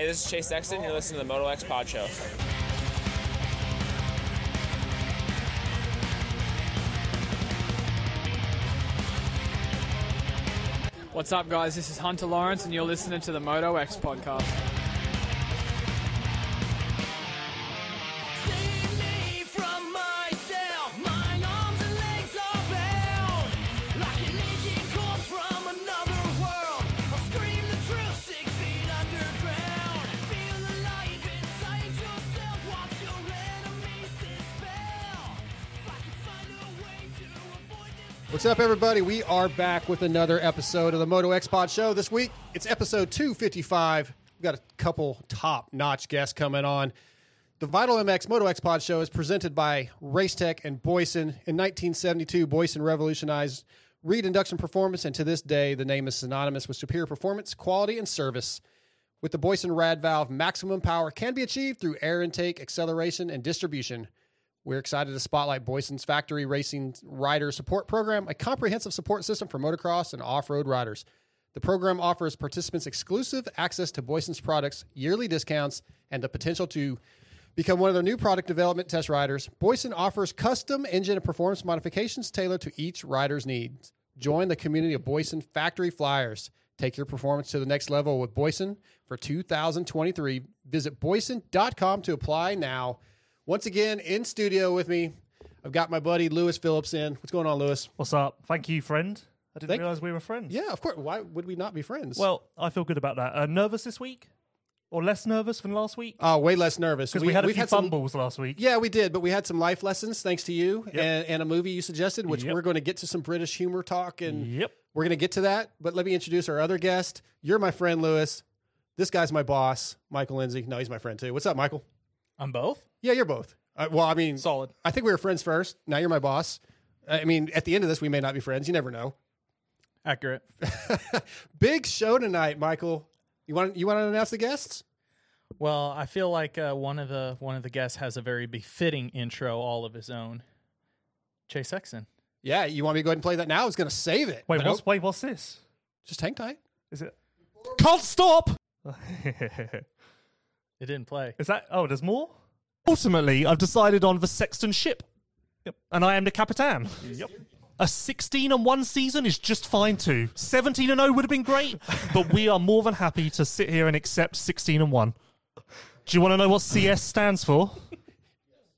Hey, this is Chase Sexton. You're listening to the Moto X Pod Show. What's up, guys? This is Hunter Lawrence, and you're listening to the Moto X podcast. What's up, everybody? We are back with another episode of the Moto X Pod Show. This week, it's episode 255. We've got a couple top notch guests coming on. The Vital MX Moto X Pod Show is presented by Racetech and Boyesen. In 1972, Boyesen revolutionized reed induction performance, and to this day, the name is synonymous with superior performance, quality, and service. With the Boyesen Rad Valve, maximum power can be achieved through air intake, acceleration, and distribution. We're excited to spotlight Boyesen's Factory Racing Rider Support Program, a comprehensive support system for motocross and off road riders. The program offers participants exclusive access to Boyesen's products, yearly discounts, and the potential to become one of their new product development test riders. Boyesen offers custom engine and performance modifications tailored to each rider's needs. Join the community of Boyesen Factory Flyers. Take your performance to the next level with Boyesen for 2023. Visit boyesen.com to apply now. Once again, in studio with me, I've got my buddy Lewis Phillips in. What's going on, Lewis? What's up? Thank you, friend. I didn't Thank- realize we were friends. Yeah, of course. Why would we not be friends? Well, I feel good about that. Uh, nervous this week, or less nervous than last week? uh, way less nervous Because we, had a we've few some- fumbles last week. Yeah, we did, but we had some life lessons thanks to you Yep. and, and a movie you suggested, which Yep. we're going to get to some British humor talk, and Yep. we're going to get to that. But let me introduce our other guest. You're my friend, Lewis. This guy's my boss, Michael Lindsay. No, he's my friend too. What's up, Michael? I'm both. Yeah, you're both. Uh, well, I mean, Solid. I think we were friends first. Now you're my boss. I mean, at the end of this, we may not be friends. You never know. Accurate. Big show tonight, Michael. You want you want to announce the guests? Well, I feel like uh, one of the one of the guests has a very befitting intro all of his own. Chase Sexton. Yeah, you want me to go ahead and play that now? I was going to save it. Wait, what's nope. wait? What's this? Just hang tight. Is it? Can't stop. It didn't play. Is that? Oh, there's more. Ultimately, I've decided on the Sexton ship. Yep. And I am the Capitan. Yep. A 16 and 1 season is just fine too. 17 and 0 would have been great, but we are more than happy to sit here and accept 16 and 1. Do you want to know what CS stands for?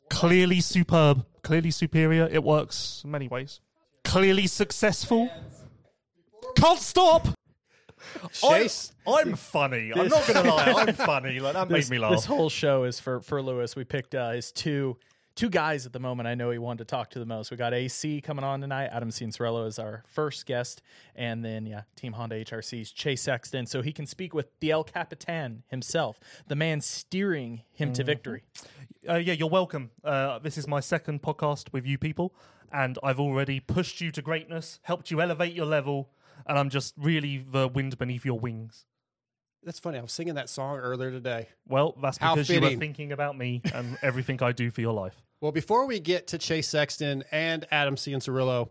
Clearly superb, clearly superior. It works in many ways. Clearly successful. Can't stop. Chase. I'm funny. I'm not going to lie. I'm funny. Like that This, made me laugh. this whole show is for for Lewis. We picked uh, his two two guys at the moment. I know he wanted to talk to the most. We got AC coming on tonight. Adam Cianciarulo is our first guest, and then yeah, Team Honda HRC's Chase Sexton, so he can speak with the El Capitan himself, the man steering him to victory. Uh, yeah, you're welcome. Uh, this is my second podcast with you people, and I've already pushed you to greatness, helped you elevate your level, and I'm just really the wind beneath your wings. That's funny. I was singing that song earlier today. Well, that's How because you were thinking about me and everything I do for your life. Well, before we get to Chase Sexton and Adam Cianciarulo,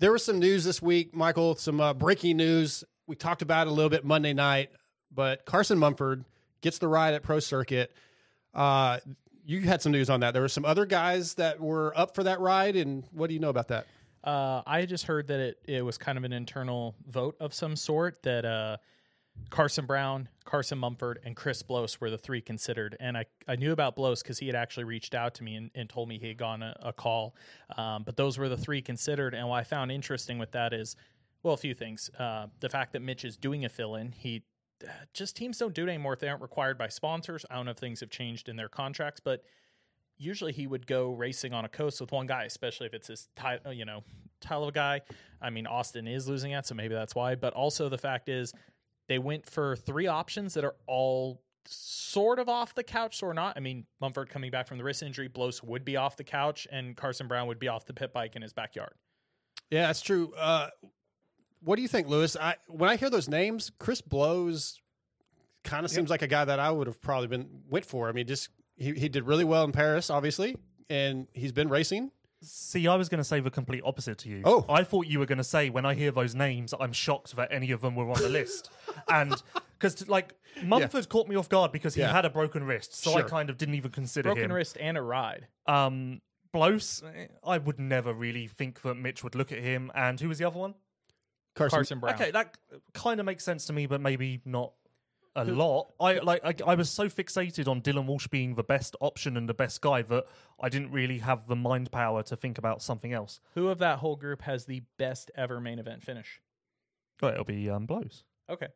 there was some news this week, Michael. Some uh, breaking news. We talked about it a little bit Monday night, but Carson Mumford gets the ride at Pro Circuit. Uh, you had some news on that. There were some other guys that were up for that ride, and what do you know about that? Uh, I just heard that it, it was kind of an internal vote of some sort that uh, Carson Brown, Carson Mumford, and Chris Blose were the three considered. And I, I knew about Blose because he had actually reached out to me and, and told me he had gone a, a call. Um, but those were the three considered. And what I found interesting with that is, well, a few things. Uh, the fact that Mitch is doing a fill in, he just teams don't do it anymore if they aren't required by sponsors. I don't know if things have changed in their contracts, but usually he would go racing on a coast with one guy, especially if it's his title, you know, title guy. I mean, Austin is losing it, so maybe that's why. But also the fact is, they went for three options that are all sort of off the couch, or not. I mean, Mumford coming back from the wrist injury, Blose would be off the couch, and Carson Brown would be off the pit bike in his backyard. Yeah, that's true. Uh, what do you think, Lewis? I when I hear those names, Chris Blose kind of seems like a guy that I would have probably been went for. I mean, just he, he did really well in Paris, obviously, and he's been racing. See, I was going to say the complete opposite to you. Oh. I thought you were going to say when I hear those names, I'm shocked that any of them were on the list. And because like Mumford caught me off guard because he Yeah. had a broken wrist, so I kind of didn't even consider Broken him. Broken wrist and a ride. Um, Blose, eh, I would never really think that Mitch would look at him. And who was the other one? Carson, Carson Brown. Okay, that kind of makes sense to me, but maybe not a lot. I like. I, I was so fixated on Dylan Walsh being the best option and the best guy that I didn't really have the mind power to think about something else. Who of that whole group has the best ever main event finish? Well, it'll be um, Blose. Okay.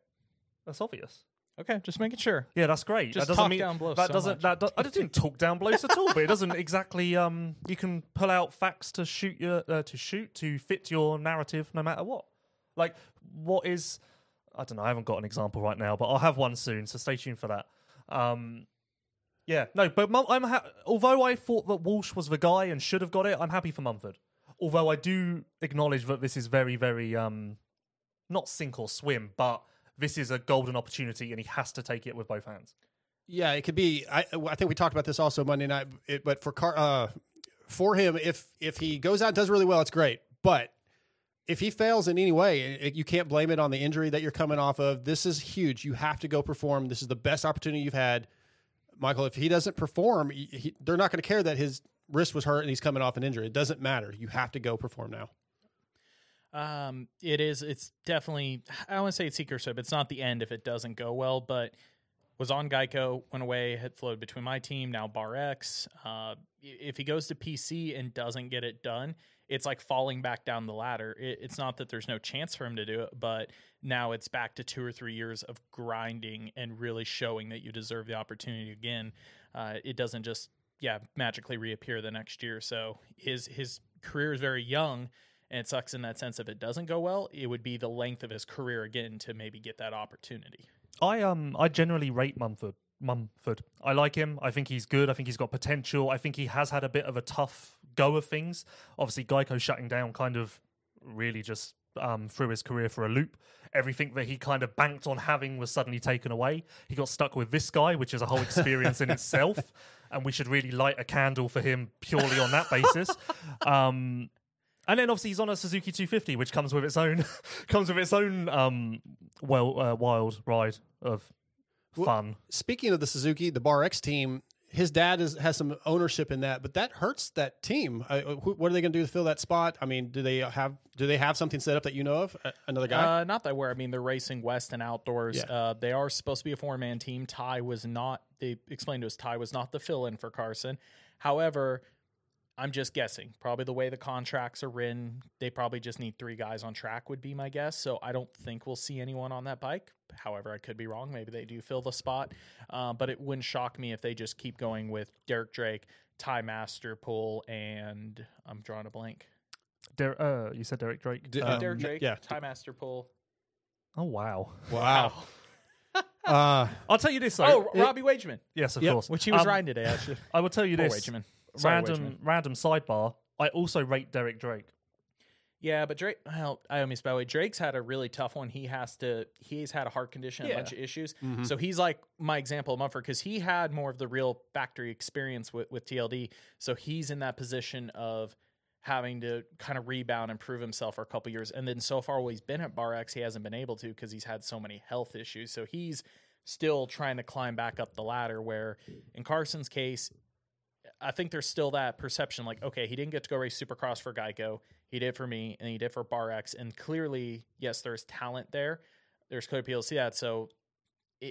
That's obvious. Okay, just making sure. Yeah, that's great. Just that doesn't talk mean down Blose that so doesn't much. that do, I didn't talk down Blose at all. But it doesn't exactly. Um, you can pull out facts to shoot your uh, to shoot to fit your narrative, no matter what. Like what is I don't know. I haven't got an example right now, but I'll have one soon. So stay tuned for that. Um, yeah, no, but Mum- I'm ha- although I thought that Walsh was the guy and should have got it, I'm happy for Mumford. Although I do acknowledge that this is very, very um, not sink or swim, but this is a golden opportunity, and he has to take it with both hands. Yeah, it could be. I, I think we talked about this also Monday night. It, but for Car, uh, for him, if if he goes out and does really well, it's great. But if he fails in any way, you can't blame it on the injury that you're coming off of. This is huge. You have to go perform. This is the best opportunity you've had, Michael. If he doesn't perform, he, he- they're not going to care that his wrist was hurt and he's coming off an injury. It doesn't matter. You have to go perform now. Um, it is. It's definitely. I want to say it's secret soup. It's not the end if it doesn't go well, but was on Geico, went away, had flowed between my team now Bar X. Uh, if he goes to PC and doesn't get it done, it's like falling back down the ladder. It, it's not that there's no chance for him to do it, but now it's back to two or three years of grinding and really showing that you deserve the opportunity again. Uh, it doesn't just yeah magically reappear the next year. So his his career is very young. And it sucks in that sense if it doesn't go well, it would be the length of his career again to maybe get that opportunity. I um I generally rate Mumford. Mumford. I like him. I think he's good. I think he's got potential. I think he has had a bit of a tough go of things. Obviously, Geico shutting down kind of really just um, threw his career for a loop. Everything that he kind of banked on having was suddenly taken away. He got stuck with this guy, which is a whole experience in itself. And we should really light a candle for him purely on that basis. Um, and then obviously he's on a Suzuki 250, which comes with its own comes with its own um, well uh, wild ride of fun. Speaking of the Suzuki, the Bar X team, his dad is, has some ownership in that, but that hurts that team. Uh, who, what are they going to do to fill that spot? I mean, do they have do they have something set up that you know of? Uh, another guy? Uh, not that where I mean they're racing West and outdoors. Yeah. Uh, they are supposed to be a four man team. Ty was not. They explained to us Ty was not the fill in for Carson. However, I'm just guessing. Probably the way the contracts are written, they probably just need three guys on track. Would be my guess. So I don't think we'll see anyone on that bike. However, I could be wrong. Maybe they do fill the spot. Uh, but it wouldn't shock me if they just keep going with Derek Drake, Ty Masterpool, and I'm drawing a blank. Der- uh, you said Derek Drake. D- Um, Derek Drake, yeah. Ty Masterpool. oh wow! wow. uh, I'll tell you this though. Oh, It- Robbie Wageman, yes, of Yep. course. which he was Um, riding today. actually. I will tell you Poor this. Wageman. Sorry, random random sidebar. I also rate Derek Drake. Yeah, but Drake. Well, I almost by the way. Drake's had a really tough one. He has to. He's had a heart condition, a Yeah. bunch of issues. So he's like my example of Mumford because he had more of the real factory experience with with TLD. So he's in that position of having to kind of rebound and prove himself for a couple years. And then so far, while he's been at Bar X, he hasn't been able to because he's had so many health issues. So he's still trying to climb back up the ladder. Where in Carson's case, I think there's still that perception like, okay, he didn't get to go race Supercross for Geico. He did for me, and he did for Bar X. And clearly, yes, there's talent there. There's clear people see that. So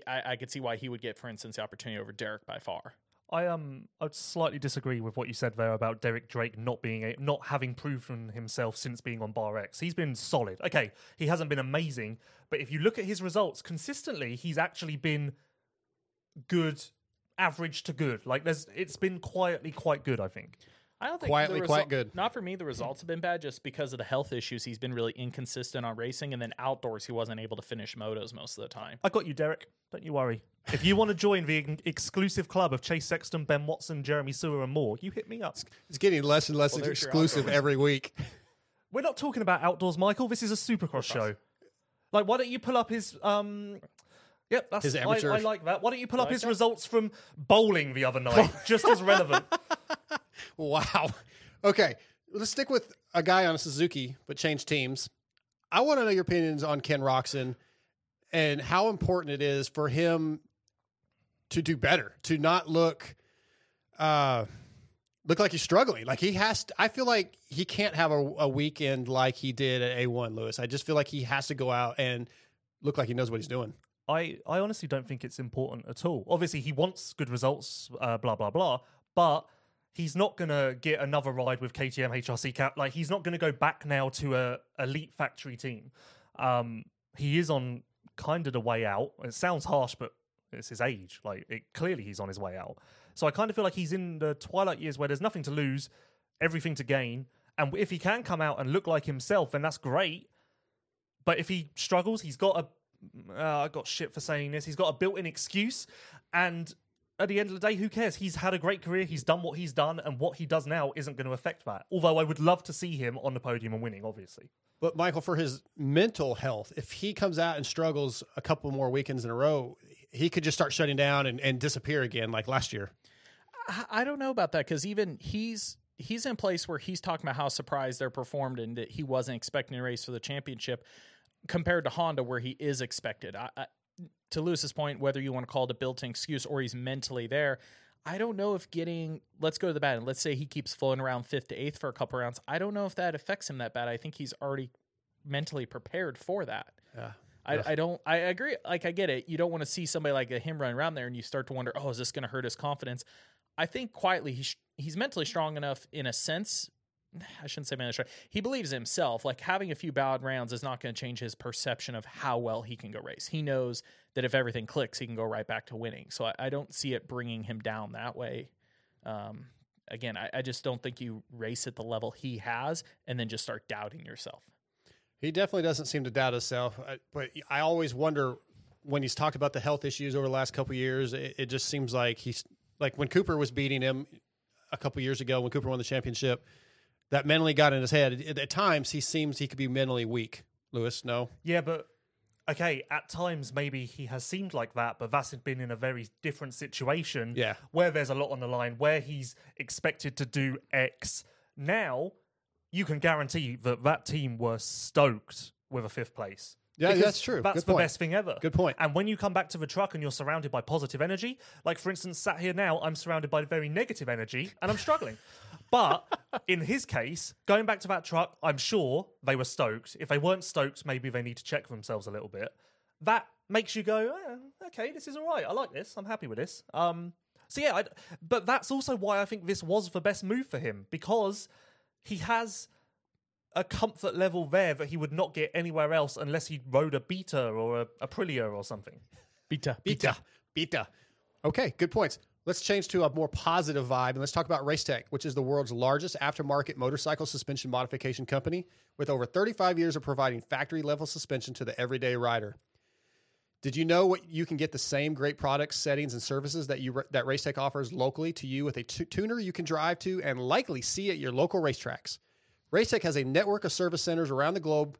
I, I could see why he would get, for instance, the opportunity over Derek by far. I um I would slightly disagree with what you said there about Derek Drake not being a, not having proven himself since being on Bar X. He's been solid. Okay, he hasn't been amazing, but if you look at his results consistently, he's actually been good, average to good. Like there's it's been quietly quite good, I think. I don't think Quietly the quite good. Not for me. The results have been bad just because of the health issues. He's been really inconsistent on racing, and then outdoors he wasn't able to finish motos most of the time. I got you, Derek. Don't you worry. If you want to join the exclusive club of Chase Sexton, Ben Watson, Jeremy Seewer, and more, you hit me up. it's getting less and less Well, exclusive every week. We're not talking about outdoors, Michael. This is a Supercross show. Like, why don't you pull up his um? Yep, that's His I, amateur- I like that. Why don't you pull up like his that? results from bowling the other night? Just as relevant. Wow. Okay, let's stick with a guy on a Suzuki, but change teams. I want to know your opinions on Ken Roczen. and how important it is for him to do better, to not look uh look like he's struggling. Like he has to, I feel like he can't have a, a weekend like he did at A1 Lewis. I just feel like he has to go out and look like he knows what he's doing. I, I honestly don't think it's important at all. Obviously, he wants good results, uh, blah blah blah, but he's not gonna get another ride with KTM HRC cap. Like he's not gonna go back now to a elite factory team. Um, he is on kind of the way out. It sounds harsh, but it's his age. Like it clearly he's on his way out. So I kind of feel like he's in the twilight years where there's nothing to lose, everything to gain, and if he can come out and look like himself, then that's great. But if he struggles, he's got a. Uh, I got shit for saying this. He's got a built-in excuse, and at the end of the day, who cares? He's had a great career. He's done what he's done, and what he does now isn't going to affect that. Although I would love to see him on the podium and winning, obviously. But Michael, for his mental health, if he comes out and struggles a couple more weekends in a row, he could just start shutting down and, and disappear again like last year. I- I don't know about that because even he's he's in place where he's talking about how surprised they're performed and that he wasn't expecting a race for the championship compared to Honda where he is expected. I, I, to Lewis's point, whether you want to call it a built-in excuse or he's mentally there, I don't know if getting let's go to the bad and let's say he keeps floating around fifth to eighth for a couple rounds. I don't know if that affects him that bad. I think he's already mentally prepared for that. Yeah. I, I don't I agree like I get it. You don't want to see somebody like him run around there and you start to wonder, oh, is this going to hurt his confidence? I think quietly he's he's mentally strong enough in a sense. I shouldn't say strong. He believes himself. Like having a few bad rounds is not going to change his perception of how well he can go race. He knows that if everything clicks, he can go right back to winning. So I, I don't see it bringing him down that way. Um, again, I, I just don't think you race at the level he has and then just start doubting yourself. He definitely doesn't seem to doubt himself. But I always wonder when he's talked about the health issues over the last couple years. It, it just seems like he's like when Cooper was beating him a couple years ago when Cooper won the championship. That mentally got in his head. At, at times, he seems he could be mentally weak. Lewis, no, Yeah, but okay, at times maybe he has seemed like that, but that's been in a very different situation. Yeah. Where there's a lot on the line, where he's expected to do X. Now, you can guarantee that that team were stoked with a fifth place. Yeah, Because that's true. That's Good the point. best thing ever. Good point. And when you come back to the truck and you're surrounded by positive energy, like for instance, sat here now, I'm surrounded by very negative energy and I'm struggling. But in his case, going back to that truck, I'm sure they were stoked. If they weren't stoked, maybe they need to check themselves a little bit. That makes you go, eh, okay, this is all right. I like this. I'm happy with this. Um, so yeah, I, but that's also why I think this was the best move for him because he has a comfort level there that he would not get anywhere else unless he rode a Beta or a Aprilia or something. Beta. Beta, beta. Okay, good points. Let's change to a more positive vibe and let's talk about Racetech, which is the world's largest aftermarket motorcycle suspension modification company with over 35 years of providing factory level suspension to the everyday rider. Did you know what you can get the same great products, settings, and services that you that Racetech offers locally to you with a tuner you can drive to and likely see at your local racetracks? Racetech has a network of service centers around the globe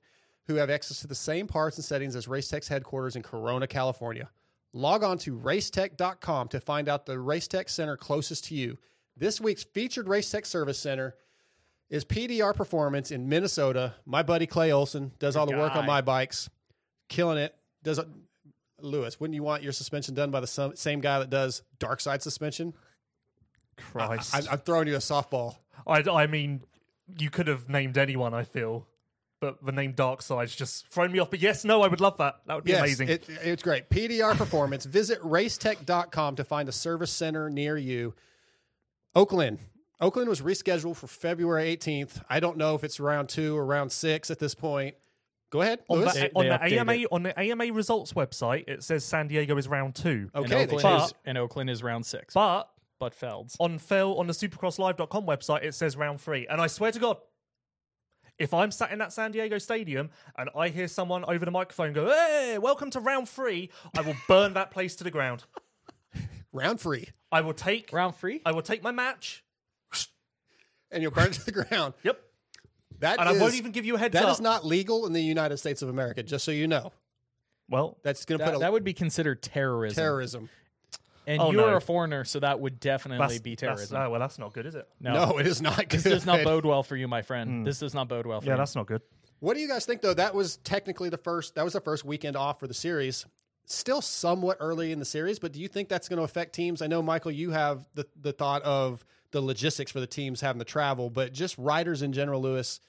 who have access to the same parts and settings as Racetech's headquarters in Corona, California. Log on to racetech.com to find out the Racetech center closest to you. This week's featured Racetech service center is PDR Performance in Minnesota. My buddy Clay Olson does all the work on my bikes, killing it. Does Lewis? Wouldn't you want your suspension done by the same guy that does dark side suspension? Christ. I, I'm throwing you a softball. I, I mean, you could have named anyone, I feel. But the name Dark Side's just thrown me off. But yes, no, I would love that. That would be Yes, amazing. It, it's great. PDR Performance. Visit racetech.com to find a service center near you. Oakland. Oakland was rescheduled for February 18th. I don't know if it's round two or round six at this point. Go ahead, on the, They- on they the AMA it. on the AMA results website, it says San Diego is round two. Okay, they Oakland, changed- is, and Oakland is round six. But But Felds. on Phil on the supercrosslive.com website, it says round three. And I swear to God, if I'm sat in that San Diego stadium and I hear someone over the microphone go, Hey, welcome to round three, I will burn that place to the ground. round three. I will take Round three? I will take my match. And you'll burn it to the ground. Yep. That And I is- won't even give you a heads That up. is not legal in the United States of America, just so you know. well, That's going to That, put a that would be considered terrorism. terrorism. And Oh, you're no. a foreigner, so that would definitely that's, be that's- terrorism. oh, well, that's not good, is it? no. No, it is not good. Mm. This does not bode well for you, my friend. This does not bode well for you. Yeah, you. that's not good. What do you guys think though? That was technically the first. That was the first weekend off for the series. Still somewhat early in the series, but do you think that's going to affect teams? I know, Michael, you have the the thought of the logistics for the teams having to travel, but just riders in general, Lewis.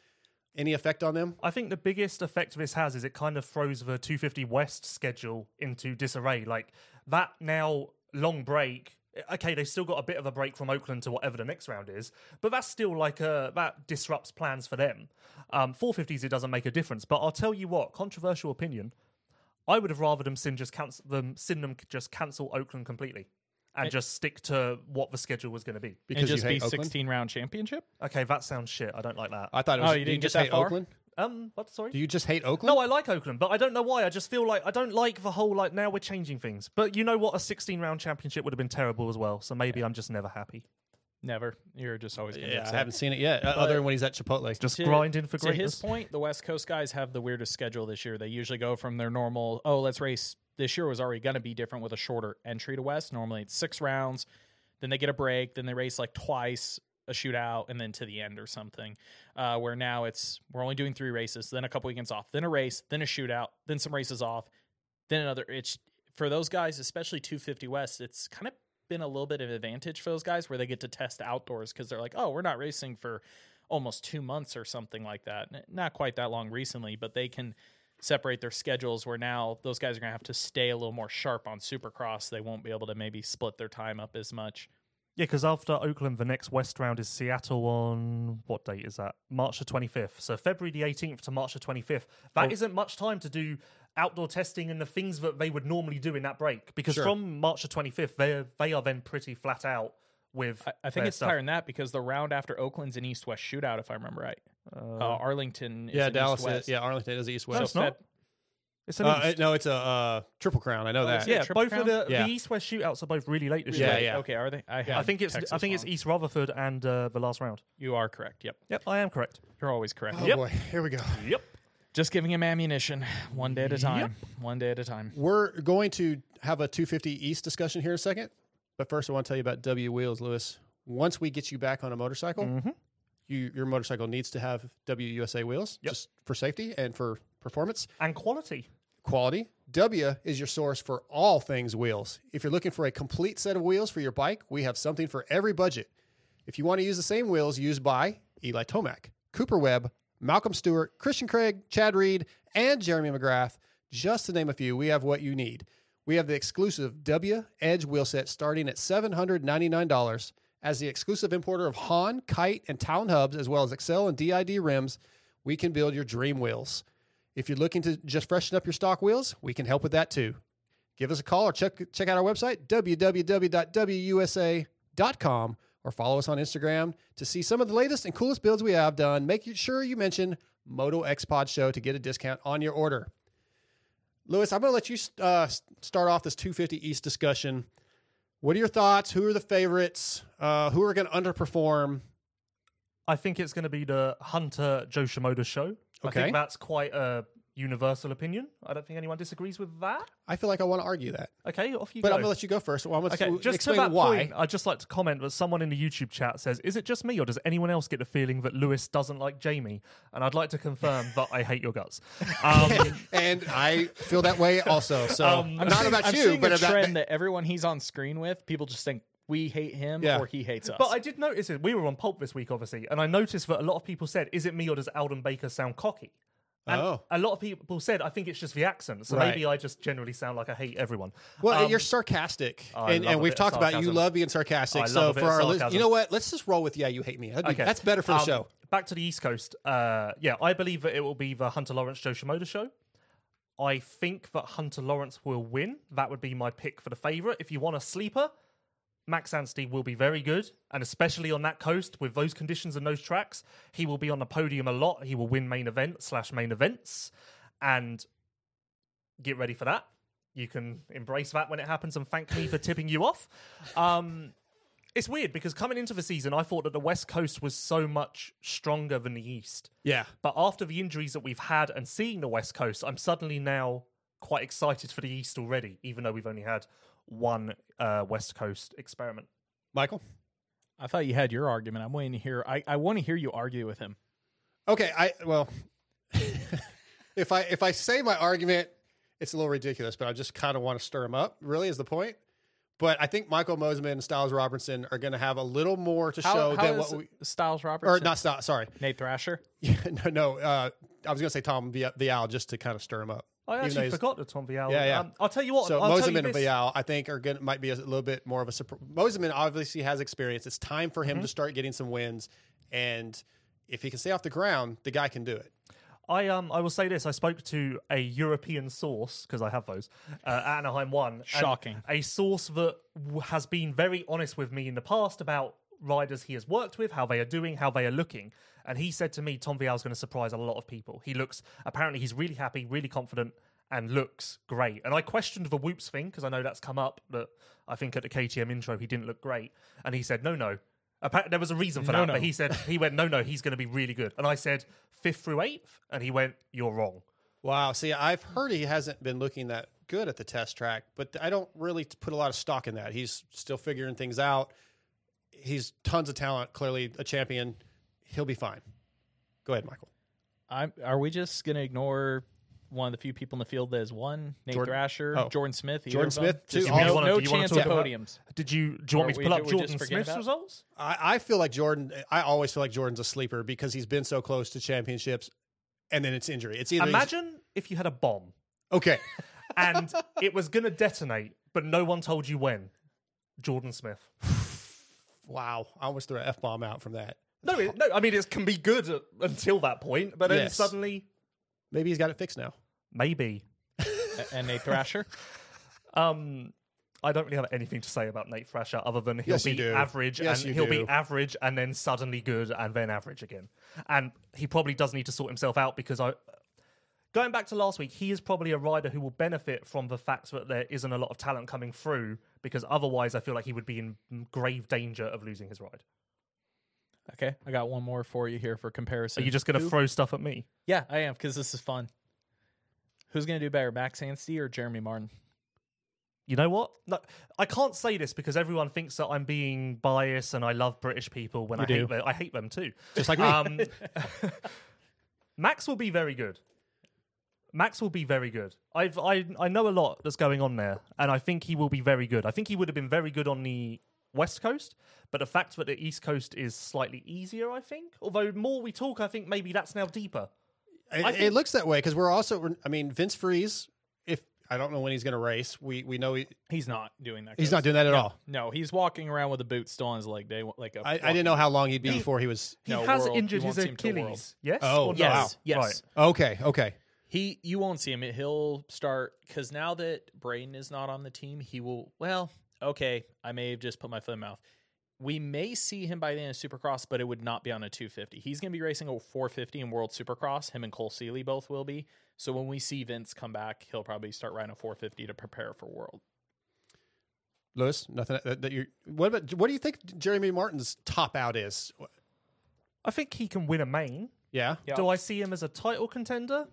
Any effect on them? I think the biggest effect this has is it kind of throws the 250 West schedule into disarray. Like that now long break. Okay, they've still got a bit of a break from Oakland to whatever the next round is, but that's still like a that disrupts plans for them. Um, 450s it doesn't make a difference, but I'll tell you what, controversial opinion. I would have rather them sin just cancel them sin them just cancel Oakland completely and just stick to what the schedule was going to be. Because and just you be hate Oakland? 16 round championship? Okay, that sounds shit. I don't like that. I thought it was. Oh, do you didn't just get that hate far? Oakland? Um, what? Sorry. Do you just hate Oakland? No, I like Oakland, but I don't know why. I just feel like I don't like the whole like now we're changing things. But you know what? A 16 round championship would have been terrible as well. So maybe I'm just never happy. Never. You're just always going to yeah, be I haven't seen it yet. other than when he's at Chipotle. Just To- grinding for to greatness. his point, the West Coast guys have the weirdest schedule this year. They usually go from their normal, oh, let's race. This year was already going to be different with a shorter entry to West. Normally it's six rounds, then they get a break, then they race like twice, a shootout, and then to the end or something. Uh, where now it's we're only doing three races, then a couple weekends off, then a race, then a shootout, then some races off, then another. It's for those guys, especially 250 West. It's kind of been a little bit of advantage for those guys where they get to test outdoors because they're like, oh, we're not racing for almost two months or something like that. Not quite that long recently, but they can separate their schedules where now those guys are going to have to stay a little more sharp on Supercross. They won't be able to maybe split their time up as much. Yeah, because after Oakland, the next West round is Seattle on what date is that? March the 25th. So February the 18th to March the 25th. That Oh. not much time to do outdoor testing and the things that they would normally do in that break. Because Sure. from March the 25th, they they are then pretty flat out with. I, I think their it's stuff. higher than that because the round after Oakland's an East West shootout, if I remember right. Uh, Arlington is yeah, Dallas. East-West. Is, yeah, Arlington is East No, West. it's not. Fed- It's an Uh, East. no, it's a uh, triple crown. I know that. is it? yeah, Triple both of Crown? the, Yeah. the East West shootouts are both really late this Yeah, year. yeah. Okay, are they? I, I have think it's Texas I think it's wrong. East Rutherford and uh, the last round. You are correct. Yep, Yep, I am correct. you're always correct. Oh Yep. boy, here we go. Yep. Just giving him ammunition, one day at a time. One day at a time. We're going to have a 250 East discussion here in a second, but first I want to tell you about W Wheels, Lewis. Once we get you back on a motorcycle, Mm-hmm. you, your motorcycle needs to have WUSA wheels Yep. just for safety and for performance. And quality. Quality. W is your source for all things wheels. If you're looking for a complete set of wheels for your bike, we have something for every budget. If you want to use the same wheels used by Eli Tomac, Cooper Webb, Malcolm Stewart, Christian Craig, Chad Reed, and Jeremy McGrath, just to name a few, we have what you need. We have the exclusive W Edge wheel set starting at $799. As the exclusive importer of Haan, Kite, and Town hubs, as well as Excel and DID rims, we can build your dream wheels. If you're looking to just freshen up your stock wheels, we can help with that too. Give us a call or check check out our website www.wusa.com or follow us on Instagram to see some of the latest and coolest builds we have done. Make sure you mention Moto X Pod Show to get a discount on your order. Lewis, I'm going to let you uh, start off this 250 East discussion. What are your thoughts? Who are the favorites? Uh, who are going to underperform? I think it's going to be the Hunter Jo Shimoda show. I Okay. think that's quite a universal opinion. I don't think anyone disagrees with that. I feel like I want to argue that, Okay, off you but go. But I'm going to let you go first. Well, I'm going to okay, just to explain that why. point, I'd just like to comment that someone in the YouTube chat says, "Is it just me, or does anyone else get the feeling that Lewis doesn't like Jamie?" And I'd like to confirm that I hate your guts. Um, and I feel that way also. So Um, not seeing- about I'm you, but a about trend that everyone he's on screen with, people just think we hate him Yeah. or he hates us. But I did notice it. We were on Pulp this week, obviously, and I noticed that a lot of people said, "Is it me, or does Aldon Baker sound cocky?" And Oh. a lot of people said, "I think it's just the accent." So Right. maybe I just generally sound like I hate everyone. Well, Um, you're sarcastic, I and, love and a we've bit of talked about you sarcasm. love being sarcastic. I so love a bit for of our listeners, sarcasm. you know what? Let's just roll with yeah, you hate me. That'd be- Okay. That's better for the Um, show. Back to the East Coast. Uh, yeah, I believe that it will be the Hunter Lawrence Jo Shimoda show. I think that Hunter Lawrence will win. That would be my pick for the favorite. If you want a sleeper, Max Anstey will be very good, and especially on that coast with those conditions and those tracks, he will be on the podium a lot. He will win main event slash main events, and get ready for that. You can embrace that when it happens and thank me for tipping you off. Um, it's weird because coming into the season, I thought that the West Coast was so much stronger than the East. Yeah, But after the injuries that we've had and seeing the West Coast, I'm suddenly now quite excited for the East already, even though we've only had one uh, West Coast experiment. Michael. I thought you had your argument. I'm waiting to hear. I, I want to hear you argue with him. Okay, I well, if I if I say my argument, it's a little ridiculous, but I just kind of want to stir him up. Really, is the point. But I think Michael Mosiman and Stilez Robertson are going to have a little more to How, show how than is what we Stilez Robertson? or not. Stilez, sorry, Nate Thrasher. Yeah, no, no. Uh, I was going to say Tom Vi- Vialle just to kind of stir him up. I actually forgot the Tom Vialle. Yeah, yeah. Um, I'll tell you what. So I'll tell you Mosiman and this. Vialle, I think, are going might be a little bit more of a surprise. Mosiman obviously has experience. It's time for him Mm-hmm. to start getting some wins, and if he can stay off the ground, the guy can do it. I um I will say this. I spoke to a European source because I have those uh, Anaheim One. and Shocking. A source that w- has been very honest with me in the past about riders he has worked with, how they are doing, how they are looking. And he said to me, Tom Vialle is going to surprise a lot of people. He looks apparently he's really happy, really confident, and looks great. And I questioned the whoops thing because I know that's come up. That I think at the KTM intro he didn't look great, and he said no, no. There was a reason for No, that, no. but he said he went no, no. He's going to be really good. And I said fifth through eighth, and he went you're wrong. Wow. See, I've heard he hasn't been looking that good at the test track, but I don't really put a lot of stock in that. He's still figuring things out. He's tons of talent. Clearly, a champion. He'll be fine. Go ahead, Michael. I'm, are we just going to ignore one of the few people in the field that has won? Nate Jordan- Thrasher, oh. Jordan Smith. Jordan? Smith, too. Just you no, wanna- no you chance talk at about- podiums. Did you do you want me to we pull up Jordan Smith's about- results? I, I feel like Jordan. I always feel like Jordan's a sleeper because he's been so close to championships, and then it's injury. It's either Imagine if you had a bomb okay. and it was going to detonate, but no one told you when. Jordan Smith. Wow, I almost threw an f bomb out from that. No, it, no. I mean, it can be good until that point, but then Yes. suddenly, Maybe he's got it fixed now. maybe. And Nate Thrasher. Um, I don't really have anything to say about Nate Thrasher other than he'll Yes, you be do. average Yes, and you he'll do. be average and then suddenly good and then average again. And he probably does need to sort himself out because I. Going back to last week, he is probably a rider who will benefit from the fact that there isn't a lot of talent coming through because otherwise I feel like he would be in grave danger of losing his ride. Okay, I got one more for you here for comparison. Are you just going to throw stuff at me? Yeah, I am because this is fun. Who's going to do better, Max Anstey or Jeremy Martin? You know what? No, I can't say this because everyone thinks that I'm being biased and I love British people when You I do. hate them. I hate them too. Just like me. Um, Max will be very good. Max will be very good. I've I I know a lot that's going on there, and I think he will be very good. I think he would have been very good on the West Coast, but the fact that the East Coast is slightly easier, I think. Although more we talk, I think maybe that's now deeper. It, I it looks that way because we're also. I mean, Vince Friese. If I don't know when he's going to race, we we know he, He's not doing that. he's coast. not doing that at all. No, he's walking around with a boot still on his leg. Day like a I, I didn't know how long he'd be before he was. He No, has world- injured you his won't see him till world. Achilles. Yes. Oh, or no? Yes, Wow. yes. Right. Okay, okay. He, you won't see him. He'll start because now that Braden is not on the team, he will. Well, okay, I may have just put my foot in my mouth. We may see him by the end of Supercross, but it would not be on a 250. He's going to be racing a 450 in World Supercross. Him and Cole Seeley both will be. So when we see Vince come back, he'll probably start riding a 450 to prepare for World. Lewis, nothing that, that you. What about? What do you think Jeremy Martin's top out is? I think he can win a main. Yeah, Yeah. Do I see him as a title contender?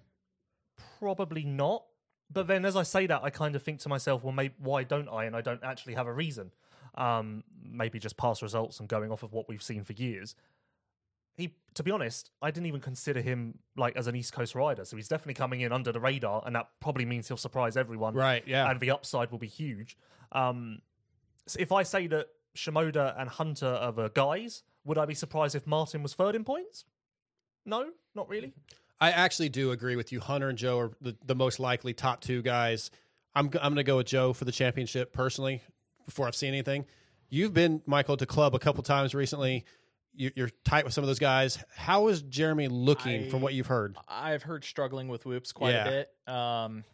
Probably not. But then, as I say that, I kind of think to myself, well, maybe, why don't I? And I don't actually have a reason. Um, maybe just past results and going off of what we've seen for years. He, to be honest, I didn't even consider him like as an East Coast rider. So he's definitely coming in under the radar, and that probably means he'll surprise everyone. right. Yeah, and the upside will be huge. Um, so if I say that Shimoda and Hunter are the guys, would I be surprised if Martin was third in points? No, not really. I actually do agree with you. Hunter and Jo are the, the most likely top two guys. I'm I'm going to go with Jo for the championship personally. Before I've seen anything, you've been Michael to club a couple times recently. You, you're tight with some of those guys. How is Jeremy looking from what you've heard? I've heard struggling with whoops quite Yeah. a bit. Um,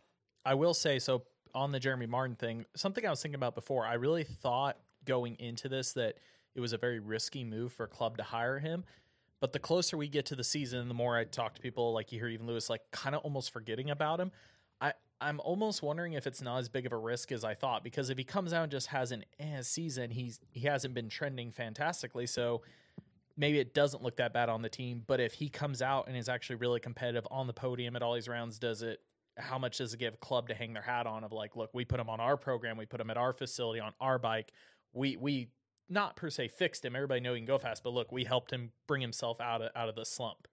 I will say so on the Jeremy Martin thing. Something I was thinking about before. I really thought going into this that it was a very risky move for a club to hire him. But the closer we get to the season, the more I talk to people, like you hear even Lewis, like kind of almost forgetting about him. I I'm almost wondering if it's not as big of a risk as I thought because if he comes out and just has an eh season, he's he hasn't been trending fantastically. So maybe it doesn't look that bad on the team. But if he comes out and is actually really competitive on the podium at all these rounds, does it? How much does it give club to hang their hat on? Of like, look, we put him on our program, we put him at our facility on our bike. We we not per se fixed him. Everybody know he can go fast, but look, we helped him bring himself out of out of the slump.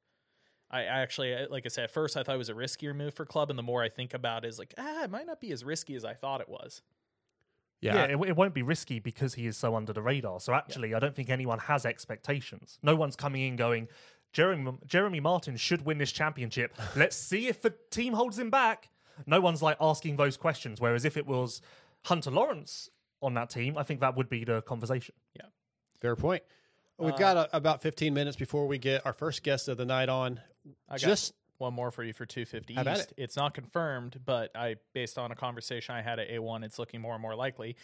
I, I actually, like I said, at first I thought it was a riskier move for club, and the more I think about it, is like, ah, it might not be as risky as I thought it was. Yeah, it, it won't be risky because he is so under the radar. So actually, I don't think anyone has expectations. No one's coming in going, Jeremy, Jeremy Martin should win this championship. Let's see if the team holds him back. No one's like asking those questions. Whereas if it was Hunter Lawrence on that team, I think that would be the conversation. Yeah. Fair point. We've got a, about 15 minutes before we get our first guest of the night on. I got Just one more for you for 250 How about East. It's not confirmed, but I, based on a conversation I had at A1, it's looking more and more likely.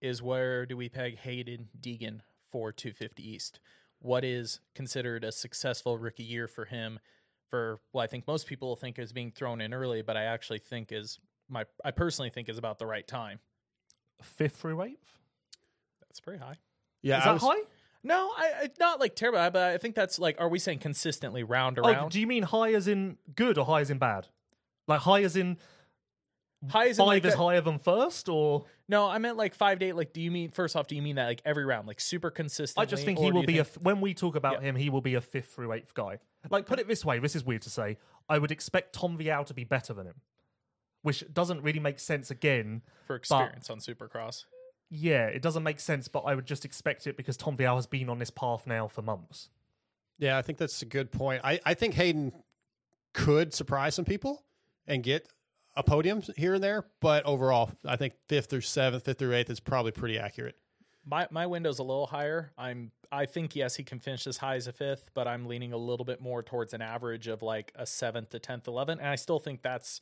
Is where do we peg Haiden Deegan for 250 East? What is considered a successful rookie year for him? For well, I think most people think is being thrown in early, but I actually think is my I personally think is about the right time. Fifth through eighth? That's pretty high. yeah, Is I that was- high? No, I, I not like terrible, high, but I think that's like. Are we saying consistently round Oh, around? do you mean high as in good or high as in bad? Like high as in high as five like is a- higher than first, or No, I meant like five to eight. Like, do you mean first off? Do you mean that like every round, like super consistent? I just think he will be a. When we talk about Yeah. him, he will be a fifth through eighth guy. Like, put it this way. This is weird to say. I would expect Tom Vialle to be better than him, which doesn't really make sense. Again, for experience on Supercross. yeah, it doesn't make sense. But I would just expect it because Tom Vialle has been on this path now for months. Yeah, I think that's a good point. I, I think Haiden could surprise some people and get a podium here and there, but overall, I think fifth through seventh, fifth through eighth is probably pretty accurate. My my window's a little higher. I'm I think yes he can finish as high as a fifth, but I'm leaning a little bit more towards an average of like a seventh to tenth, eleven, and I still think that's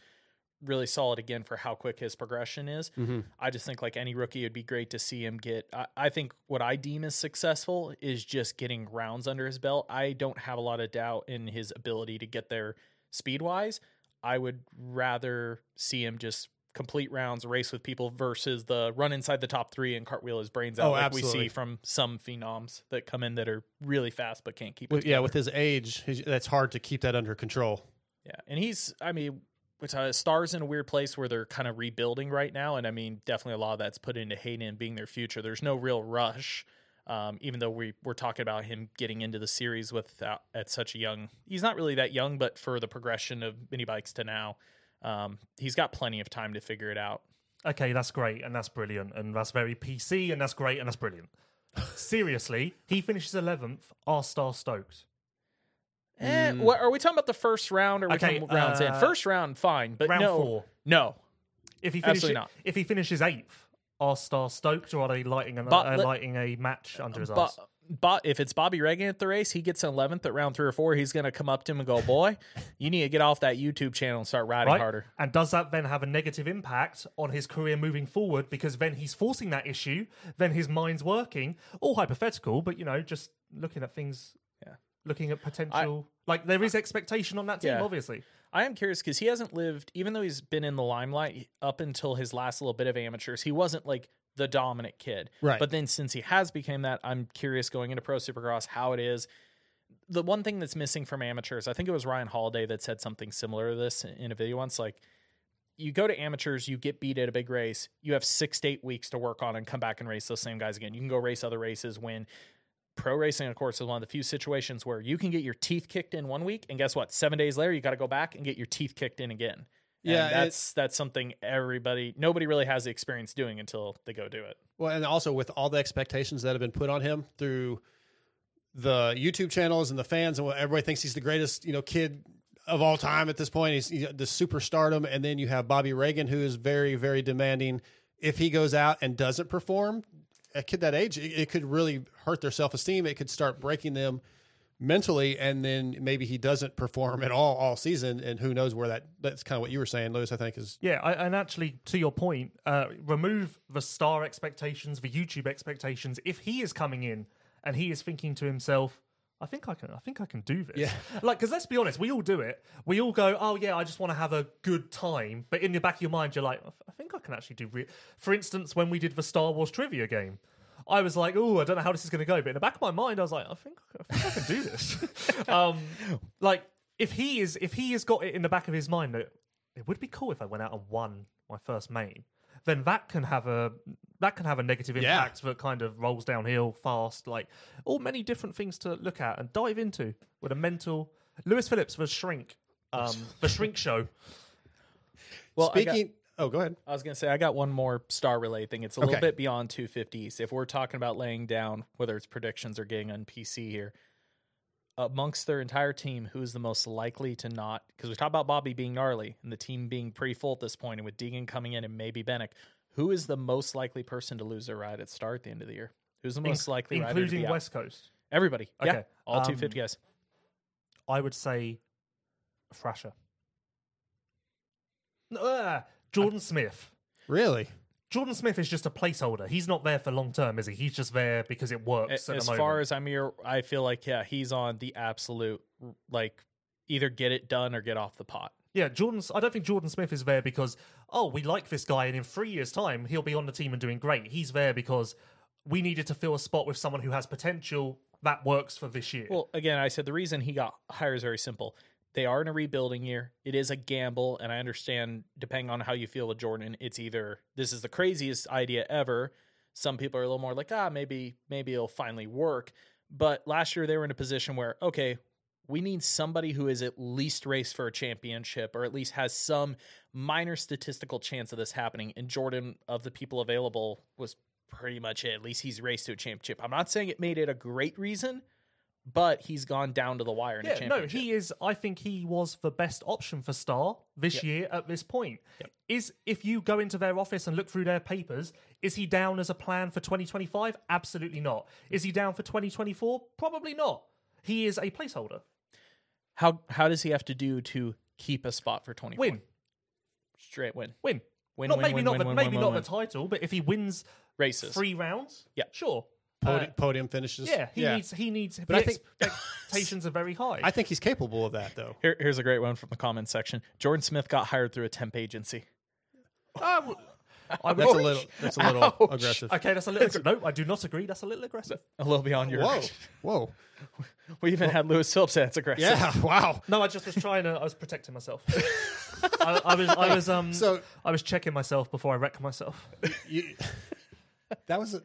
really solid again for how quick his progression is. Mm-hmm. I just think like any rookie, it'd be great to see him get. I, I think what I deem as successful is just getting rounds under his belt. I don't have a lot of doubt in his ability to get there speed wise. I would rather see him just complete rounds, race with people versus the run inside the top three and cartwheel his brains out Oh, like we see from some phenoms that come in that are really fast but can't keep it. Yeah, with his age, that's hard to keep that under control. Yeah, and he's, I mean, which uh, stars in a weird place where they're kind of rebuilding right now, and I mean, definitely a lot of that's put into Haiden being their future. There's no real rush, um, even though we we're talking about him getting into the series with uh, at such a young. He's not really that young, but for the progression of mini bikes to now, um, he's got plenty of time to figure it out. Okay, that's great and that's brilliant and that's very PC and that's great and that's brilliant. Seriously, he finishes eleventh. Our star stoked. Eh, what, are we talking about the first round or are we Okay, talking rounds in? uh, First round, fine, but round no, four. no. If he finishes, not. if he finishes eighth, are star stoked or are they lighting an, But uh, lighting a match under his But, ass? but if it's Bobby Regan at the race, he gets 11th at round three or four. He's going to come up to him and go, "Boy, you need to get off that YouTube channel and start riding Right? harder." And does that then have a negative impact on his career moving forward? Because then he's forcing that issue, then his mind's working. All hypothetical, but you know, just looking at things. Looking at potential. like there is expectation on that team, Yeah. obviously. I am curious because he hasn't lived, even though he's been in the limelight up until his last little bit of amateurs, he wasn't like the dominant kid. Right. But then since he has become that, I'm curious going into Pro Supercross how it is. The one thing that's missing from amateurs, I think it was Ryan Holiday that said something similar to this in a video once. Like, you go to amateurs, you get beat at a big race, you have six to eight weeks to work on and come back and race those same guys again. You can go race other races when pro racing, of course, is one of the few situations where you can get your teeth kicked in one week, and guess what? Seven days later, you got to go back and get your teeth kicked in again. And Yeah, that's that's something everybody, nobody really has the experience doing until they go do it. Well, and also with all the expectations that have been put on him through the YouTube channels and the fans, and what everybody thinks he's the greatest, you know, kid of all time at this point. He's know, the superstardom, and then you have Bobby Regan, who is very, very demanding. If he goes out and doesn't perform, a kid that age, it, it could really hurt their self esteem. It could start breaking them mentally, and then maybe he doesn't perform at all all season, and who knows where that. That's kind of what you were saying, Lewis. I think is Yeah, I, and actually, to your point, uh, remove the star expectations, the YouTube expectations. If he is coming in and he is thinking to himself, "I think I can, I think I can do this," Yeah. like because let's be honest, we all do it. We all go, "Oh yeah, I just want to have a good time," but in the back of your mind, you're like, "I think I can actually do." Re-. For instance, when we did the Star Wars trivia game. I was like, oh, I don't know how this is going to go. But in the back of my mind, I was like, I think, I think I can do this. um, like, if he is, if he has got it in the back of his mind that it would be cool if I went out and won my first main, then that can have a that can have a negative Yeah. impact that kind of rolls downhill fast. Like all many different things to look at and dive into with a mental Lewis Phillips for Shrink, um, the Shrink Show. Well, I got- Speaking, oh, go ahead. I was going to say, I got one more star relay thing. It's a little bit beyond 250s. If we're talking about laying down, whether it's predictions or getting on PC here, amongst their entire team, who's the most likely to not? Because we talked about Bobby being gnarly and the team being pretty full at this point, and with Deegan coming in and maybe Bennick, who is the most likely person to lose their ride at star at the end of the year? Who's the most likely rider to including be out? West Coast. Everybody. Yeah. All um, 250 guys. I would say Thrasher. Uh, Jordan Smith. Really? Jordan Smith is just a placeholder. He's not there for long term, is he? He's just there because it works. A- at as the far as I'm here, I feel like yeah, he's on the absolute like either get it done or get off the pot. Yeah, Jordan's. I don't think Jordan Smith is there because oh, we like this guy, and in three years' time he'll be on the team and doing great. He's there because we needed to fill a spot with someone who has potential that works for this year. Well, again, I said the reason he got hired is very simple. They are in a rebuilding year. It is a gamble, and I understand depending on how you feel with Jordan, it's either this is the craziest idea ever. Some people are a little more like, ah, maybe maybe it'll finally work. But last year they were in a position where, okay, we need somebody who is at least raced for a championship or at least has some minor statistical chance of this happening. And Jordan, of the people available, was pretty much it. At least he's raced to a championship. I'm not saying it made it a great reason, but he's gone down to the wire in a yeah, no, championship. he is. I think he was the best option for Star this year at this point. Is if you go into their office and look through their papers, is he down as a plan for 2025? Absolutely not. Is he down for 2024? Probably not. He is a placeholder. How how does he have to do to keep a spot for 24? Win, Straight win. win. Win, not win, maybe win, not win, the, win, maybe win, not win, the title, but if he wins Races. three rounds, Yeah. sure. Podi- Uh, podium finishes. yeah, he needs. He needs. But I think- expectations are very high. I think he's capable of that, though. Here, here's a great one from the comments section. Jordan Smith got hired through a temp agency. I w- I would- That's a little. That's a little Ouch. aggressive. Okay, that's a little. no, I do not agree. That's a little aggressive. A little beyond your. Whoa, whoa, We even had Lewis Phillips say that's aggressive. yeah, wow. No, I just was trying to. I was protecting myself. I, I was. I was. Um. So- I was checking myself before I wrecked myself. You, that was a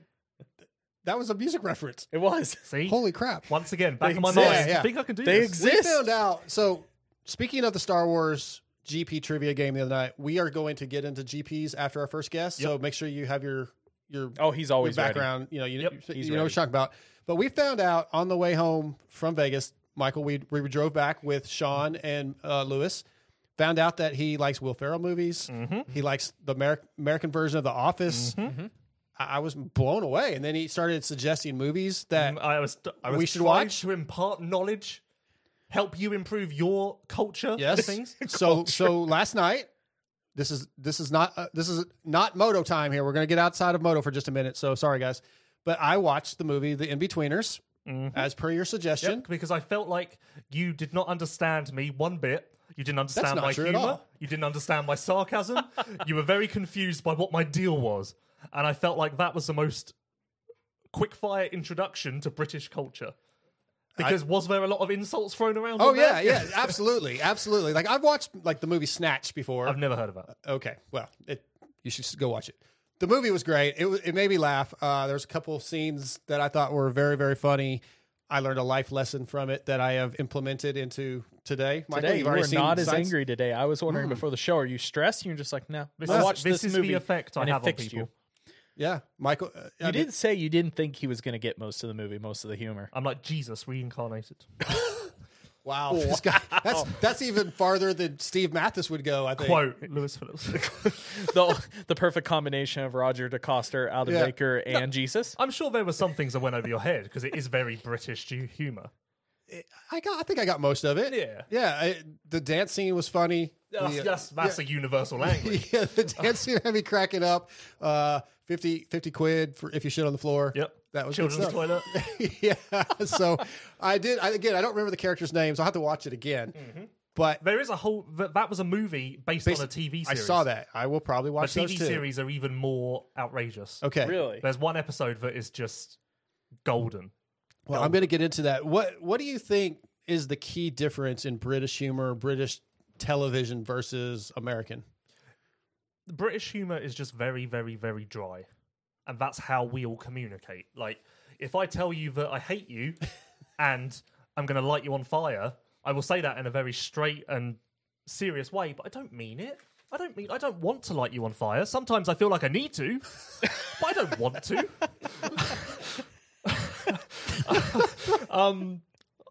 that was a music reference. It was. See. Holy crap! Once again, back They in my exist. mind. Yeah, yeah. I think I can do They this. exist. We found out. So speaking of the Star Wars GP trivia game the other night, we are going to get into GPs after our first guest. So make sure you have your your Oh, he's always ready. background. You know, you, Yep, you, you know what ready. we're talking about. But we found out on the way home from Vegas, Michael. We we drove back with Sean and uh, Lewis. Found out that he likes Will Ferrell movies. Mm-hmm. He likes the Amer- American version of The Office. I-, I was blown away, and then he started suggesting movies that I was. I was We should watch? to impart knowledge, help you improve your culture. Yes. things. So so last night, this is this is not uh, this is not moto time here. We're gonna get outside of moto for just a minute. So sorry guys, but I watched the movie The Inbetweeners as per your suggestion. Yep, because I felt like you did not understand me one bit. You didn't understand my humor. You didn't understand my sarcasm. you were very confused by what my deal was. And I felt like that was the most quickfire introduction to British culture. Because was there a lot of insults thrown around? Oh on yeah, there? yeah, absolutely, absolutely. Like I've watched like the movie Snatch before. I've never heard of it. Okay, well, it, you should go watch it. The movie was great. It it made me laugh. Uh, there was a couple of scenes that I thought were very very funny. I learned a life lesson from it that I have implemented into today. Michael, Today you've you already not as angry today. I was wondering before the show, are you stressed? You're just like, no. This I is- watched this this, is the movie. effect I and have on fixed people. You. Yeah, Michael. uh, I You mean- did say you didn't think he was going to get most of the movie, most of the humor. I'm like Jesus reincarnated. Wow, this guy, that's that's even farther than Steve Matthes would go. I think. Quote Lewis Phillips. the the perfect combination of Roger DeCoster, Aldon Yeah. Baker, and Jesus. I'm sure there were some things that went over your head because it is very British humor. I got. I think I got most of it. Yeah. yeah. I, the dance scene was funny. That's, The, uh, that's, that's a universal language. yeah, the dance scene had me cracking up. Uh, 50, 50 quid for if you shit on the floor. Yep. that was good Children's stuff. toilet. yeah. So I did. I, again, I don't remember the characters' names. I'll have to watch it again. Mm-hmm. But There is a whole. That, that was a movie based, based- on a TV series. I saw that. I will probably The watch those TV too. series are even more outrageous. Okay. Really? There's one episode that is just golden. Well, I'm going to get into that. What What do you think is the key difference in British humor, British television versus American? The British humor is just very, very, very dry, and that's how we all communicate. Like, if I tell you that I hate you, and I'm going to light you on fire, I will say that in a very straight and serious way, but I don't mean it. I don't mean I don't want to light you on fire. Sometimes I feel like I need to, but I don't want to. um,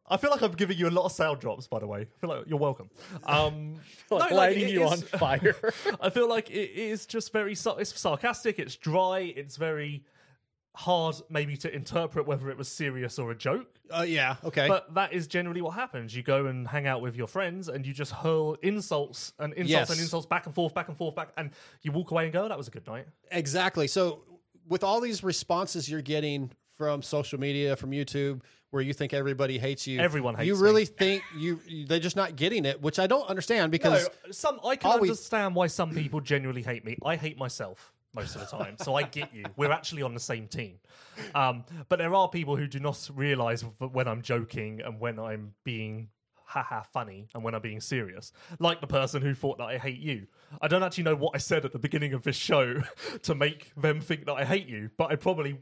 I feel like I'm giving you a lot of sound drops. By the way, I feel like you're welcome. Um, Like no, lighting it you is- on fire. I feel like it is just very it's sarcastic. It's dry. It's very hard, maybe to interpret whether it was serious or a joke. Uh, yeah. Okay. But that is generally what happens. You go and hang out with your friends, and you just hurl insults and insults Yes. and insults back and forth, back and forth, back, and you walk away and go, "That was a good night." Exactly. So, with all these responses you're getting from social media, from YouTube, where you think everybody hates you, Everyone hates You me. really think you you- they're just not getting it, which I don't understand because No, some I can we- understand why some people genuinely hate me. I hate myself most of the time, so I get you. We're actually on the same team. Um, but there are people who do not realise when I'm joking and when I'm being haha funny and when I'm being serious. Like the person who thought that I hate you. I don't actually know what I said at the beginning of this show to make them think that I hate you, but I probably.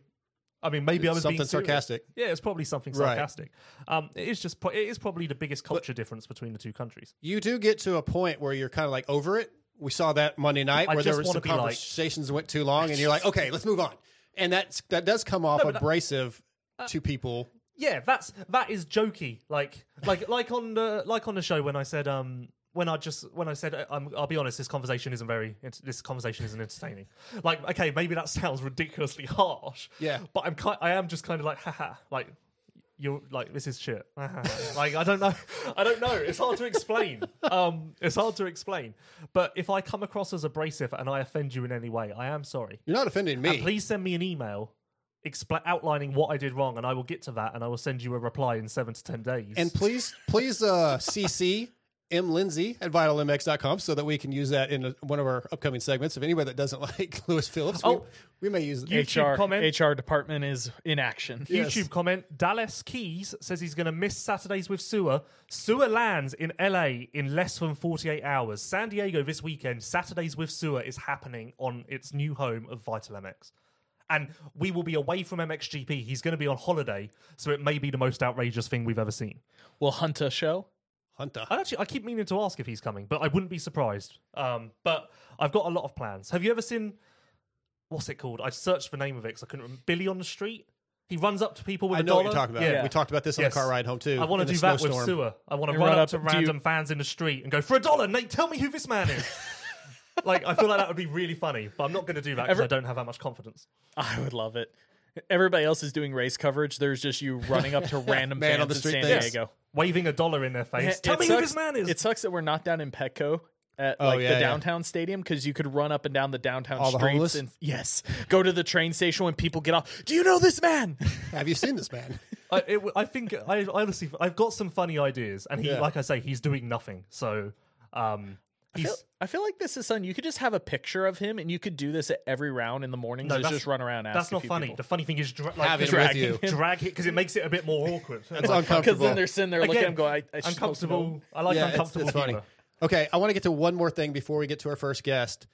I mean, maybe I was being something sarcastic. Yeah, it's probably something sarcastic. Right. Um, it is just. It is probably the biggest culture difference between the two countries. you do get to a point where you're kind of like over it. We saw that Monday night I where there was some be like- conversations went too long, and you're like, okay, let's move on. And that's that does come off but that- abrasive Uh, to people. Yeah, that's that is jokey. Like like like on the like on the show when I said um when I just when I said uh, I'm, I'll be honest, this conversation isn't very this conversation isn't entertaining. Like okay, maybe that sounds ridiculously harsh. Yeah. but I'm kind I am just kind of like haha like you're like this is shit. like I don't know, I don't know. It's hard to explain. Um, it's hard to explain. But if I come across as abrasive and I offend you in any way, I am sorry. You're not offending me. And please send me an email expla- outlining what I did wrong, and I will get to that, and I will send you a reply in seven to ten days. And please, please uh, CC M Lindsay at vitalmx.com so that we can use that in a, one of our upcoming segments. If anybody that doesn't like Lewis Phillips, Oh, we, we may use YouTube HR comment. HR department is in action. Yes. YouTube comment: Dallas Keys says he's going to miss Saturdays with Seewer. Seewer lands in LA in less than 48 hours. San Diego this weekend. Saturdays with Seewer is happening on its new home of Vital MX. And we will be away from MXGP. He's going to be on holiday, so it may be the most outrageous thing we've ever seen. Will Hunter show? Hunter. I actually I keep meaning to ask if he's coming, but I wouldn't be surprised. Um, but I've got a lot of plans. Have you ever seen what's it called? I searched the name of it because I couldn't remember. Billy on the street. He runs up to people with I a know what dollar. you're talking about. Yeah. We talked about this on Yes. the car ride home too. I want in to the do that with snowstorm. Seewer. I want to And run, run up up- to do you- random fans in the street and go for a dollar. Nate, tell me who this man is. like I feel like that would be really funny, but I'm not going to do that because Ever- I don't have that much confidence. I would love it. Everybody else is doing race coverage. There's just you running up to random Man fans on the in street San things. Diego. Waving a dollar in their face. It tell me who sucks- this man is. It sucks that we're not down in Petco at Oh, like yeah, the yeah. downtown stadium because you could run up and down the downtown All the streets homeless? and yes, go to the train station when people get off. Do you know this man? Have you seen this man? I, it, w- I think I, I honestly I've got some funny ideas, and he, Yeah. like I say, he's doing nothing. So, um, he's I feel, I feel like this is something you could just have a picture of him and you could do this at every round in the mornings. No, and that's- just run around. and that's a not few funny. people. The funny thing is, dra- like, Have him drag with you. drag it because it makes it a bit more awkward. It's Because uncomfortable. then they're sitting there looking at him going, I, I just supposed to know. uncomfortable. I like yeah, it's, uncomfortable it's funny. humor. Okay, I want to get to one more thing before we get to our first guest.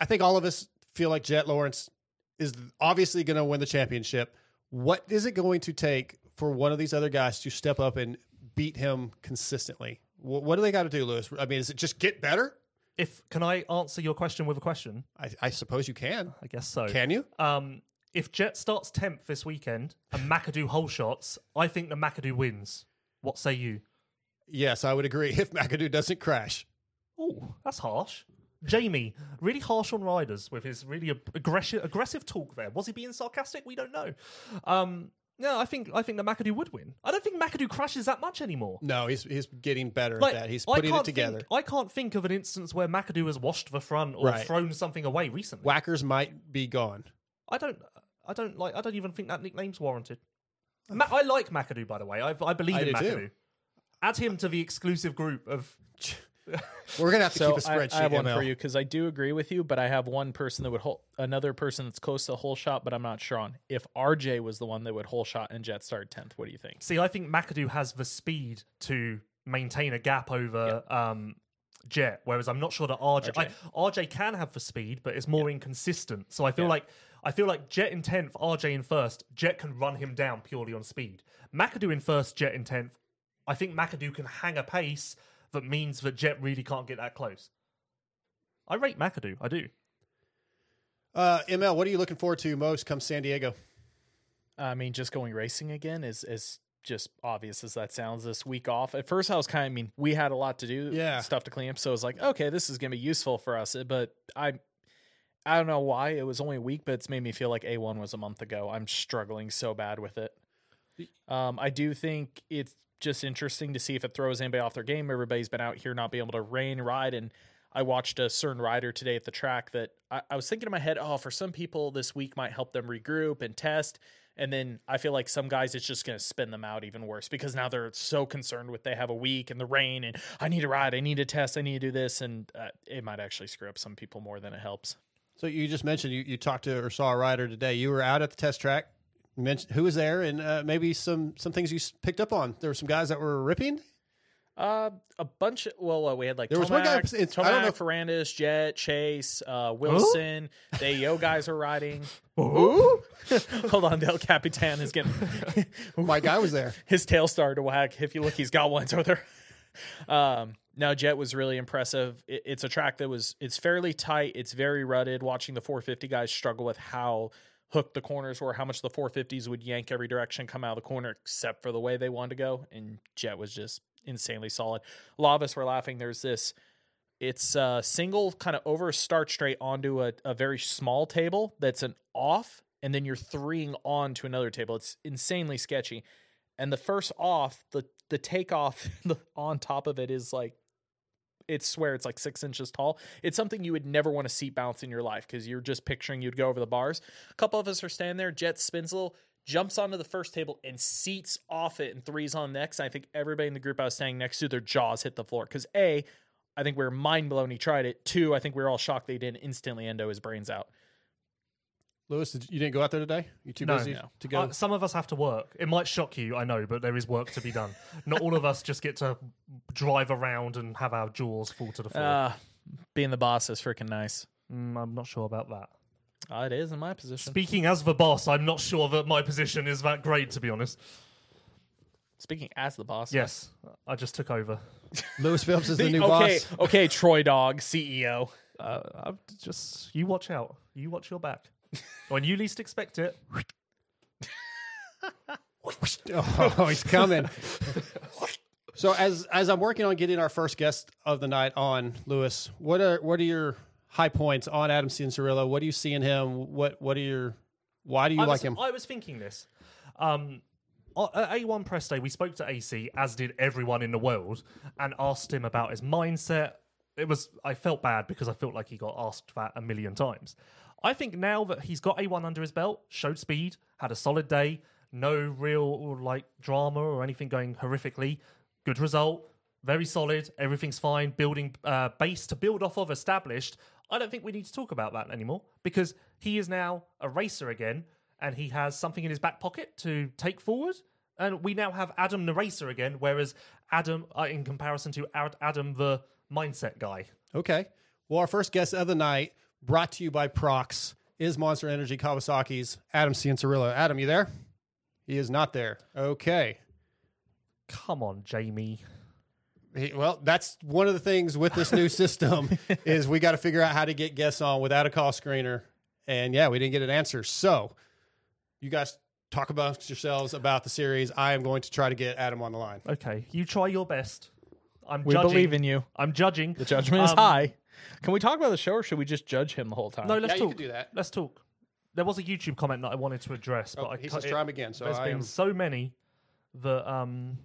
I think all of us feel like Jet Lawrence is obviously going to win the championship. What is it going to take for one of these other guys to step up and beat him consistently? What, what do they got to do, Lewis? I mean, is it just get better? If can I answer your question with a question? I, I suppose you can. I guess so. Can you? Um, if Jet starts tenth this weekend and McAdoo whole shots, I think the McAdoo wins. What say you? Yes, I would agree. If McAdoo doesn't crash, Oh, that's harsh. Jamie, really harsh on riders with his really ag- aggressive aggressive talk there. Was he being sarcastic? We don't know. Um, no, I think I think that McAdoo would win. I don't think McAdoo crashes that much anymore. no, he's he's getting better Like, at that. He's I putting it can't together. Think, I can't think of an instance where McAdoo has washed the front or Right. thrown something away recently. Whackers might be gone. I don't. I don't like. I don't even think that nickname's warranted. Ma- I like McAdoo, by the way. I, I believe I in do McAdoo. too. Add him to the exclusive group of. We're gonna have to So keep a I, spreadsheet. I have one ML. for you because I do agree with you, but I have one person that would hold another person that's close to a whole shot, but I'm not sure on. If RJ was the one that would whole shot and Jet started tenth, what do you think? See, I think McAdoo has the speed to maintain a gap over um, Jet, whereas I'm not sure that RJ I, RJ can have the speed, but it's more inconsistent. So I feel like I feel like Jet in tenth, RJ in first. Jet can run him down purely on speed. McAdoo in first, Jet in tenth. I think McAdoo can hang a pace that means that Jet really can't get that close. I rate McAdoo. I do. Uh, ML, what are you looking forward to most come San Diego? I mean, just going racing again is is just obvious as that sounds. This week off. At first, I was kind of I mean, we had a lot to do, Yeah. stuff to clean up. So I was like, okay, this is gonna be useful for us. But I, I don't know why it was only a week, but it's made me feel like A one was a month ago. I'm struggling so bad with it. Um, I do think it's just interesting to see if it throws anybody off their game. Everybody's been out here not being able to rain ride, and I watched a certain rider today at the track that I, I was thinking in my head, oh, for some people this week might help them regroup and test. And then I feel like some guys it's just going to spin them out even worse because now they're so concerned with they have a week and the rain and I need to ride, I need to test, I need to do this, and uh, it might actually screw up some people more than it helps. So you just mentioned you, you talked to or saw a rider today. You were out at the test track. Mentioned who was there, and uh, maybe some some things you picked up on. There were some guys that were ripping. Uh, a bunch of well, uh, we had like There was one guy- Tomac, it's- I don't know Ferrandis, Jet, Chase, uh, Wilson. They yo guys are riding. Hold on, Del Capitan is getting My guy was there. his tail started to wag. If you look, he's got one over there. Um, no, Jet was really impressive. It, it's a track that was it's fairly tight. It's very rutted. Watching the 450 guys struggle with how hooked the corners were, how much the 450s would yank every direction, come out of the corner, except for the way they wanted to go. And Jet was just insanely solid. A lot of us were laughing. There's this. It's a single kind of over start straight onto a, a very small table that's an off, and then you're threeing on to another table. It's insanely sketchy and the first off the the takeoff on top of it is like it's swear it's like six inches tall. It's something you would never want to seat bounce in your life because you're just picturing you'd go over the bars. A couple of us are standing there jet spins jumps onto the first table and seats off it and threes on next. I think everybody in the group i was standing next to their jaws hit the floor because a i think we were mind blown he tried it. Two i think we were all shocked they didn't instantly endo his brains out Lewis, did you, you didn't go out there today. You too No. busy No. to go. Uh, some of us have to work. It might shock you, I know, but there is work to be done. Not all of us just get to drive around and have our jaws fall to the floor. uh being the boss is freaking nice Mm, I'm not sure about that. uh, it is in my position Speaking as the boss, I'm not sure that my position is that great, to be honest. speaking as the boss Yes, I just took over. Lewis Phillips is the The- new okay, boss. okay, Troy Dog, CEO. Uh, I'm just you watch out. You watch your back. When you least expect it, Oh, he's coming. so as as I'm working on getting our first guest of the night on Lewis, what are what are your high points on Adam Cianciarulo? What do you see in him? What what are your why do you I like was, him? I was thinking this. Um, at A1 press day, we spoke to AC, as did everyone in the world, and asked him about his mindset. It was I felt bad because I felt like he got asked that a million times. I think now that he's got A1 under his belt, showed speed, had a solid day, no real like drama or anything going horrifically, good result, very solid, everything's fine, building uh, base to build off of, established. I don't think we need to talk about that anymore because he is now a racer again and he has something in his back pocket to take forward. And we now have Adam the racer again, whereas Adam, uh, in comparison to Adam the mindset guy. Okay. Well, our first guest of the night, brought to you by Prox, is Monster Energy Kawasaki's Adam Cianciarulo. Adam, you there? He is not there. Okay. Come on, Jamie. He- well, that's one of the things with this new system is we got to figure out how to get guests on without a call screener. And yeah, we didn't get an answer. So you guys talk amongst yourselves about the series. I am going to try to get Adam on the line. Okay, you try your best. I'm We judging. believe in you. I'm judging. The judgment is Um, high. Can we talk about the show, or should we just judge him the whole time? No, let's Yeah, you talk. can do that. Let's talk. There was a YouTube comment that I wanted to address, but Oh, I he cut says it- try him again. So There's I been am, so many that um,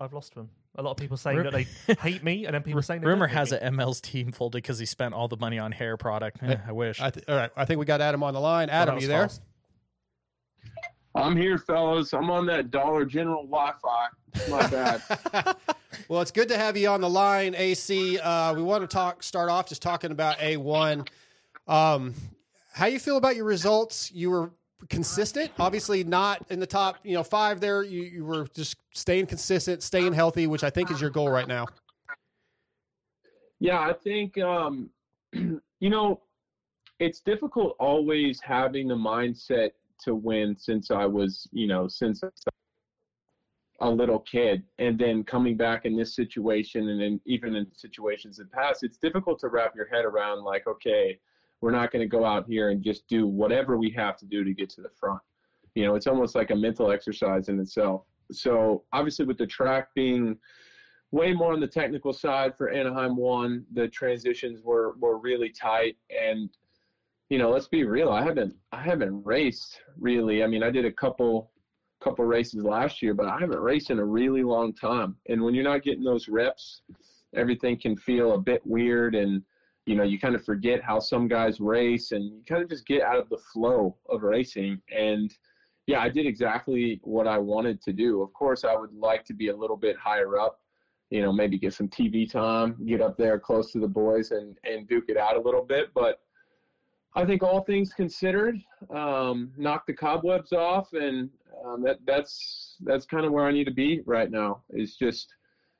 I've lost them. A lot of people saying Ru- that they hate me, and then people saying they Rumor don't hate has me. it ML's team folded because he spent all the money on hair product. Eh, I wish. I th- all right. I think we got Adam on the line. Adam, was you there? fast. I'm here, fellas. I'm on that Dollar General Wi-Fi. My bad. Well, it's good to have you on the line, AC. Uh, we want to talk. Start off just talking about A1. Um, how you feel about your results? You were consistent. Obviously, not in the top, you know, five. There, you, you were just staying consistent, staying healthy, which I think is your goal right now. yeah, I think um, you know it's difficult always having the mindset to win since I was, you know, since a little kid. And then coming back in this situation and then even in situations in past it's difficult to wrap your head around like okay we're not going to go out here and just do whatever we have to do to get to the front. You know it's almost like a mental exercise in itself. So obviously with the track being way more on the technical side for anaheim one the transitions were were really tight. And you know let's be real i haven't i haven't raced really. I mean i did a couple couple races last year, but I haven't raced in a really long time. And when you're not getting those reps, everything can feel a bit weird and you know, you kind of forget how some guys race and you kind of just get out of the flow of racing. And yeah, I did exactly what I wanted to do. Of course, I would like to be a little bit higher up, you know, maybe get some TV time, get up there close to the boys and, and duke it out a little bit. But I think all things considered, um, knock the cobwebs off, and um, that that's that's kind of where I need to be right now. Is just,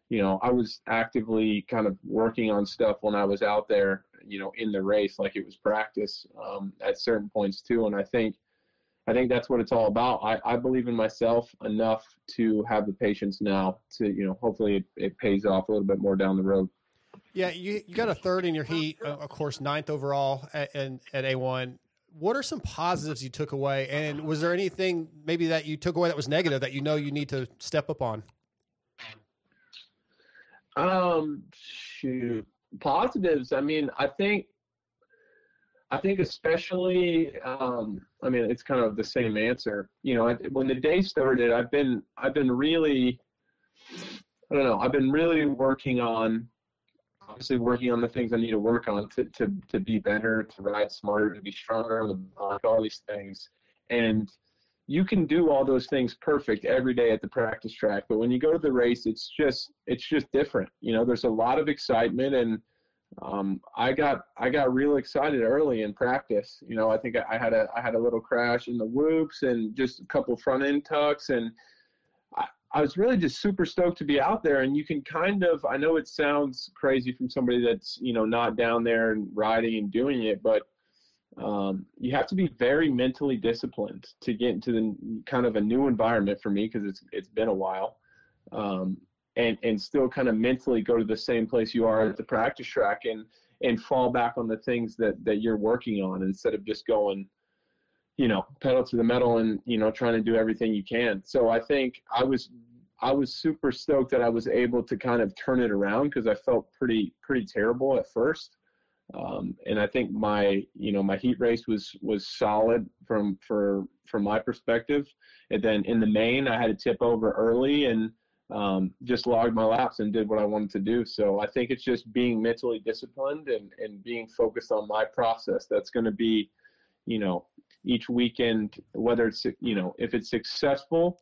you know, I was actively kind of working on stuff when I was out there, you know, in the race, like it was practice um, at certain points too. And I think, I think that's what it's all about. I, I believe in myself enough to have the patience now to, you know, hopefully it, it pays off a little bit more down the road. Yeah, you, you got a third in your heat, of course, ninth overall at, and at A1. What are some positives you took away? And was there anything maybe that you took away that was negative that you know you need to step up on? Um, shoot, positives. I mean, I think, I think especially, um, I mean, it's kind of the same answer. You know, I, when the day started, I've been, I've been really, I don't know, I've been really working on, obviously working on the things I need to work on to, to, to be better, to ride smarter, to be stronger, all these things. And you can do all those things perfect every day at the practice track, but when you go to the race, it's just, it's just different. You know, there's a lot of excitement and, um, I got I got real excited early in practice. You know, I think I had a I had a little crash in the whoops and just a couple front end tucks, and I, was really just super stoked to be out there. And you can kind of I know it sounds crazy from somebody that's you know not down there and riding and doing it, but um, you have to be very mentally disciplined to get into the kind of a new environment for me because it's it's been a while. Um, and and still kind of mentally go to the same place you are at the practice track and and fall back on the things that that you're working on instead of just going you know pedal to the metal and you know trying to do everything you can so i think i was i was super stoked that i was able to kind of turn it around because i felt pretty pretty terrible at first um, and i think my you know my heat race was was solid from for from my perspective and then in the main i had to tip over early and um, just logged my laps and did what I wanted to do. So I think it's just being mentally disciplined and, and being focused on my process. That's going to be, you know, each weekend, whether it's, you know, if it's successful,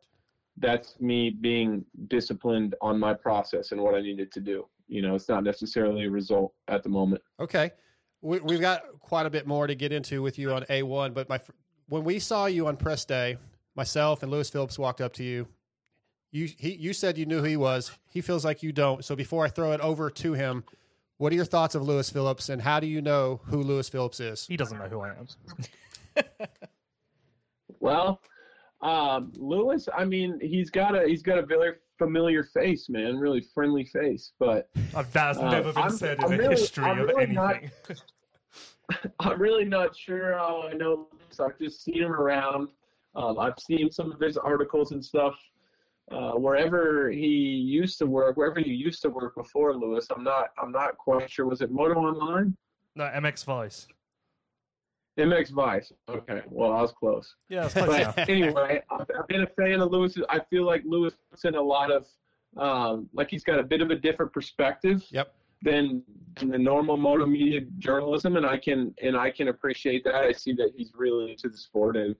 that's me being disciplined on my process and what I needed to do. You know, it's not necessarily a result at the moment. Okay, we, we've got quite a bit more to get into with you on A1, but my when we saw you on press day, myself and Lewis Phillips walked up to you. You he you said you knew who he was. He feels like you don't. So before I throw it over to him, what are your thoughts of Lewis Phillips and how do you know who Lewis Phillips is? He doesn't know who I am. Well, um, Lewis, I mean, he's got a he's got a very familiar face, man, really friendly face. But I've, that's Uh, never been I'm- said in I'm the really- history I'm of really anything. not- I'm really not sure how I know. Lewis. I've just seen him around. Um, I've seen some of his articles and stuff. Uh, wherever he used to work, wherever you used to work before Lewis, I'm not. I'm not quite sure. Was it Moto Online? no, MX Vice. MX Vice. Okay, well I was close. Yeah, close. But anyway, I've I've been a fan of Lewis. I feel like Lewis puts in a lot of, um, like he's got a bit of a different perspective Yep. than, than the normal motor media journalism, and I can and I can appreciate that. I see that he's really into the sport and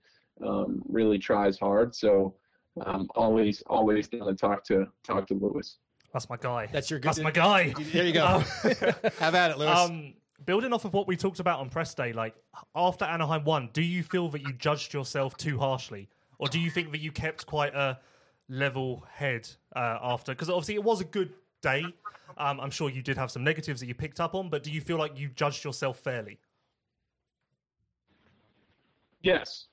um, really tries hard. So um, always always down to talk to talk to Lewis. That's my guy. That's your good- That's my guy. There you go. Um, Have at it, Lewis. um, building off of what we talked about on press day, like after Anaheim won, do you feel that you judged yourself too harshly, or do you think that you kept quite a level head uh, after? Because obviously it was a good day. Um, I'm sure you did have some negatives that you picked up on, but do you feel like you judged yourself fairly? Yes,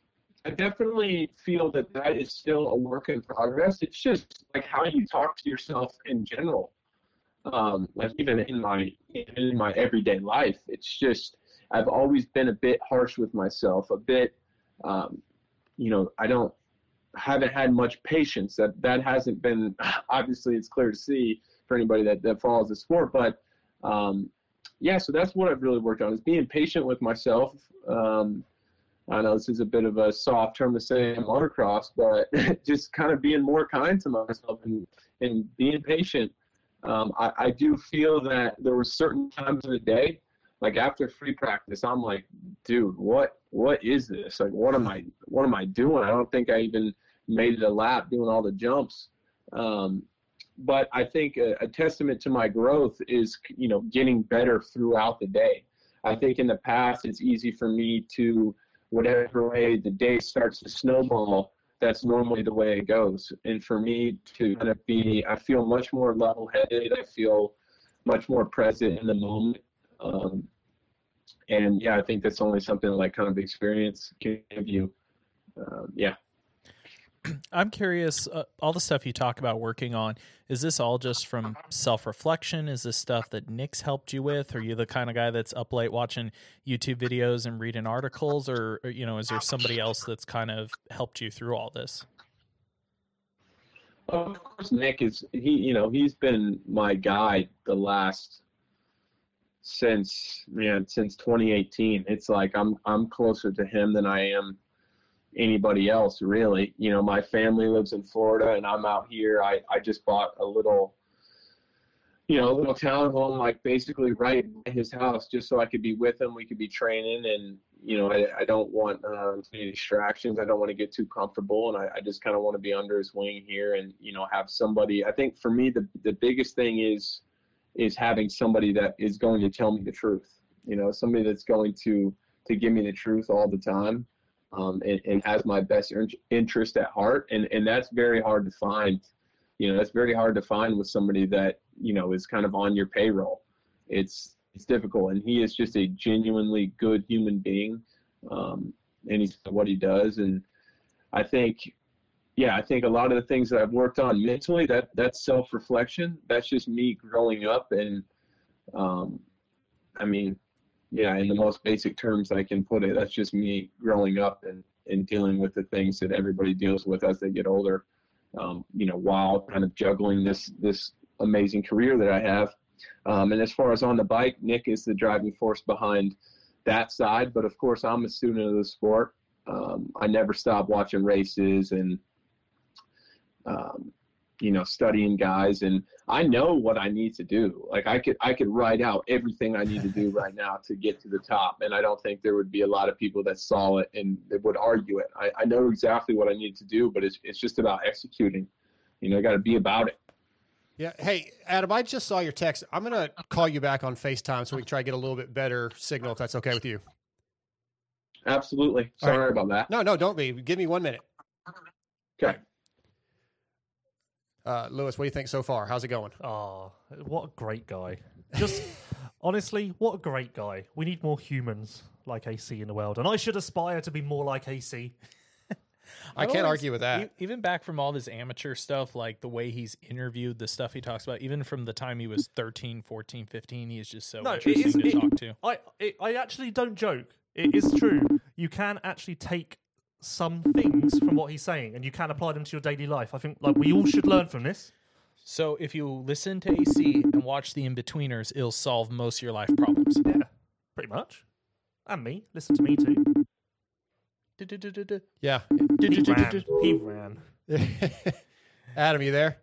I definitely feel that that is still a work in progress. It's just like how you talk to yourself in general. Um, like even in my in my everyday life, it's just I've always been a bit harsh with myself, a bit, um, you know, I don't haven't had much patience. That that hasn't been obviously it's clear to see for anybody that that follows the sport, but um, yeah, so that's what I've really worked on is being patient with myself. Um, I know this is a bit of a soft term to say in motocross, but just kind of being more kind to myself and, and being patient. Um, I, I do feel that there were certain times of the day, like after free practice, I'm like, dude, what what is this? Like, what am I what am I doing? I don't think I even made it a lap doing all the jumps. Um, but I think a, a testament to my growth is, you know, getting better throughout the day. I think in the past it's easy for me to whatever way the day starts to snowball, that's normally the way it goes. And for me to kind of be, I feel much more level headed. I feel much more present in the moment. Um, and yeah, I think that's only something like kind of experience can give you. Um, yeah. I'm curious, uh, all the stuff you talk about working on, is this all just from self reflection? Is this stuff that Nick's helped you with? Are you the kind of guy that's up late watching YouTube videos and reading articles? Or, or, you know, is there somebody else that's kind of helped you through all this? Of course, Nick is he. You know, he's been my guide the last since man since 2018. It's like I'm I'm closer to him than I am anybody else really. You know, my family lives in Florida and I'm out here. I I just bought a little you know, a little town home, like basically right by his house just so I could be with him, we could be training and you know, I, I don't want um, any distractions. I don't want to get too comfortable, and I, I just kind of want to be under his wing here, and you know, have somebody. I think for me, the the biggest thing is is having somebody that is going to tell me the truth. You know, somebody that's going to to give me the truth all the time, um, and, and has my best interest at heart. And and that's very hard to find. You know, that's very hard to find with somebody that you know is kind of on your payroll. It's it's difficult, and he is just a genuinely good human being, um, and he's what he does. And I think yeah, I think a lot of the things that I've worked on mentally, that that's self reflection. That's just me growing up, and um, I mean, yeah, in the most basic terms I can put it, that's just me growing up and and dealing with the things that everybody deals with as they get older. Um, you know, while kind of juggling this this amazing career that I have. Um, and as far as on the bike, Nick is the driving force behind that side. But of course, I'm a student of the sport. Um, I never stop watching races and um, you know studying guys and i know what i need to do like i could i could write out everything i need to do right now to get to the top and i don't think there would be a lot of people that saw it and that would argue it i, I know exactly what i need to do but it's, it's just about executing you know i got to be about it Yeah. Hey, Adam, I just saw your text. I'm going to call you back on FaceTime so we can try to get a little bit better signal if that's okay with you. absolutely All right. sorry about that No, no, don't be. Give me one minute. okay Uh, Lewis, what do you think so far? How's it going? Oh, what a great guy. Just honestly, what a great guy. We need more humans like AC in the world. And I should aspire to be more like AC. I I've can't always- argue with that. e- Even back from all this amateur stuff, like the way he's interviewed, the stuff he talks about, even from the time he was 13, 14, 15, he is just so No, interesting is- to it- talk to. I, it, I actually don't joke. It is true. You can actually take some things from what he's saying and you can apply them to your daily life. I think like we all should learn from this. So if you listen to AC and watch the Inbetweeners, it'll solve most of your life problems. Yeah, pretty much. And me. Listen to me too. Du-du-du-du-du. Yeah. He ran. He ran. Adam, you there?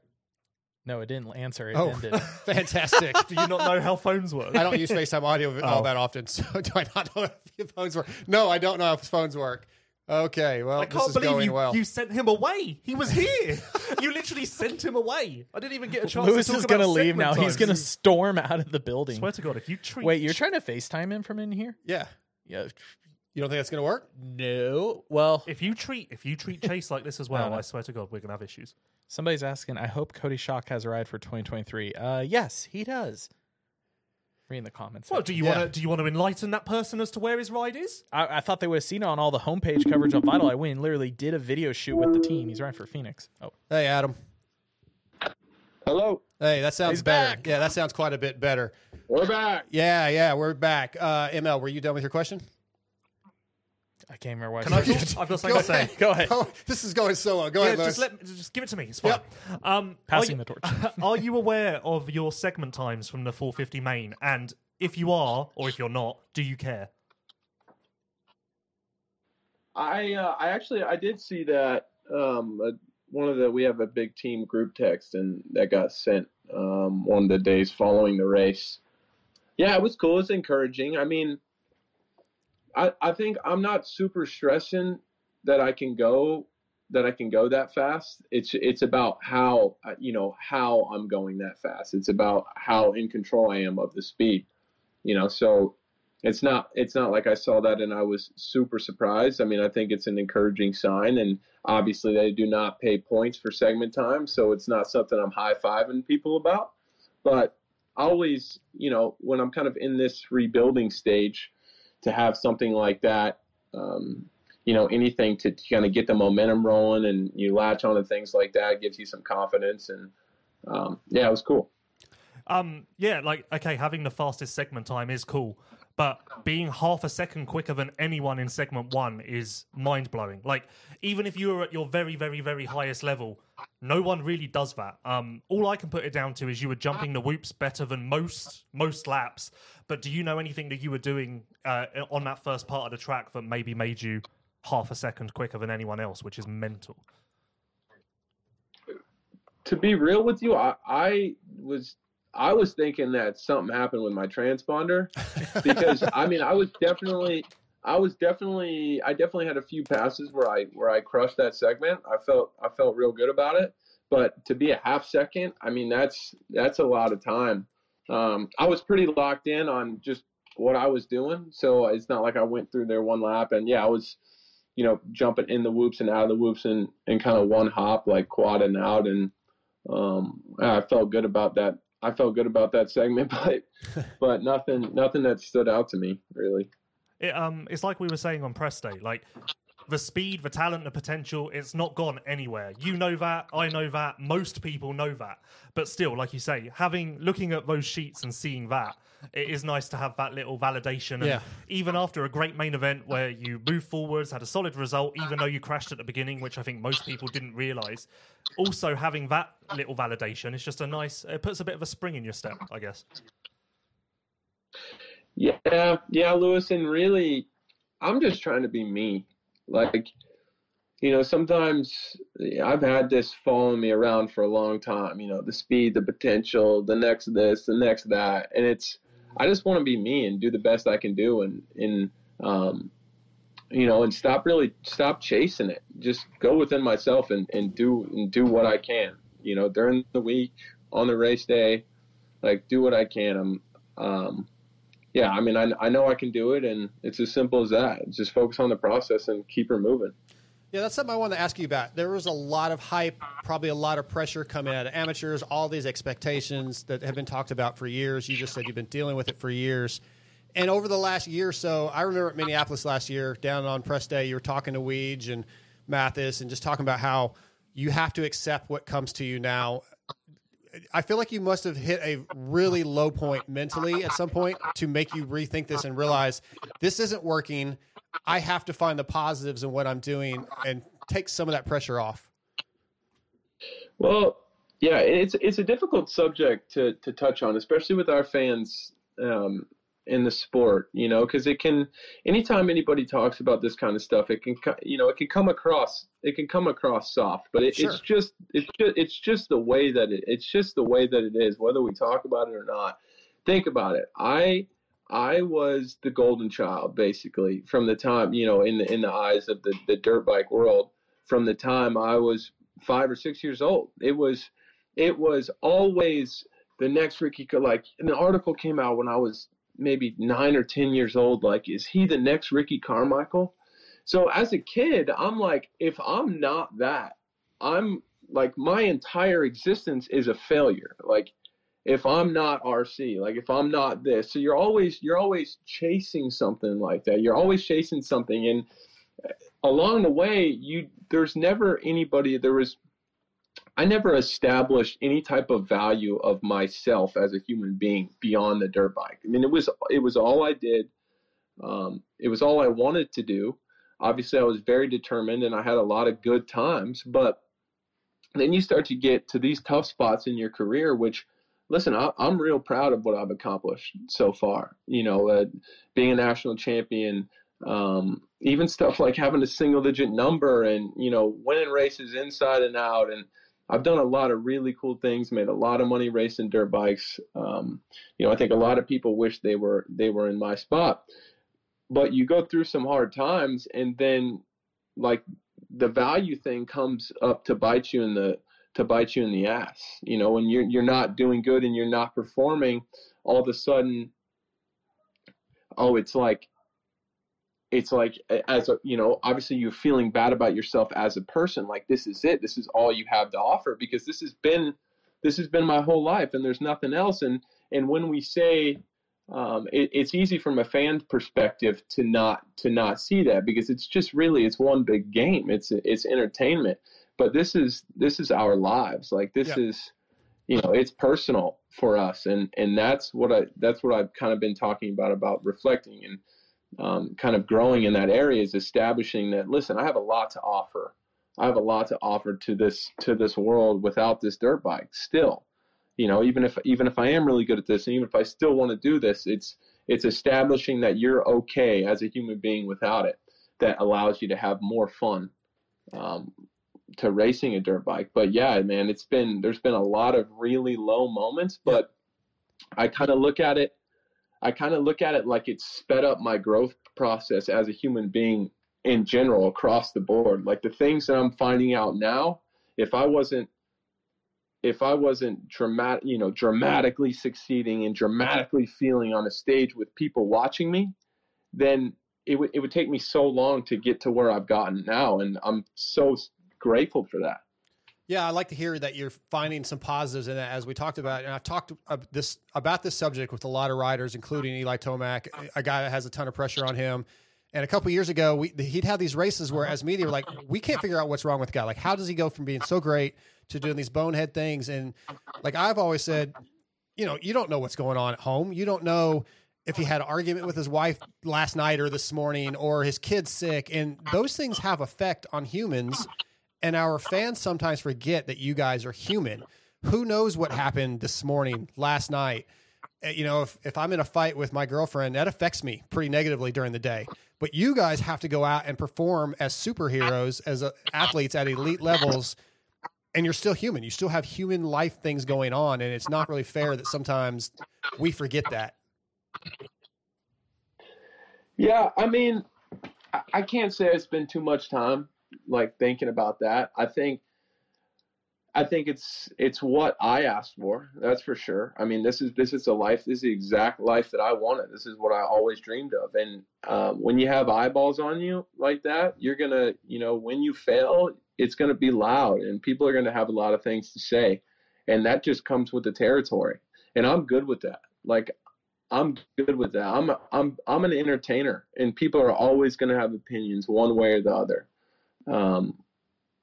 No, it didn't answer. It Oh, ended. fantastic. Do you not know how phones work? I don't use FaceTime audio all Oh. that often, so do I not know if your phones work? No, I don't know how phones work. Okay, well, I this can't believe going you, well. you sent him away. He was here. you literally sent him away. I didn't even get a chance. Lewis to is going to leave now. He's going to storm out of the building. Swear to God, if you treat Wait, you're trying to FaceTime him from in here? yeah. Yeah. You don't think that's going to work? No. Well, if you treat if you treat Chase like this as well, no. I swear to God, we're gonna have issues. somebody's asking, I hope Cody Schock has a ride for 2023. Uh, yes, he does. Reading the comments. Well, do you Yeah. want to do you want to enlighten that person as to where his ride is? I, I thought they would have seen it on all the homepage coverage on Vital. I went and literally did a video shoot with the team. He's riding for Phoenix. Oh, Hey, Adam. Hello, Hey, that sounds He's better. back. Yeah, that sounds quite a bit better. we're back. Yeah, yeah, we're back. Uh, ML, were you done with your question? I can't remember why. Can I started. talk? I've got something to say. Go ahead. Oh, this is going so well. Go Yeah, ahead, Lewis. just let just give it to me. It's fine. Um, Passing are the torch. are you aware of your segment times from the 450 main? And if you are, or if you're not, do you care? I uh, I actually I did see that um, uh, one of the we have a big team group text and that got sent um, one of the days following the race. Yeah, it was cool. It's encouraging. I mean, I I think I'm not super stressing that I can go that I can go that fast. It's it's about how uh, you know how I'm going that fast. It's about how in control I am of the speed. You know, so it's not it's not like I saw that and I was super surprised. I mean, I think it's an encouraging sign, and obviously they do not pay points for segment time, so it's not something I'm high fiving people about. But always, you know, when I'm kind of in this rebuilding stage, to have something like that, um, you know, anything to kind of get the momentum rolling and you latch on to things like that gives you some confidence, and um, yeah, it was cool. Um, yeah, like okay, having the fastest segment time is cool, but being half a second quicker than anyone in segment one is mind blowing. Like even if you were at your very, very, very highest level, no one really does that. Um, all I can put it down to is you were jumping the whoops better than most most laps. But do you know anything that you were doing uh, on that first part of the track that maybe made you half a second quicker than anyone else, which is mental? to be real with you, I, I was I was thinking that something happened with my transponder because I mean I was definitely I was definitely I definitely had a few passes where I where I crushed that segment. I felt I felt real good about it. But to be a half second, I mean that's that's a lot of time. Um, I was pretty locked in on just what I was doing, so it's not like I went through there one lap and yeah I was you know jumping in the whoops and out of the whoops and, and kind of one hop like quad and out and um, I felt good about that. I felt good about that segment, but but nothing nothing that stood out to me really. It, um, it's like we were saying on press day. Like the speed, the talent, the potential, it's not gone anywhere. You know that, I know that, most people know that. But still, like you say, having looking at those sheets and seeing that, it is nice to have that little validation. And Yeah. even after a great main event where you move forwards, had a solid result, even though you crashed at the beginning, which I think most people didn't realise. Also having that little validation is just a nice. It puts a bit of a spring in your step, I guess. Yeah, yeah, Lewis, and really, I'm just trying to be me. Like, you know, sometimes I've had this following me around for a long time. You know, the speed, the potential, the next this, the next that, and it's. I just want to be me and do the best I can do, and and um, you know, and stop really stop chasing it. Just go within myself and and do and do what I can. You know, during the week on the race day, like do what I can. I'm. Um, yeah, I mean, I, I know I can do it, and it's as simple as that. Just focus on the process and keep her moving. Yeah, that's something I wanted to ask you about. There was a lot of hype, probably a lot of pressure coming out of amateurs, all these expectations that have been talked about for years. You just said you've been dealing with it for years. And over the last year or so, I remember at Minneapolis last year, down on press day, you were talking to Weege and Matthes and just talking about how you have to accept what comes to you now. I feel like you must have hit a really low point mentally at some point to make you rethink this and realize this isn't working. I have to find the positives in what I'm doing and take some of that pressure off. Well, yeah, it's it's a difficult subject to to touch on, especially with our fans um, in the sport. You know, because it can anytime anybody talks about this kind of stuff, it can you know it can come across it can come across soft, but it, Sure. it's just it's just it's just the way that it it's just the way that it is, whether we talk about it or not. Think about it. I I was the golden child basically from the time you know in the in the eyes of the the dirt bike world from the time I was five or six years old. It was it was always the next Ricky like an article came out when I was maybe nine or ten years old. Like, is he the next Ricky Carmichael? So as a kid, I'm like, if I'm not that, I'm like my entire existence is a failure. Like if I'm not RC, like if I'm not this, so you're always you're always chasing something like that. You're always chasing something, and uh, along the way, you there's never anybody. There was I never established any type of value of myself as a human being beyond the dirt bike. I mean, it was it was all I did. Um, it was all I wanted to do. Obviously, I was very determined, and I had a lot of good times. But then you start to get to these tough spots in your career, which listen, I, I'm real proud of what I've accomplished so far. You know, uh, being a national champion, um, even stuff like having a single digit number and, you know, winning races inside and out. And I've done a lot of really cool things, made a lot of money racing dirt bikes. Um, you know, I think a lot of people wish they were, they were in my spot, but you go through some hard times and then like the value thing comes up to bite you in the, to bite you in the ass. You know, when you're you're not doing good and you're not performing, all of a sudden, oh, it's like it's like as a you know obviously you're feeling bad about yourself as a person like this is it this is all you have to offer because this has been this has been my whole life and there's nothing else and and when we say um, it, it's easy from a fan perspective to not to not see that because it's just really it's one big game it's it's entertainment but this is this is our lives like this Yeah. is you know it's personal for us and and that's what i that's what i've kind of been talking about about reflecting and um, kind of growing in that area is establishing that listen i have a lot to offer. I have a lot to offer to this to this world without this dirt bike still. You know even if even if i am really good at this and even if i still want to do this it's it's establishing that you're okay as a human being without it that allows you to have more fun um, to racing a dirt bike. But yeah, man, it's been there's been a lot of really low moments, but I kind of look at it I kind of look at it like it's sped up my growth process as a human being in general across the board. Like the things that I'm finding out now, if I wasn't if I wasn't dramatic, you know, dramatically succeeding and dramatically feeling on a stage with people watching me, then it would it would take me so long to get to where I've gotten now, and I'm so grateful for that. Yeah, I like to hear that you're finding some positives in that, as we talked about. And I've talked ab- this about this subject with a lot of riders, including Eli Tomac, a guy that has a ton of pressure on him. And a couple years ago, we, he'd have these races where, as media, we're like, we can't figure out what's wrong with the guy. Like, how does he go from being so great to doing these bonehead things? And like I've always said, you know, you don't know what's going on at home. You don't know if he had an argument with his wife last night or this morning, or his kid's sick, and those things have effect on humans. And our fans sometimes forget that you guys are human. Who knows what happened this morning, last night? Uh, You know, if, if I'm in a fight with my girlfriend, that affects me pretty negatively during the day. But you guys have to go out and perform as superheroes, as uh, athletes at elite levels, and you're still human. You still have human life things going on, and it's not really fair that sometimes we forget that. Yeah, I mean, I- I can't say I spend too much time like thinking about that. I think, I think it's it's what I asked for. That's for sure. I mean, this is this is a life. This is the exact life that I wanted. This is what I always dreamed of. And um, when you have eyeballs on you like that, you're gonna, you know, when you fail, it's gonna be loud, and people are gonna have a lot of things to say, and that just comes with the territory. And I'm good with that. Like I'm good with that. I'm I'm I'm an entertainer, and people are always to have opinions one way or the other, um,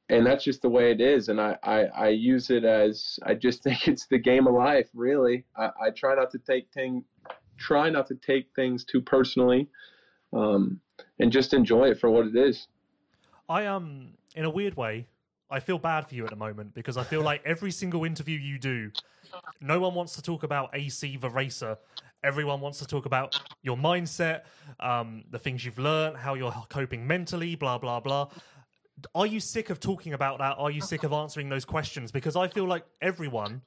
and that's just the way it is. And I, I I use it as I just think it's the game of life. Really, I, I try not to take thing, try not to take things too personally, um, and just enjoy it for what it is. I um in a weird way, I feel bad for you at the moment because I feel like every single interview you do, no one wants to talk about AC the racer. Everyone wants to talk about your mindset, um, the things you've learned, how you're coping mentally, blah blah blah. Are you sick of talking about that? Are you sick of answering those questions? Because I feel like everyone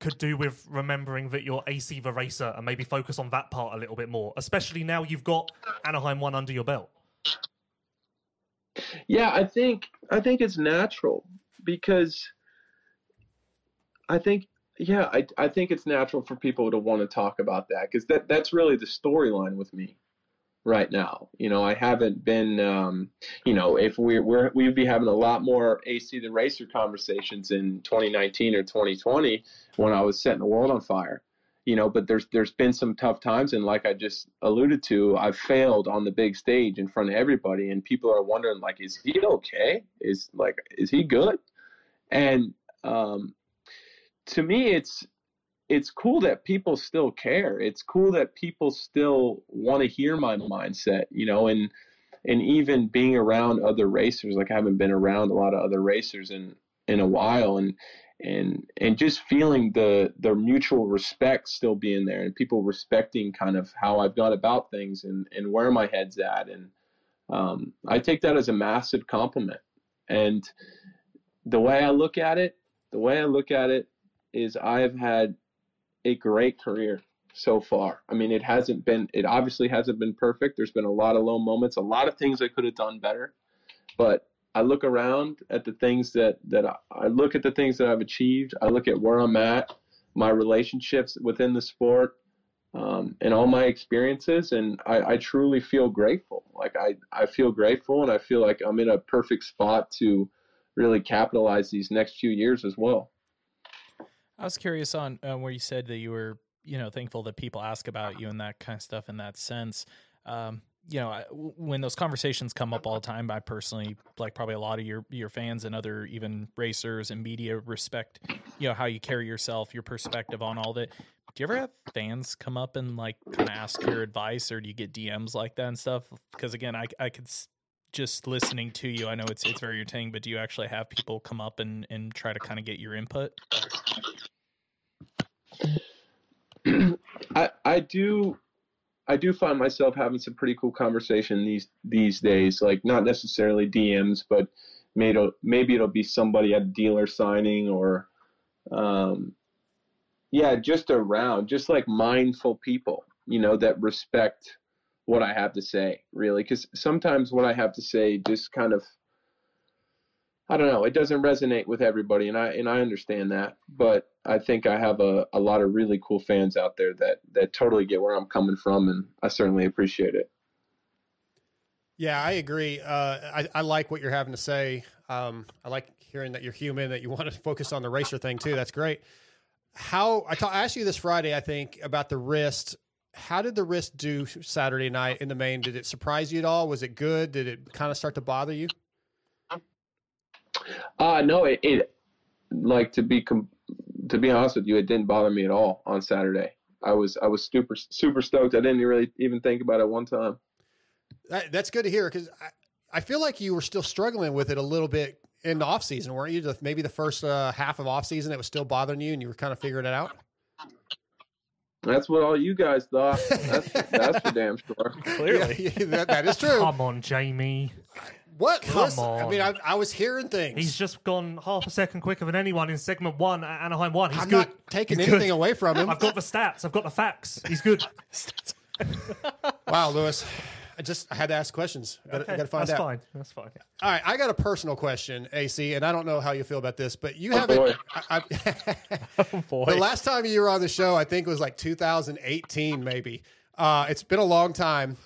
could do with remembering that you're AC the racer and maybe focus on that part a little bit more, especially now you've got Anaheim one under your belt. Yeah, I think I think it's natural because I think yeah, I I think it's natural for people to want to talk about that because that that's really the storyline with me. Right now. You know, I haven't been, um, you know, if we're, we're we'd be having a lot more AC the racer conversations in 2019 or 2020 when I was setting the world on fire. You know, but there's there's been some tough times, and like I just alluded to, I've failed on the big stage in front of everybody, and people are wondering like, is he okay? Is like, is he good? And um, to me, it's it's cool that people still care. It's cool that people still want to hear my mindset, you know, and and even being around other racers, like I haven't been around a lot of other racers in in a while, and and and just feeling the the mutual respect still being there, and people respecting kind of how I've gone about things and and where my head's at, and um, I take that as a massive compliment. And the way I look at it, the way I look at it is I have had a great career so far. I mean, it hasn't been, it obviously hasn't been perfect. There's been a lot of low moments, a lot of things I could have done better. But I look around at the things that, that I, I look at the things that I've achieved. I look at where I'm at, my relationships within the sport, um, and all my experiences. And I, I truly feel grateful. Like I, I feel grateful and I feel like I'm in a perfect spot to really capitalize these next few years as well. I was curious on uh, where you said that you were, you know, thankful that people ask about you and that kind of stuff in that sense. Um, you know, I, when those conversations come up all the time, I personally, like probably a lot of your your fans and other even racers and media, respect, you know, how you carry yourself, your perspective on all that. Do you ever have fans come up and like kind of ask your advice, or do you get DMs like that and stuff? Because again, I I could just listening to you, I know it's it's very entertaining, but do you actually have people come up and and try to kind of get your input? I I do I do find myself having some pretty cool conversation these these days. Like not necessarily DMs, but maybe it'll, maybe it'll be somebody at dealer signing or, um, yeah, just around, just like mindful people, you know, that respect what I have to say, really. Because sometimes what I have to say just kind of I don't know. It doesn't resonate with everybody, and I and I understand that. But I think I have a, a lot of really cool fans out there that that totally get where I'm coming from, and I certainly appreciate it. Yeah, I agree. Uh, I, I like what you're having to say. Um, I like hearing that you're human, that you want to focus on the racer thing too. That's great. How I, ta- I asked you this Friday, I think, about the wrist. How did the wrist do Saturday night in the main? Did it surprise you at all? Was it good? Did it kind of start to bother you? Uh no, it, it like to be com- to be honest with you, it didn't bother me at all on Saturday. I was I was super super stoked. I didn't really even think about it one time. That, that's good to hear because I, I feel like you were still struggling with it a little bit in the off season, weren't you? The, maybe the first uh, half of off season, it was still bothering you, and you were kind of figuring it out. That's what all you guys thought. That's that's for damn sure. Clearly. Yeah, yeah, that, that is true. Come on, Jamie. What? Come Listen, I mean, I, I was hearing things. He's just gone half a second quicker than anyone in segment one at Anaheim one. He's I'm good. not taking He's anything good. away from him. I've got the stats. I've got the facts. He's good. Wow, Lewis. I just I had to ask questions. I gotta, I Okay, gotta find that's out. fine. That's fine. All right, I got a personal question, AC, and I don't know how you feel about this, but you Oh, haven't. boy. I, I, Boy. the last time you were on the show, I think it was like 2018, maybe. Uh, it's been a long time.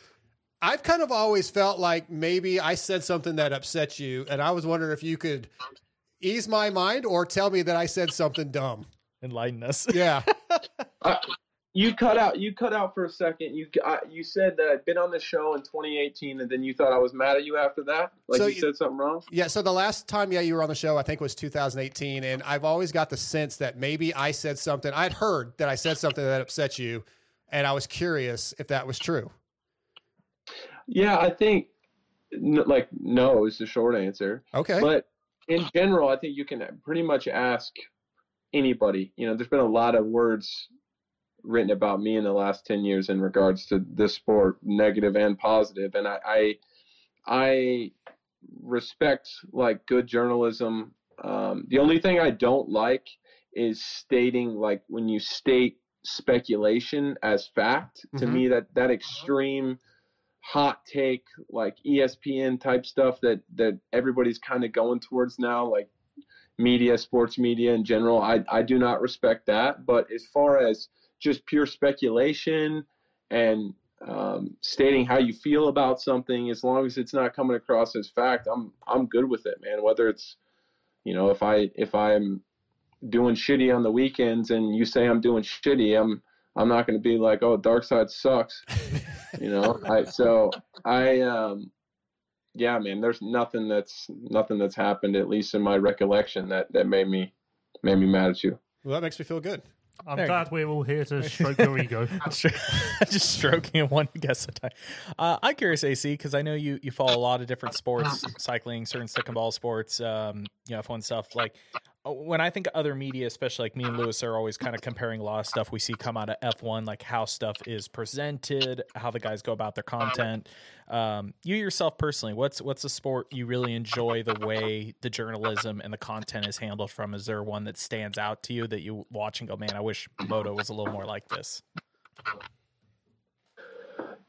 I've kind of always felt like maybe I said something that upset you, and I was wondering if you could ease my mind or tell me that I said something dumb. Enlighten us. Yeah. Uh, you cut out. You cut out for a second. You I, you said that I'd been on the show in 2018, and then you thought I was mad at you after that. Like So you you- said something wrong. Yeah, so the last time yeah you were on the show I think was 2018 and I've always got the sense that maybe I said something I'd heard that I said something that upset you and I was curious if that was true. Yeah, I think like no is the short answer. Okay. But in general, I think you can pretty much ask anybody. You know, there's been a lot of words written about me in the last 10 years in regards to this sport, negative and positive, and I I, I respect like good journalism. Um, the only thing I don't like is stating like when you state speculation as fact. To Mhm. me, that that extreme hot take like ESPN type stuff that that everybody's kind of going towards now, like media, sports media in general. I I do not respect that. But as far as just pure speculation and um, stating how you feel about something, as long as it's not coming across as fact, I'm I'm good with it, man. Whether it's you know if I if I'm doing shitty on the weekends and you say I'm doing shitty, I'm I'm not going to be like, oh, Dark Side sucks, you know. I so I um yeah, man. There's nothing that's nothing that's happened, at least in my recollection, that that made me made me mad at you. Well, that makes me feel good. I'm There glad we're all here to stroke your ego. just stroking it one guess at a time. Uh, I'm curious, AC, because I know you you follow a lot of different sports, cycling, certain stick and ball sports, um, you know, F1 stuff. Like when I think other media, especially like me and Lewis are always kind of comparing a lot of stuff we see come out of F1, like how stuff is presented, how the guys go about their content. Um, you yourself personally, what's what's a sport you really enjoy the way the journalism and the content is handled from? Is there one that stands out to you that you watch and go, man, I wish Moto was a little more like this?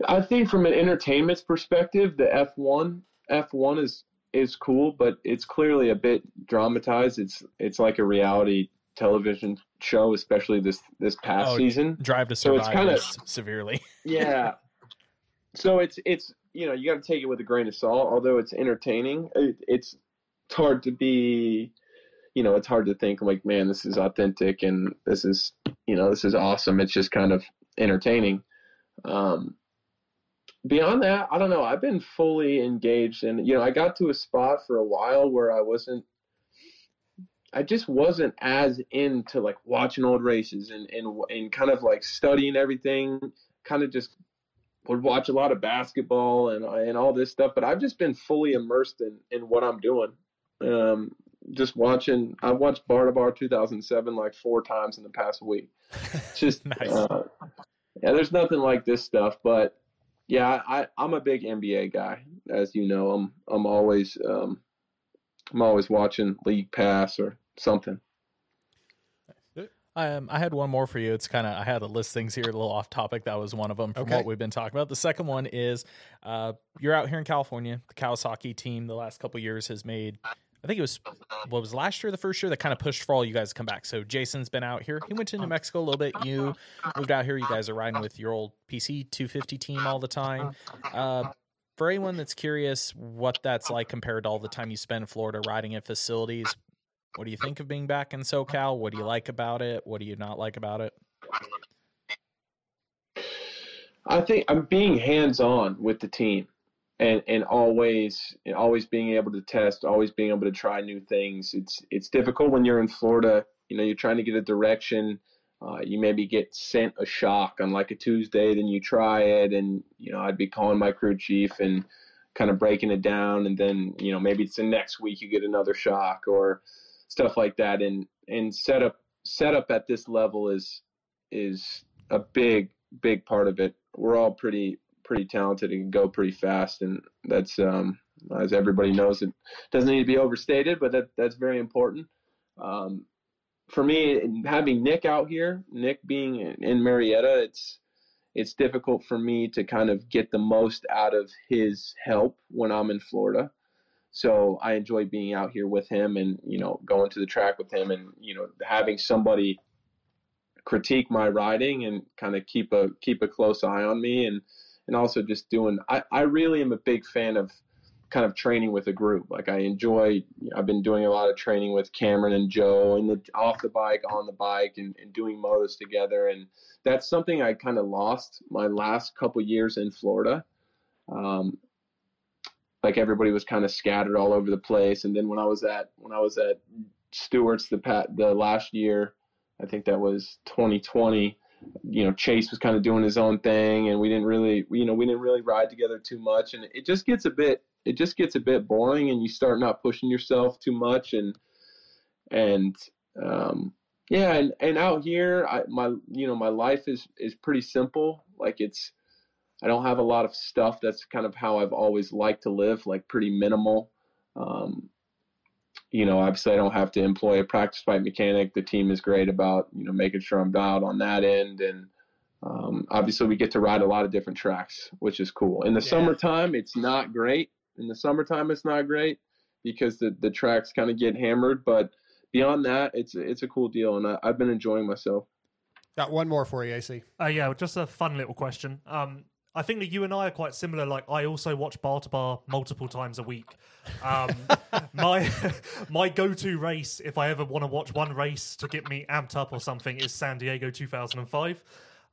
I think from an entertainment's perspective, the F1 F1 is is cool, but it's clearly a bit dramatized. It's it's like a reality television show, especially this this past Oh, season. Drive to Survive So it's kinda- severely. Yeah. so it's it's you know you got to take it with a grain of salt. Although it's entertaining, it, it's it's hard to be, you know, it's hard to think like, man, this is authentic and this is you know this is awesome. It's just kind of entertaining. Um, beyond that, I don't know. I've been fully engaged, and you know, I got to a spot for a while where I wasn't. I just wasn't as into like watching old races and and and kind of like studying everything. Kind of just would watch a lot of basketball and and all this stuff, but I've just been fully immersed in in what I'm doing. Um, just watching. I watched Bar to Bar 2007 like four times in the past week. It's just Nice. uh, yeah. There's nothing like this stuff, but yeah, I I'm a big NBA guy, as you know. I'm I'm always um, I'm always watching League Pass or something. Um, I had one more for you. It's kind of I had a list things here, a little off topic. That was one of them from Okay. what we've been talking about. The second one is uh, you're out here in California. The Kawasaki team the last couple years has made. I think it was what was last year, the first year that kind of pushed for all you guys to come back. So Jason's been out here. He went to New Mexico a little bit. You moved out here. You guys are riding with your old PC 250 team all the time. Uh, for anyone that's curious what that's like compared to all the time you spend in Florida riding at facilities, what do you think of being back in SoCal? What do you like about it? What do you not like about it? I think I'm being hands on with the team and and always and always being able to test, always being able to try new things. It's it's difficult when you're in Florida. You know, you're trying to get a direction. Uh, you maybe get sent a shock on like a Tuesday, then you try it, and you know I'd be calling my crew chief and kind of breaking it down, and then you know maybe it's the next week you get another shock or stuff like that. And and setup setup at this level is is a big big part of it. We're all pretty pretty talented and can go pretty fast, and that's um, as everybody knows, it doesn't need to be overstated, but that that's very important. Um, for me, having Nick out here, Nick being in- Murrieta, it's it's difficult for me to kind of get the most out of his help when I'm in Florida. So I enjoy being out here with him and you know going to the track with him and you know having somebody critique my riding and kind of keep a keep a close eye on me and and also just doing I, I really am a big fan of kind of training with a group. Like i enjoy i've been doing a lot of training with cameron and Jo and the off the bike on the bike and, and doing motos together. And that's something i kind of lost my last couple years in florida. Um, like everybody was kind of scattered all over the place. And then when i was at when i was at stewart's the pat the last year i think that was 2020 you know chase was kind of doing his own thing and we didn't really you know we didn't really ride together too much and it just gets a bit it just gets a bit boring and you start not pushing yourself too much and and um yeah and, and out here I, my you know my life is is pretty simple like it's i don't have a lot of stuff that's kind of how i've always liked to live like pretty minimal um you know, obviously I don't have to employ a practice bike mechanic. The team is great about, you know, making sure I'm dialed on that end. And um, obviously we get to ride a lot of different tracks, which is cool. In the summertime, it's not great. In the summertime, it's not great because the, the tracks kind of get hammered. But beyond that, it's, it's a cool deal. And I, I've been enjoying myself. Got one more for you, AC. Uh, yeah, just a fun little question. Um, I think that you and I are quite similar. Like I also watch bar to bar multiple times a week. Um, my my go to race, if I ever want to watch one race to get me amped up or something, is San Diego 2005.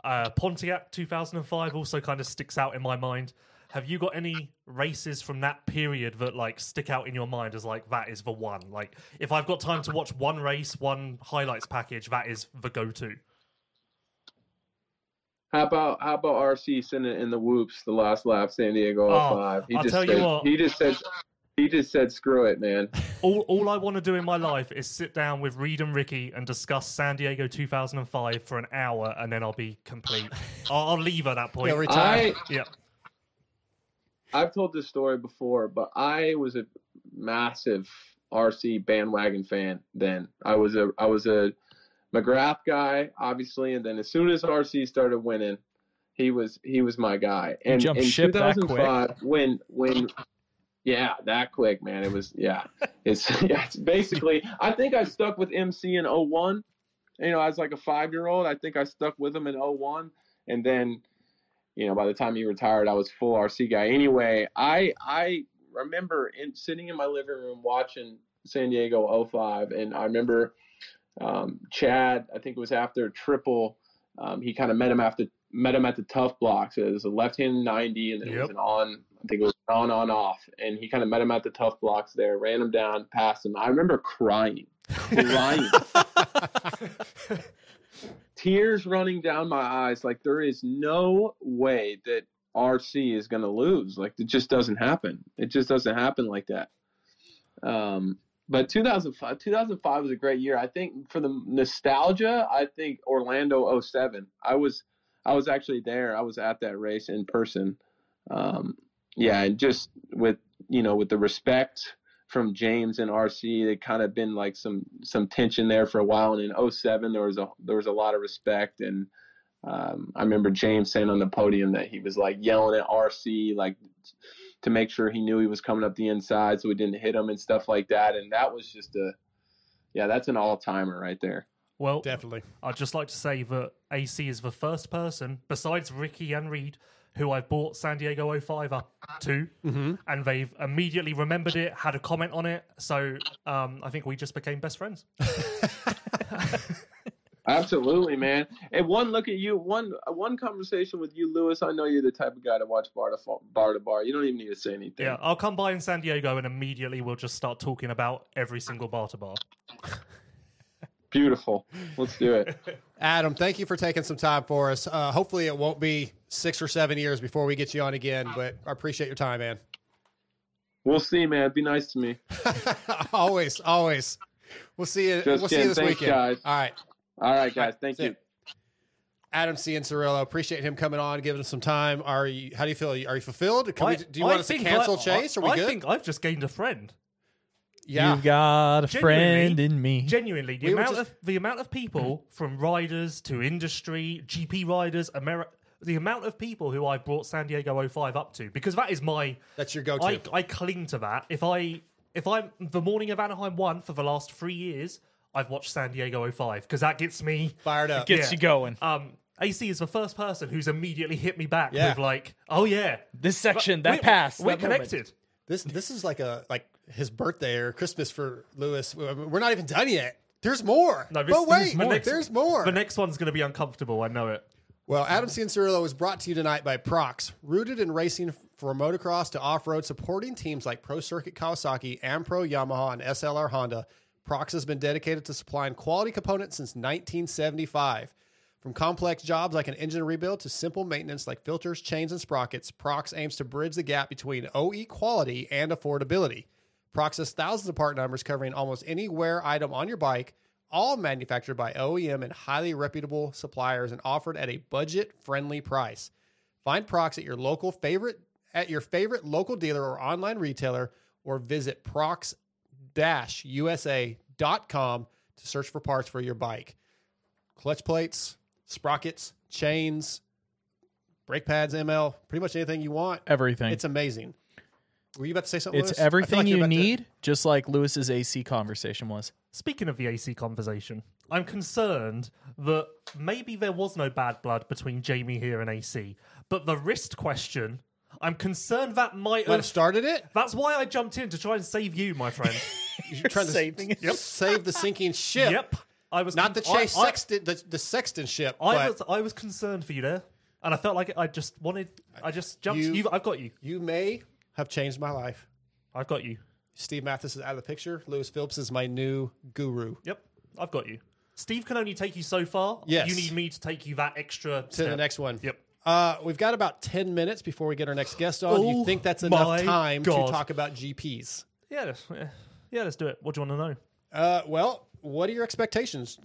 Uh, Pontiac 2005 also kind of sticks out in my mind. Have you got any races from that period that like stick out in your mind as like that is the one? Like if I've got time to watch one race, one highlights package, that is the go to. How about how about RC sending in the whoops the last lap San Diego Oh, 05? He I'll just tell you what. he just said he just said screw it, man. All, all I want to do in my life is sit down with Reed and Ricky and discuss San Diego 2005 for an hour, and then I'll be complete. I'll, I'll leave at that point. He'll retire. I yeah. I've told this story before, but I was a massive RC bandwagon fan then. I was a I was a McGrath guy, obviously, and then as soon as RC started winning, he was he was my guy. And in ship that quick. 2005, when when yeah, that quick, man. It was yeah. It's yeah, it's basically I think I stuck with MC in 01. You know, as like a 5-year-old, I think I stuck with him in 01 and then you know, by the time he retired, I was full RC guy. Anyway, I I remember in, sitting in my living room watching San Diego 05, and I remember um, Chad. I think it was after triple. Um, he kind of met him after met him at the tough blocks. It was a left hand 90, and then it was an on. I think it was on on off, and he kind of met him at the tough blocks there. Ran him down, passed him. I remember crying, crying tears running down my eyes like there is no way that RC is going to lose like it just doesn't happen it just doesn't happen like that um but 2005 2005 was a great year I think for the nostalgia I think Orlando 07 I was I was actually there I was at that race in person um yeah and just with you know with the respect from James and RC. They kind of been like some some tension there for a while. And in 07, there was a there was a lot of respect. And um, I remember James saying on the podium that he was like yelling at RC like to make sure he knew he was coming up the inside so he didn't hit him and stuff like that. And that was just a yeah, that's an all timer right there. Well, Definitely. I'd just like to say that AC is the first person, besides Ricky and Reed, who I've bought San Diego 05 up to, and they've immediately remembered it, had a comment on it. So um, I think we just became best friends. Absolutely, man. And one look at you, one one conversation with you, Lewis. I know you're the type of guy to watch bar to fa- bar to bar. You don't even need to say anything. Yeah, I'll come by in San Diego and immediately we'll just start talking about every single bar to bar. Beautiful. Let's do it. Adam, thank you for taking some time for us. Uh, hopefully, it won't be six or seven years before we get you on again, but I appreciate your time, man. We'll see, man. Be nice to me. always, always. We'll see you. Just we'll see you kidding. this Thanks, weekend. guys. All right. All right, guys. Thank That's you. it. Adam Cianciarulo, appreciate him coming on, giving us some time. Are you? How do you feel? Are you fulfilled? Can we, do you I want us to cancel I- Chase? Are we I good? think I've just gained a friend. Yeah. You've got a Genuinely- friend in me. Genuinely, the We were amount just- of the amount of people from riders to industry, GP riders, Ameri- the amount of people who I've brought San Diego 05 up to, because that is my That's your go-to. I, I cling to that. If I if I'm the morning of Anaheim one for the last three years, I've watched San Diego 05 because that gets me Fired up. Gets Yeah. you going. Um, AC is the first person who's immediately hit me back Yeah. with like, oh yeah, This section, that we're- pass, we're that moment. connected. This this is like a like his birthday or Christmas for Lewis. We're not even done yet. There's more. No, this- but wait, the next- there's more. The next one's going to be uncomfortable. I know it. Well, Adam Cianciarulo is brought to you tonight by Prox, rooted in racing from motocross to off-road, supporting teams like Pro Circuit Kawasaki, Ampro, Yamaha, and SLR Honda. Prox has been dedicated to supplying quality components since 1975. From complex jobs like an engine rebuild to simple maintenance like filters, chains, and sprockets, Prox aims to bridge the gap between OE quality and affordability. Prox has thousands of part numbers covering almost any wear item on your bike, all manufactured by OEM and highly reputable suppliers and offered at a budget-friendly price. Find Prox at your local favorite at your favorite local dealer or online retailer or visit prox-usa.com to search for parts for your bike. Clutch plates, sprockets, chains, brake pads, ML, pretty much anything you want. Everything. It's amazing. Were you about to say something? It's Lewis? Everything like you're you about to- need, just like Lewis's AC conversation was. Speaking of the AC conversation, I'm concerned that maybe there was no bad blood between Jamie here and AC, but the wrist question, I'm concerned that might What have. started it? That's why I jumped in to try and save you, my friend. You're trying to saving it. save the sinking ship. yep. I was Not the con- I- Chase I- Sexton, the, the Sexton ship. I, but was I was concerned for you there, and I felt like I just wanted. I just jumped. You- You, I've got you. you may have changed my life. I've got you. Steve Matthes is out of the picture. Lewis Phillips is my new guru. Yep, I've got you. Steve can only take you so far. Yes. you need me to take you that extra To the next one. Yep. Uh, we've got about 10 minutes before we get our next guest on. Do you Oh think that's enough time God. to talk about GPs? Yeah, let's- yeah, yeah. Let's do it. What do you want to know? Uh, well, what are your expectations?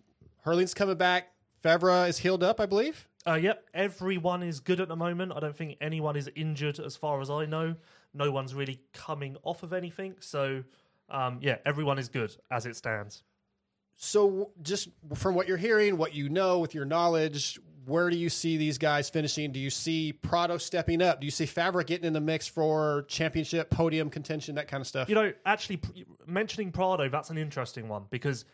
Herlings coming back. Febvre is healed up, I believe. Uh, yep, everyone is good at the moment. I don't think anyone is injured, as far as I know. No one's really coming off of anything. So, um, yeah, everyone is good as it stands. So, just from what you're hearing, what you know with your knowledge, where do you see these guys finishing? Do you see Prado stepping up? Do you see Fabric getting in the mix for championship, podium contention, that kind of stuff? You know, actually, pr- mentioning Prado, that's an interesting one because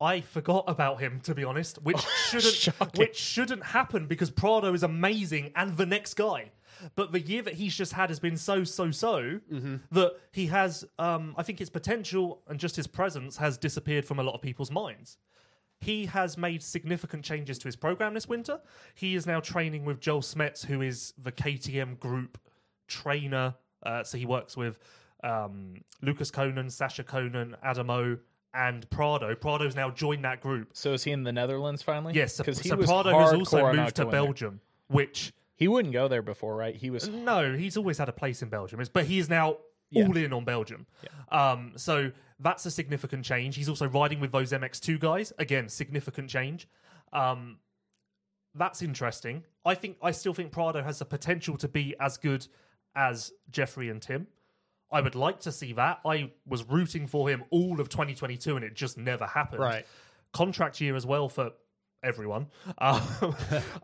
I forgot about him, to be honest, which shouldn't shocking. which shouldn't happen because Prado is amazing and the next guy. But the year that he's just had has been so so so that he has, um, I think, his potential and just his presence has disappeared from a lot of people's minds. He has made significant changes to his program this winter. He is now training with Joel Smets, who is the KTM group trainer. Uh, so he works with um, Lucas Coenen, Sacha Coenen, Adamo, and Prado. Prado's now joined that group. So is he in the Netherlands finally? Yes, because so was Prado has also moved to. Belgium, which He wouldn't go there before, right? He was no, he's always had a place in Belgium, It's- but he is now Yeah. all in on Belgium. Um, so that's a significant change. He's also riding with those MX2 guys. Again, significant change. Um, that's interesting. I think I still think Prado has the potential to be as good as Jeffrey and Tim. I would like to see that. I was rooting for him all of 2022, and it just never happened. Right. Contract year as well for everyone. Um,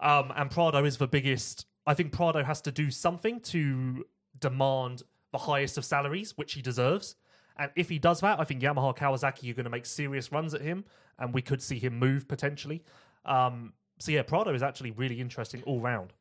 um, and Prado is the biggest. I think Prado has to do something to demand the highest of salaries, which he deserves. And if he does that, I think Yamaha Kawasaki are going to make serious runs at him, and we could see him move potentially. Um, so yeah, Prado is actually really interesting all round.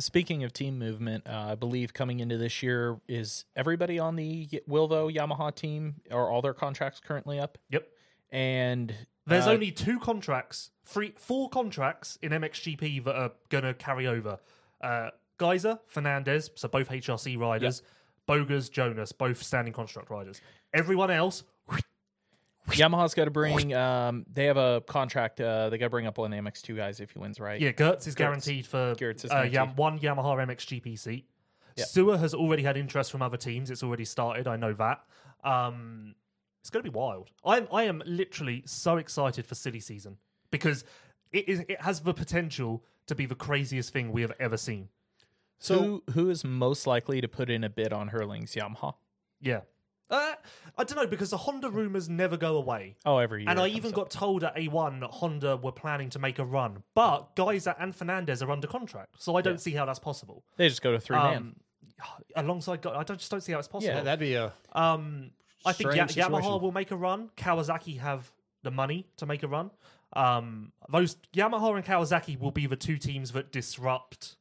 Speaking of team movement, uh, I believe coming into this year is everybody on the Wilvo Yamaha team are all their contracts currently up, Yep. and There's uh, only two contracts, three, four contracts in MXGP that are going to carry over. Uh, Gajser, Fernandez, so both HRC riders. Bogers, Jonass, both standing construct riders. Everyone else, Yamaha's got to bring. Um, they have a contract. Uh, they got to bring up one of the MX2 guys if he wins, right? yeah, Geerts is guaranteed for Geerts is uh, Yam- one Yamaha MXGP seat. Yeah. Seewer has already had interest from other teams. It's already started. I know that. Um, it's going to be wild. I'm I am literally so excited for silly season because it is it has the potential to be the craziest thing we have ever seen. So, who who is most likely to put in a bid on Herlings' Yamaha? Yeah. Uh, I don't know because the Honda rumors never go away. Oh, every year. And I even comes up. got told at A1 that Honda were planning to make a run, but Gajser and Fernandez are under contract, so I don't see how that's possible. They just go to three man. Um, alongside, I don't, just don't see how it's possible. yeah, that'd be a. um, I think Ya- strange Yamaha will make a run. Kawasaki have the money to make a run. Um, those Yamaha and Kawasaki will be the two teams that disrupt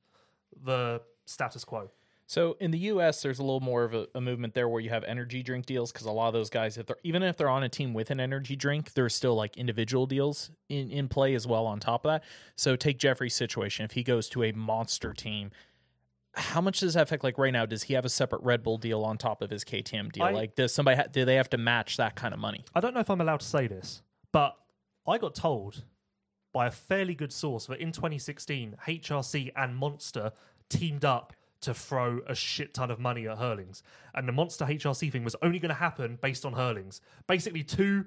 the status quo. So in the U.S., there's a little more of a, a movement there where you have energy drink deals because a lot of those guys, if they're even if they're on a team with an energy drink, there's still like individual deals in, in play as well. On top of that, so take Jeffrey's situation. If he goes to a monster team, how much does that affect? Like right now, does he have a separate Red Bull deal on top of his KTM deal? I- like does somebody ha- do they have to match that kind of money? I don't know if I'm allowed to say this, but I got told by a fairly good source that in 2016, HRC and Monster teamed up to throw a shit ton of money at Herlings. And the Monster HRC thing was only going to happen based on Herlings. Basically, two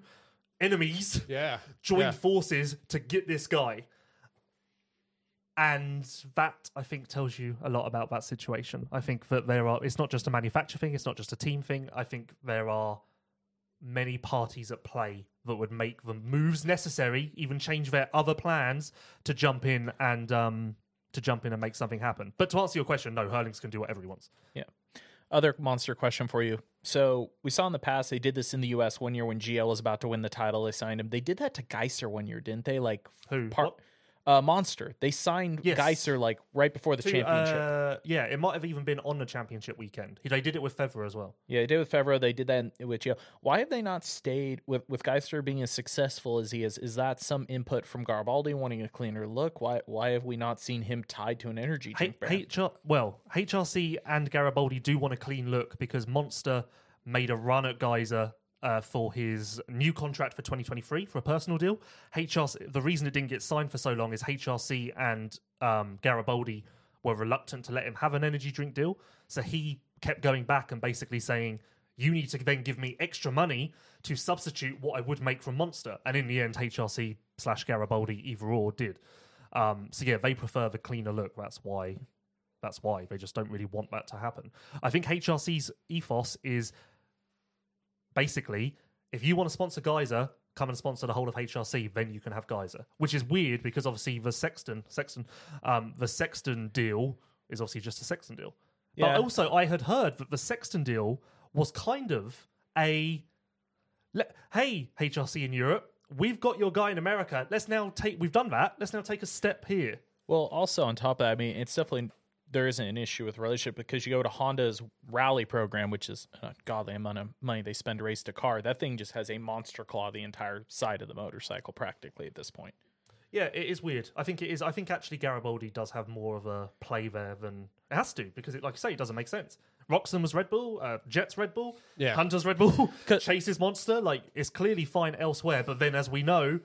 enemies Yeah. joined yeah. forces to get this guy. And that I think tells you a lot about that situation. I think that there are it's not just a manufacturer thing, it's not just a team thing. I think there are many parties at play that would make the moves necessary, even change their other plans to jump in and um to jump in and make something happen. But to answer your question, no, Herlings can do whatever he wants. Yeah. Other monster question for you: So we saw in the past they did this in the U.S. one year when GL was about to win the title. They signed him. They did that to Gajser one year, didn't they? Like Who? part? Uh, Monster. They signed Yes. Gajser like right before the To, championship. uh, yeah, it might have even been on the championship weekend. They did it with Febvre as well. Yeah, they did with Febvre. They did that with GL. Why have they not stayed with with Gajser being as successful as he is? Is that some input from Garibaldi wanting a cleaner look? Why why have we not seen him tied to an energy H- drink brand? HR, well, HRC and Garibaldi do want a clean look because Monster made a run at Gajser uh, for his new contract for 2023 for a personal deal. HRC, the reason it didn't get signed for so long is HRC and um, Garibaldi were reluctant to let him have an energy drink deal. So he kept going back and basically saying, you need to then give me extra money to substitute what I would make from Monster. And in the end, HRC slash Garibaldi, either or, did. Um, so yeah, they prefer the cleaner look. That's why. That's why they just don't really want that to happen. I think HRC's ethos is basically if you want to sponsor Gajser, come and sponsor the whole of HRC, then you can have Gajser. Which is weird because obviously the Sexton, Sexton, um, the Sexton deal is obviously just a Sexton deal. Yeah. But also, I had heard that the Sexton deal was kind of a le- hey HRC in Europe, we've got your guy in America. Let's now take. We've done that. Let's now take a step here. Well, also on top of that, I mean, it's definitely there isn't an issue with relationship because you go to Honda's rally program, which is a godly amount of money they spend to race a car. That thing just has a monster claw the entire side of the motorcycle practically at this point. Yeah, it is weird. I think it is. I think actually Garibaldi does have more of a play there than it has to because, it, like I say, it doesn't make sense. Roczen was Red Bull, uh, Jett's Red Bull, Yeah. Hunter's Red Bull, Chase's Monster. Like it's clearly fine elsewhere, but then as we know,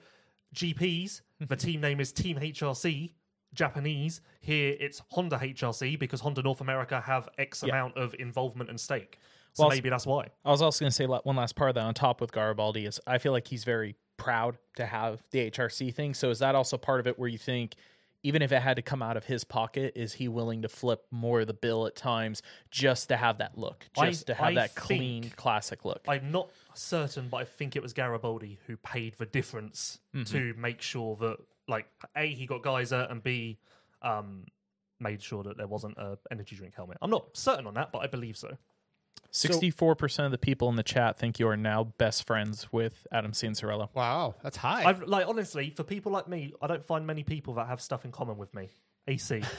GPs, the team name is Team HRC. Japanese here, it's Honda HRC because Honda North America have X amount of involvement and stake. So Well, maybe that's why. I was also going to say one last part of that on top with Garibaldi is I feel like he's very proud to have the HRC thing. So is that also part of it where you think even if it had to come out of his pocket, is he willing to flip more of the bill at times just to have that look, I- just to have I that clean classic look? I'm not certain, but I think it was Garibaldi who paid the difference mm-hmm. to make sure that, like, A, he got Gajser, and B, um, made sure that there wasn't a energy drink helmet. I'm not certain on that, but I believe so. Sixty-four percent of the people in the chat think you are now best friends with Adam Cianciarulo. Wow, that's high. I've like honestly, for people like me, I don't find many people that have stuff in common with me. AC.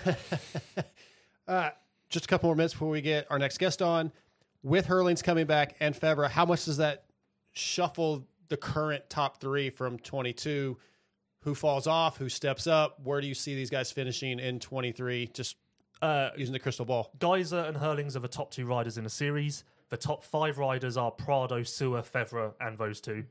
Uh, just a couple more minutes before we get our next guest on. With Herlings coming back and Febvre, how much does that shuffle the current top three from 22? Who falls off? Who steps up? Where do you see these guys finishing in 23? Just Uh, using the crystal ball. Gajser and Herlings are the top two riders in the series. The top five riders are Prado, Seewer, Febvre, and those two.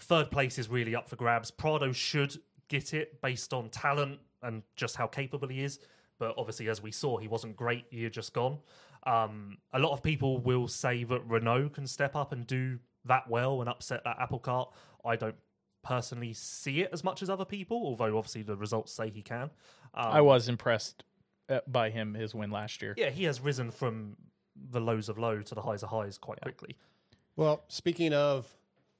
Third place is really up for grabs. Prado should get it based on talent and just how capable he is. But obviously, as we saw, he wasn't great year just gone. Um, a lot of people will say that Renaux can step up and do that well and upset that apple cart. I don't personally see it as much as other people, although obviously the results say he can. Um, I was impressed uh, by him his win last year. yeah, he has risen from the lows of low to the highs of highs quite quickly. Well, speaking of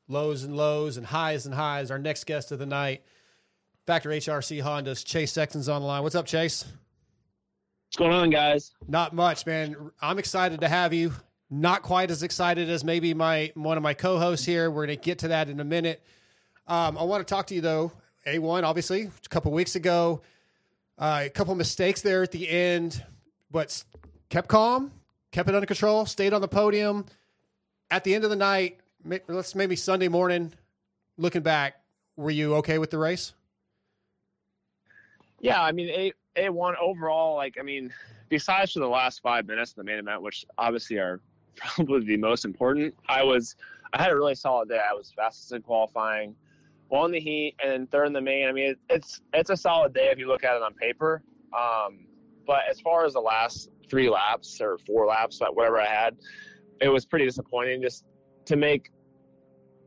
lows and lows and highs and highs, our next guest of the night, Factor HRC Honda's Chase Sexton's on the line. What's up, Chase? What's going on, guys? Not much, man. I'm excited to have you. Not quite as excited as maybe my one of my co-hosts here. We're going to get to that in a minute. Um, I want to talk to you though. A1, obviously, a couple weeks ago, uh, a couple mistakes there at the end, but kept calm, kept it under control, stayed on the podium. At the end of the night, let's maybe Sunday morning, looking back, were you okay with the race? Yeah, I mean, a a one overall. Like, I mean, besides for the last five minutes of the main event, which obviously are probably the most important, I was I had a really solid day. I was fastest in qualifying, won the heat, and then third in the main. I mean, it, it's it's a solid day if you look at it on paper. Um, but as far as the last three laps or four laps, whatever I had, it was pretty disappointing. Just to make,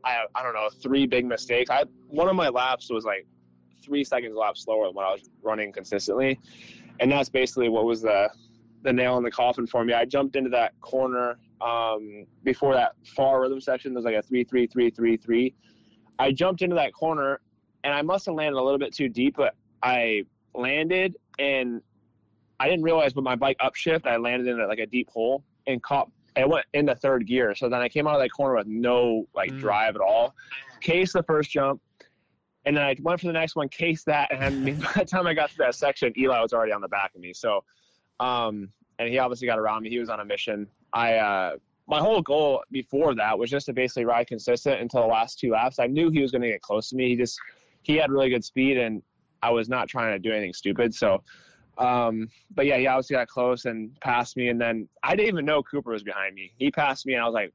I I don't know, three big mistakes. I one of my laps was like three seconds a lap slower than when I was running consistently, and that's basically what was the the nail in the coffin for me. I jumped into that corner um, before that far rhythm section. There's like a three three three three three. I jumped into that corner, and I must have landed a little bit too deep, but I landed and I didn't realize, but my bike upshift, I landed in like a deep hole and caught it went into third gear. So then I came out of that corner with no like Mm. drive at all. Case the first jump, and then I went for the next one, case that, and by the time I got to that section, Eli was already on the back of me. So, um, and he obviously got around me. He was on a mission. I uh, my whole goal before that was just to basically ride consistent until the last two laps. I knew he was going to get close to me. He just he had really good speed, and I was not trying to do anything stupid. So, um, but yeah, he obviously got close and passed me, and then I didn't even know Cooper was behind me. He passed me, and I was like,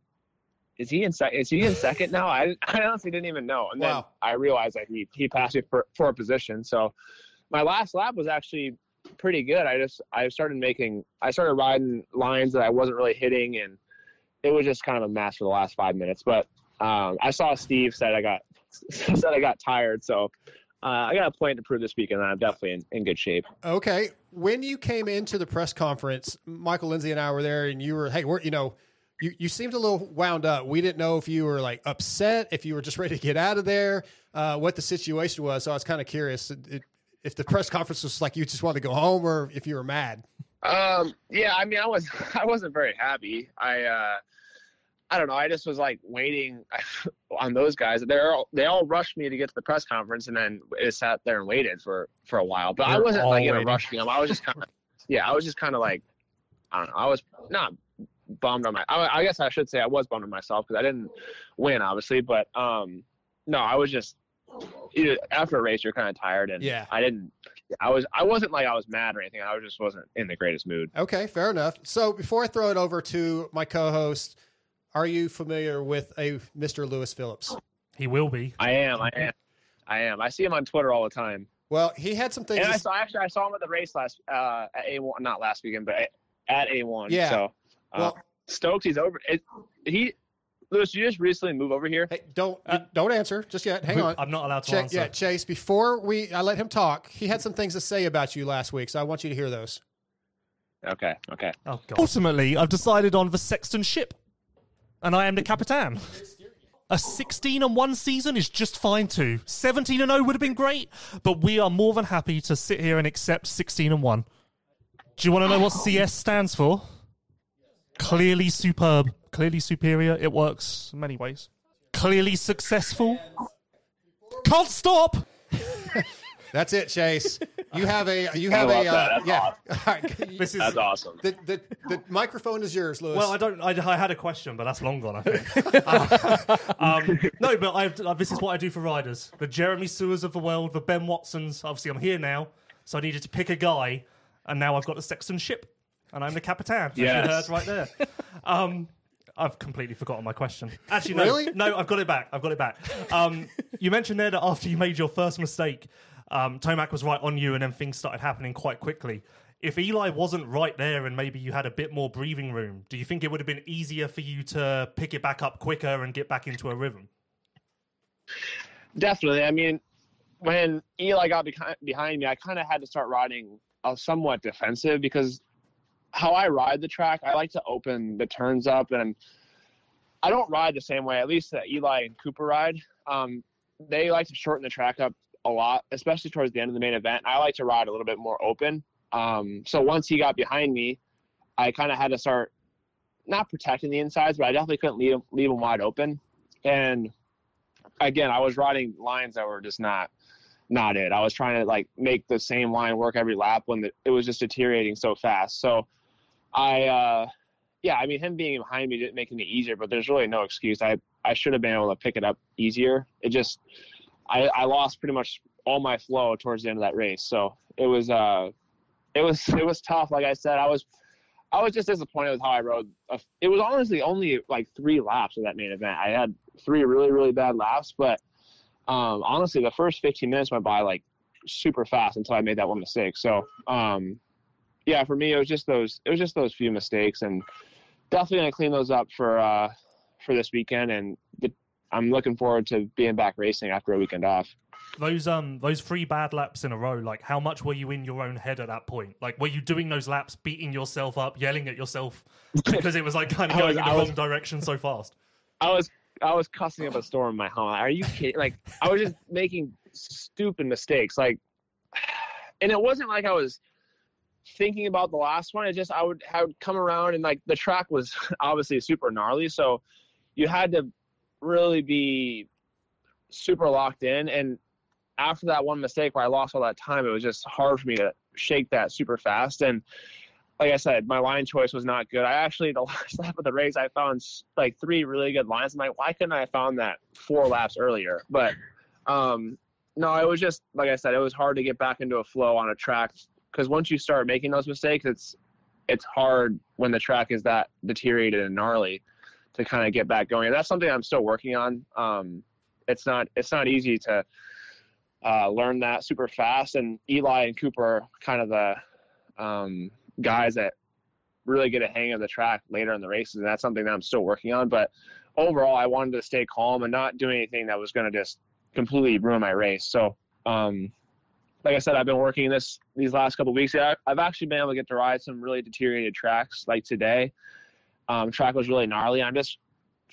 "Is he in sec- Is he in second now?" I I honestly didn't even know, and then I realized that he he passed me for for a position. So, my last lap was actually pretty good. I just I started making I started riding lines that I wasn't really hitting, and it was just kind of a mess for the last five minutes. But um, I saw Steve said I got said I got tired, so uh, I got a plan to prove this weekend. And I'm definitely in, in good shape. Okay. When you came into the press conference, Michael Lindsay and I were there, and you were, hey, we're, you know, you, you seemed a little wound up. We didn't know if you were like upset, if you were just ready to get out of there, uh, what the situation was. So I was kind of curious it, if the press conference was like you just wanted to go home or if you were mad. Um, yeah, I mean, I was I wasn't very happy. I uh, I don't know. I just was like waiting on those guys. They're all, they all rushed me to get to the press conference, and then it sat there and waited for for a while. But I They're wasn't like in a rush. I was just kind of yeah. I was just kind of like I don't know. I was not bummed on my. I, I guess I should say I was bummed on myself because I didn't win, obviously. But um, no, I was just you know, after a race, you're kind of tired, and Yeah. I didn't. I was. I wasn't like I was mad or anything. I just wasn't in the greatest mood. Okay, fair enough. So before I throw it over to my co-host, are you familiar with a Mr. Lewis Phillips? He will be. I am. I am. I am. I see him on Twitter all the time. Well, he had some things. And I saw actually I saw him at the race last uh, at A one, not last weekend, but at A one. Yeah. So uh, well, Stokes, he's over. It, he, Lewis, you just recently move over here. hey, don't don't answer just yet. Hang on. I'm not allowed to Check, answer. yeah, Chase. Before we, I let him talk. He had some things to say about you last week, so I want you to hear those. Okay. Okay. Oh, God. Ultimately, I've decided on the Sexton ship, and I am the Capitan. A 16 and 1 season is just fine too. 17 and 0 would have been great, but we are more than happy to sit here and accept 16 and 1. Do you want to know what CS stands for? Clearly superb, clearly superior. It works in many ways. Clearly successful. Can't stop. That's it, Chase. You have a you have a that. uh, That's yeah. All right. This is That's awesome. The, the the microphone is yours, Lewis. Well, I don't. I, I had a question, but that's long gone. I think. Uh, um, no, but I've, uh, this is what I do for riders: the Jeremy Seewers of the world, the Ben Watsons. Obviously, I'm here now, so I needed to pick a guy, and now I've got the Sexton ship, and I'm the Capitan. as you heard right there. Um, I've completely forgotten my question. Actually, no, Really? no, I've got it back. I've got it back. Um, you mentioned there that after you made your first mistake, um, Tomac was right on you, and then things started happening quite quickly. If Eli wasn't right there, and maybe you had a bit more breathing room, do you think it would have been easier for you to pick it back up quicker and get back into a rhythm? Definitely. I mean, when Eli got behind, me, I kind of had to start riding somewhat defensive because how I ride the track, I like to open the turns up, and I don't ride the same way. At least that Eli and Cooper ride. Um, they like to shorten the track up a lot, especially towards the end of the main event. I like to ride a little bit more open. Um, so once he got behind me, I kind of had to start not protecting the insides, but I definitely couldn't leave him, leave him wide open. And again, I was riding lines that were just not not it. I was trying to like make the same line work every lap when the, it was just deteriorating so fast. So I uh yeah, I mean him being behind me didn't make it any easier, but there's really no excuse. I I should have been able to pick it up easier. It just I I lost pretty much all my flow towards the end of that race. So it was uh it was it was tough. Like I said, I was I was just disappointed with how I rode. It was honestly only like three laps of that main event. I had three really really bad laps, but um, honestly, the first 15 minutes went by like super fast until I made that one mistake. So um, yeah, for me, it was just those it was just those few mistakes, and definitely gonna clean those up for uh, for this weekend. And the, I'm looking forward to being back racing after a weekend off. Those um those three bad laps in a row, like how much were you in your own head at that point? Like were you doing those laps, beating yourself up, yelling at yourself because it was like kind of going was- in the I was- wrong direction so fast? I was I was cussing up a storm in my home. Are you kidding? Like I was just making stupid mistakes. Like, and it wasn't like I was thinking about the last one, it just I would I would come around and like the track was obviously super gnarly, so you had to really be super locked in. And after that one mistake where I lost all that time, it was just hard for me to shake that super fast. And like I said, my line choice was not good. I actually the last lap of the race, I found like three really good lines. I'm like, why couldn't I have found that four laps earlier? But um, no, it was just like I said, it was hard to get back into a flow on a track because once you start making those mistakes, it's it's hard when the track is that deteriorated and gnarly to kind of get back going. And that's something I'm still working on. Um, it's not it's not easy to uh, learn that super fast. And Eli and Cooper kind of the um, guys that really get a hang of the track later in the races, and that's something that I'm still working on. But overall, I wanted to stay calm and not do anything that was going to just completely ruin my race. So, um, like I said, I've been working this these last couple weeks. Yeah, I've actually been able to get to ride some really deteriorated tracks, like today. Um, track was really gnarly. I'm just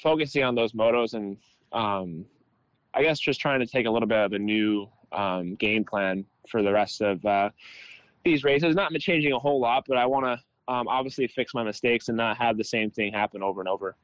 focusing on those motos and um, I guess just trying to take a little bit of a new um, game plan for the rest of uh, these races. Not changing a whole lot, but I want to um, obviously fix my mistakes and not have the same thing happen over and over.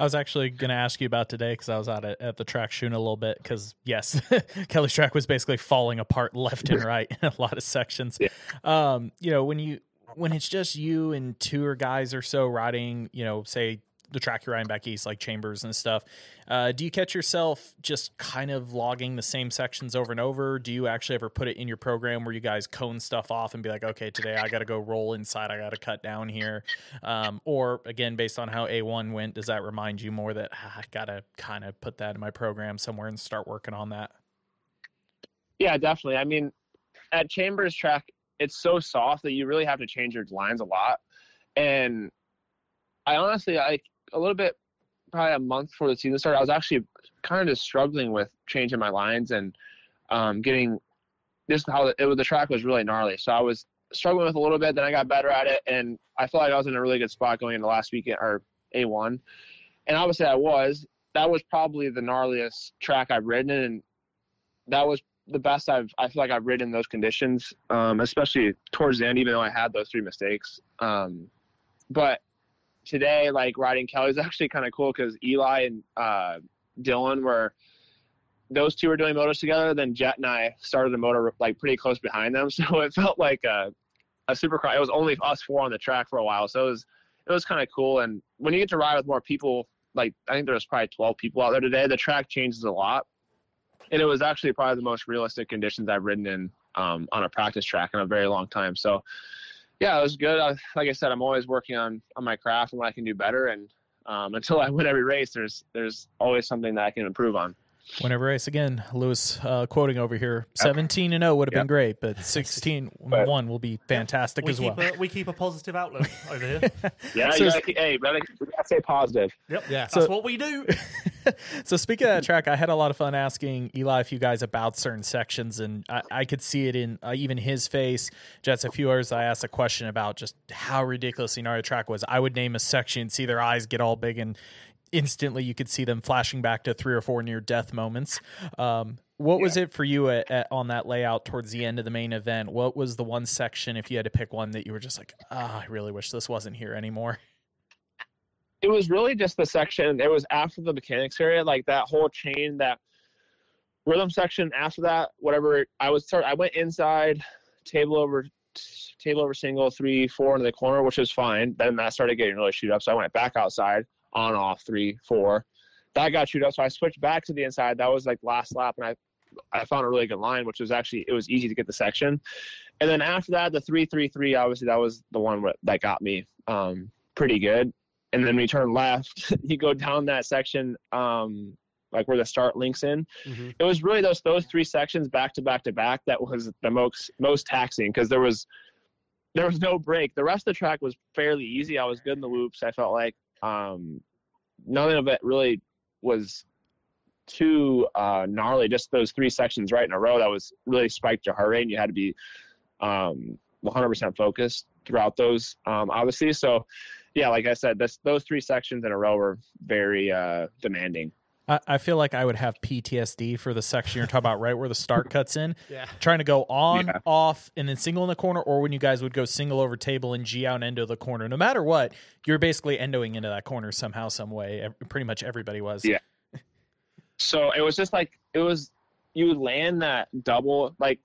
I was actually going to ask you about today because I was out at, at the track shooting a little bit. Because yes, Kelly's track was basically falling apart left and right in a lot of sections. Yeah. Um, you know, when you when it's just you and two or guys or so riding, you know, say the track you're riding back east, like Chambers and stuff. Uh, do you catch yourself just kind of logging the same sections over and over? Do you actually ever put it in your program where you guys cone stuff off and be like, okay, today I got to go roll inside, I got to cut down here? Um, or again, based on how A1 went, does that remind you more that ah, I got to kind of put that in my program somewhere and start working on that? Yeah, definitely. I mean, at Chambers track, it's so soft that you really have to change your lines a lot. And I honestly, like a little bit, probably a month before the season started, I was actually kind of just struggling with changing my lines and um, getting this how it was. The track was really gnarly, so I was struggling with a little bit. Then I got better at it, and I felt like I was in a really good spot going into last weekend or A1. And obviously, I was. That was probably the gnarliest track I've ridden, and that was the best I've. I feel like I've ridden those conditions, um, especially towards the end. Even though I had those three mistakes, um, but today, like riding Kelly was actually kind of cool because Eli and uh, Dylan were those two were doing motos together. Then Jett and I started a moto like pretty close behind them, so it felt like a a supercross. It was only us four on the track for a while, so it was it was kind of cool. And when you get to ride with more people, like I think there was probably twelve people out there today, the track changes a lot, and it was actually probably the most realistic conditions I've ridden in um, on a practice track in a very long time. So yeah, it was good. I, like I said, I'm always working on on my craft and what I can do better. And um, until I win every race, there's there's always something that I can improve on. Win every race again. Lewis uh, quoting over here: seventeen and zero would have been great, but sixteen and one will be fantastic We as well. a, we keep a positive outlook over here. Yeah, So you is- gotta, keep- hey, you gotta, gotta stay positive. Yep, Yeah. that's So- what we do. so speaking of that track, I had a lot of fun asking Eli a few guys about certain sections, and I, I could see it in uh, even his face. Just a few others, I asked a question about just how ridiculously gnarly the track was. I would name a section, see their eyes get all big, and instantly you could see them flashing back to three or four near death moments. Um, what was it for you at, at, on that layout towards the end of the main event? What was the one section, if you had to pick one, that you were just like, ah, I really wish this wasn't here anymore? It was really just the section. It was after the mechanics area, like that whole chain, that rhythm section. After that, whatever I was, start, I went inside, table over, table over single, three, four into the corner, which was fine. Then that started getting really shoot up, so I went back outside, on off, three, four. That got shoot up, so I switched back to the inside. That was like last lap, and I I found a really good line, which was actually it was easy to get the section. And then after that, the three three three, obviously that was the one that got me um, pretty good. And then we turn left, you go down that section, um, like where the start links in. Mhm. It was really those those three sections back to back to back that was the most most taxing because there was there was no break. The rest of the track was fairly easy. I was good in the whoops. I felt like um, none of it really was too uh, gnarly. Just those three sections right in a row that was really spiked your heart rate, and you had to be um, 100% focused throughout those, um, obviously. So, yeah, like I said, this, those three sections in a row were very uh, demanding. I, I feel like I would have PTSD for the section you're talking about, right where the start cuts in. Yeah. Trying to go on, Yeah. off, and then single in the corner, or when you guys would go single over table and G out and endo the corner. No matter what, you're basically endoing into that corner somehow, some way. Pretty much everybody was. Yeah. So it was just like it was you would land that double like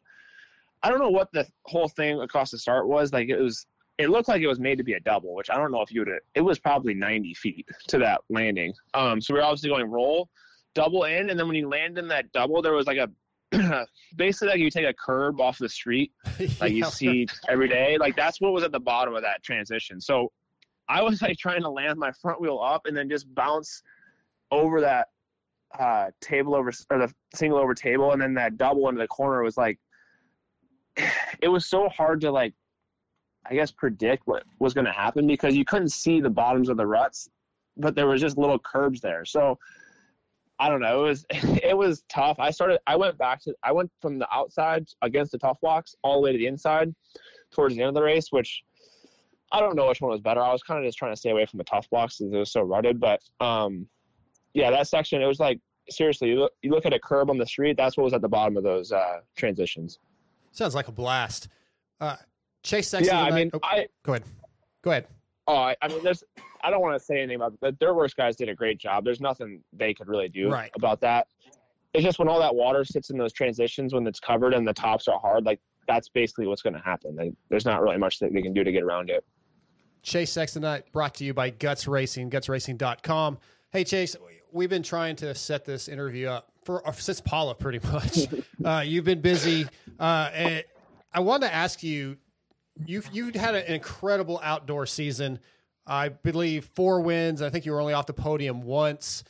I don't know what the whole thing across the start was like it was it looked like it was made to be a double which I don't know if you would it was probably 90 feet to that landing um so we are obviously going roll double in and then when you land in that double there was like a basically like you take a curb off the street like you see every day. Like that's what was at the bottom of that transition. So I was like trying to land my front wheel up and then just bounce over that uh, table over or the single over table, and then that double into the corner was like it was so hard to like I guess predict what was going to happen because you couldn't see the bottoms of the ruts, but there was just little curbs there. So I don't know. It was it was tough. I started. I went back to. I went from the outside against the tough blocks all the way to the inside, towards the end of the race. Which I don't know which one was better. I was kind of just trying to stay away from the tough blocks because it was so rutted. But um, yeah, that section it was like seriously. You look, you look at a curb on the street. That's what was at the bottom of those uh, transitions. Sounds like a blast. Uh, Chase Sexton. yeah, I mean, oh, I go ahead. Go ahead. Oh, I, I mean, there's. I don't want to say anything about the Dirt Wurx guys did a great job. There's nothing they could really do Right. about that. It's just when all that water sits in those transitions when it's covered and the tops are hard, like that's basically what's going to happen. There's not really much that they can do to get around it. Chase Sexton Night brought to you by Guts Racing, gutsracing.com. Hey, Chase, we've been trying to set this interview up for uh, since Pala, pretty much. uh, you've been busy. Uh, I wanted to ask you you've, you had an incredible outdoor season. I believe four wins. I think you were only off the podium once.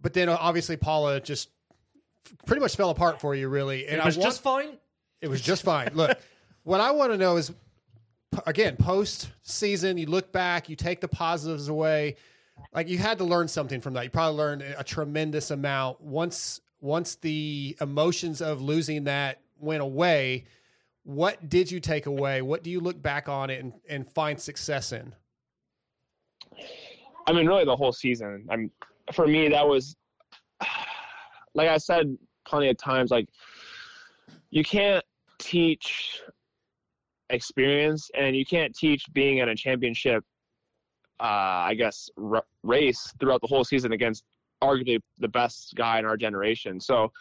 But then uh, obviously Pala just pretty much fell apart for you, really. And It was I want- just fine. it was just fine. Look, what I want to know is, again, post season, you look back, you take the positives away. Like you had to learn something from that. You probably learned a tremendous amount. Once once the emotions of losing that went away, what did you take away? What do you look back on it and, and find success in? I mean, really, the whole season. I'm for me that was, like I said plenty of times, like you can't teach experience and you can't teach being at a championship. Uh, I guess r- race throughout the whole season against arguably the best guy in our generation. So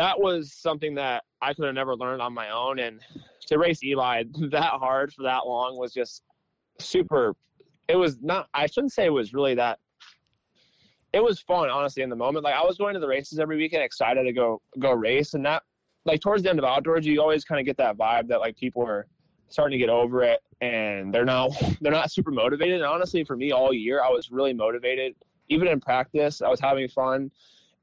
that was something that I could have never learned on my own. And to race Eli that hard for that long was just super it was not i shouldn't say it was really that it was fun honestly in the moment like i was going to the races every weekend excited to go go race and that like towards the end of outdoors you always kind of get that vibe that like people are starting to get over it and they're not they're not super motivated and honestly for me all year i was really motivated even in practice i was having fun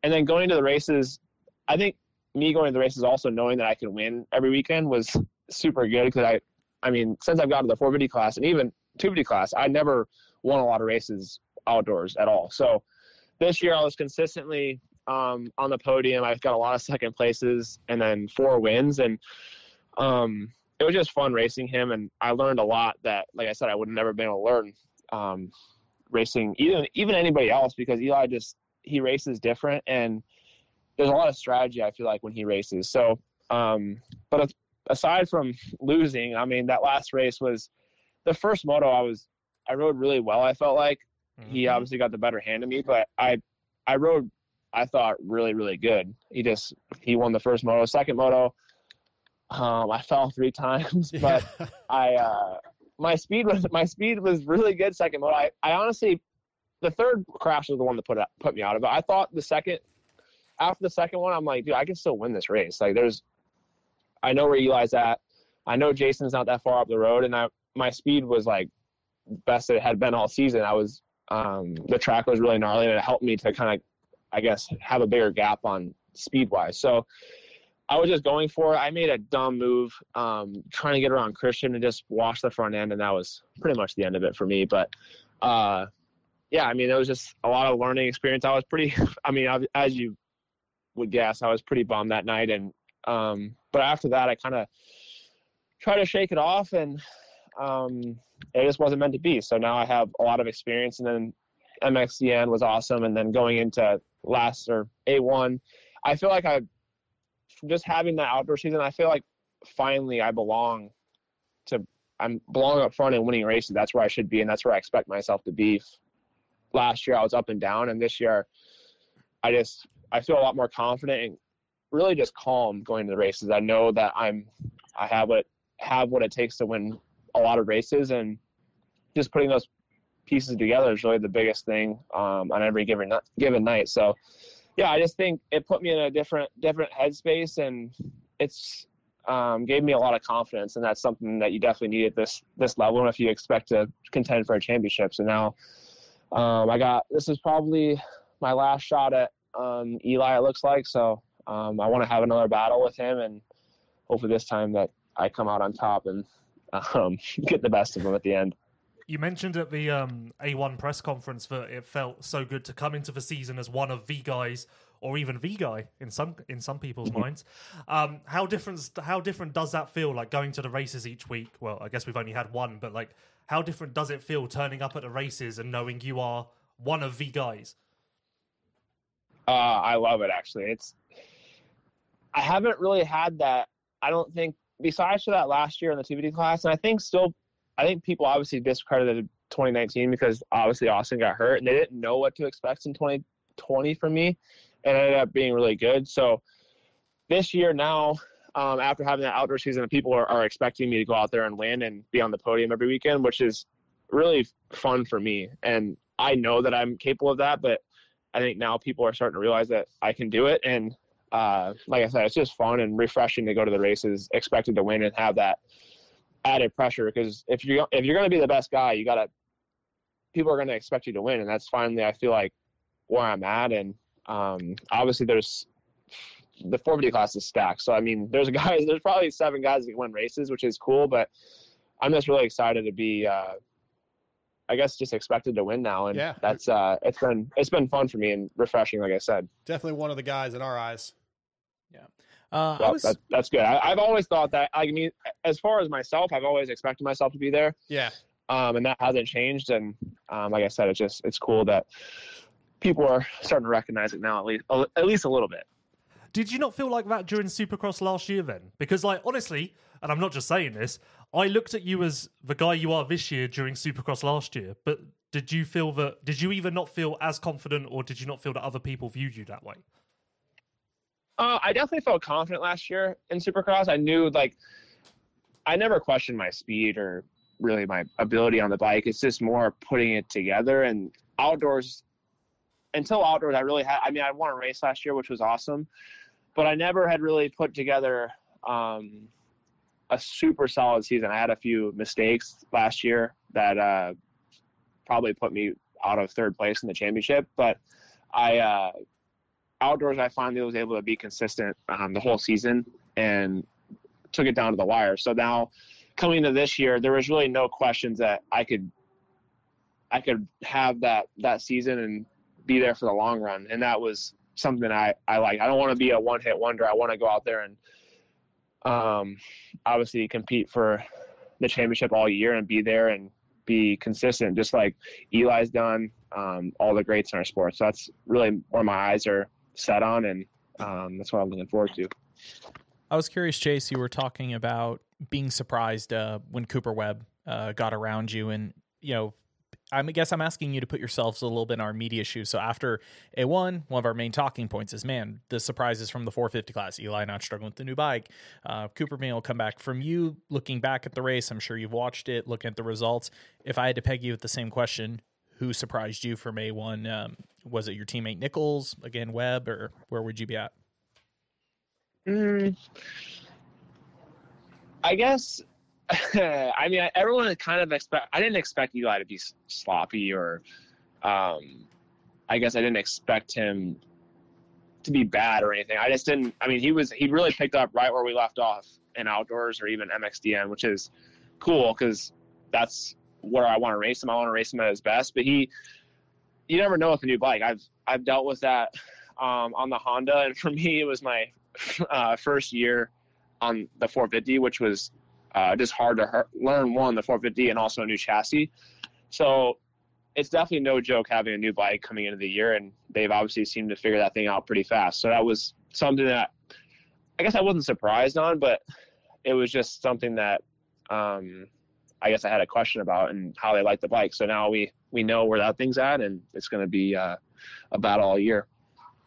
and then going to the races i think me going to the races also knowing that i could win every weekend was super good because i i mean since i've got to the 450 class and even 250 class i never won a lot of races outdoors at all. So this year i was consistently um, on the podium. I've got a lot of second places and then four wins and um, it was just fun racing him and i learned a lot that like i said i would have never been able to learn um, racing even even anybody else because eli just he races different and there's a lot of strategy i feel like when he races. So um, but aside from losing i mean that last race was the first moto i was i rode really well i felt like. He obviously got the better hand of me but i i rode i thought really really good. He just he won the first moto. Second moto um i fell three times but i uh my speed was my speed was really good second moto. I, I honestly the third crash was the one that put put me out of it. I thought the second after the second one i'm like dude i can still win this race like there's i know where eli's at i know jason's not that far up the road and i my speed was like best it had been all season i was um the track was really gnarly and it helped me to kind of i guess have a bigger gap on speed wise so I was just going for it. I made a dumb move, um, trying to get around Christian and just wash the front end, and that was pretty much the end of it for me. But uh, yeah, I mean, it was just a lot of learning experience. I was pretty, I mean, as you would guess, I was pretty bummed that night, and um, but after that, I kind of tried to shake it off, and um, it just wasn't meant to be. So now I have a lot of experience, and then MXDN was awesome, and then going into last or A1. I feel like I, just having that outdoor season, I feel like finally I belong to, I'm belong up front and winning races. That's where I should be, and that's where I expect myself to be. Last year I was up and down, and this year I just I feel a lot more confident and really just calm going to the races. I know that I'm I have what have what it takes to win a lot of races, and just putting those pieces together is really the biggest thing um, on every given given night. So, yeah, I just think it put me in a different different headspace, and it's um, gave me a lot of confidence, and that's something that you definitely need at this this level, and if you expect to contend for a championship. So now, um, I got this is probably my last shot at um, Eli. It looks like so. Um, I want to have another battle with him, and hopefully this time that I come out on top and um, get the best of him at the end. You mentioned at the um, A1 press conference that it felt so good to come into the season as one of the guys, or even the guy in some in some people's minds. Um, how different how different does that feel? Like going to the races each week. Well, I guess we've only had one, but like, how different does it feel turning up at the races and knowing you are one of the guys? Uh, I love it actually. It's I haven't really had that. I don't think besides for that last year in the TBD class, and I think still, I think people obviously discredited 2019 because obviously Austin got hurt and they didn't know what to expect in 2020 from me, and ended up being really good. So this year now, um, after having that outdoor season, people are, are expecting me to go out there and win and be on the podium every weekend, which is really fun for me. And I know that I'm capable of that, but I think now people are starting to realize that I can do it. And uh, like I said, it's just fun and refreshing to go to the races, expected to win and have that added pressure. Because if you if you're going to be the best guy, you got to people are going to expect you to win, and that's finally I feel like where I'm at. And um, obviously, there's the 450 class is stacked. So I mean, there's guys, there's probably seven guys that can win races, which is cool. But I'm just really excited to be. Uh, I guess just expected to win now, and Yeah. that's uh, it's been it's been fun for me and refreshing, like I said. Definitely one of the guys in our eyes. Yeah, uh, I Well, was that, that's good. I, I've always thought that. I mean, as far as myself, I've always expected myself to be there, Yeah. um, and that hasn't changed. And um, like I said, it's just it's cool that people are starting to recognize it now, at least at least a little bit. Did you not feel like that during Supercross last year then? Because, like, honestly, and I'm not just saying this, I looked at you as the guy you are this year during Supercross last year. But did you feel that, did you either not feel as confident or did you not feel that other people viewed you that way? Uh, I definitely felt confident last year in Supercross. I knew like I never questioned my speed or really my ability on the bike. It's just more putting it together and outdoors. Until outdoors, I really had. I mean, I won a race last year, which was awesome, but I never had really put together um, a super solid season. I had a few mistakes last year that uh, probably put me out of third place in the championship, but I. Uh, outdoors, I finally was able to be consistent um, the whole season and took it down to the wire. So now, coming to this year, there was really no questions that I could, I could have that that season and be there for the long run, and that was something I I like. I don't want to be a one hit wonder. I want to go out there and, um, obviously compete for the championship all year and be there and be consistent, just like Eli's done. Um, all the greats in our sport. So that's really where my eyes are set on, and um, that's what I'm looking forward to. I was curious, Chase. You were talking about being surprised uh, when Cooper Webb uh, got around you, and you know, I guess I'm asking you to put yourselves a little bit in our media shoes. So after A1, one of our main talking points is, man, the surprises from the 450 class. Eli not struggling with the new bike. Uh, Cooper able to come back. From you looking back at the race, I'm sure you've watched it, looking at the results. If I had to peg you with the same question, who surprised you from A1? Um, was it your teammate Nichols, again, Webb, or where would you be at? Mm, I guess. I mean, everyone kind of expect. I didn't expect Eli to be sloppy, or um, I guess I didn't expect him to be bad or anything. I just didn't. I mean, he was. He really picked up right where we left off in outdoors or even MXDN, which is cool because that's where I want to race him. I want to race him at his best. But he, you never know with a new bike. I've I've dealt with that um, on the Honda, and for me, it was my uh, first year on the 450, which was uh, just hard to learn one the 450 and also a new chassis. So it's definitely no joke having a new bike coming into the year, and they've obviously seemed to figure that thing out pretty fast. So that was something that I guess I wasn't surprised on, but it was just something that um, I guess I had a question about and how they like the bike. So now we we know where that thing's at, and it's going to be uh, a battle all year.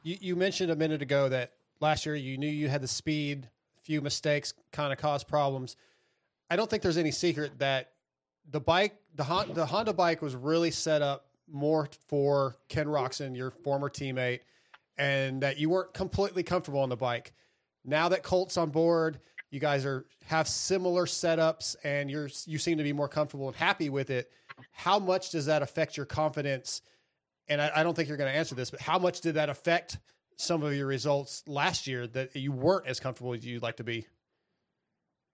You, you mentioned a minute ago that last year you knew you had the speed, few mistakes kind of caused problems. I don't think there's any secret that the bike, the Hon- the Honda bike, was really set up more for Ken Roczen, your former teammate, and that you weren't completely comfortable on the bike. Now that Colt's on board, you guys are have similar setups, and you're you seem to be more comfortable and happy with it. How much does that affect your confidence? And I, I don't think you're going to answer this, but how much did that affect some of your results last year that you weren't as comfortable as you'd like to be?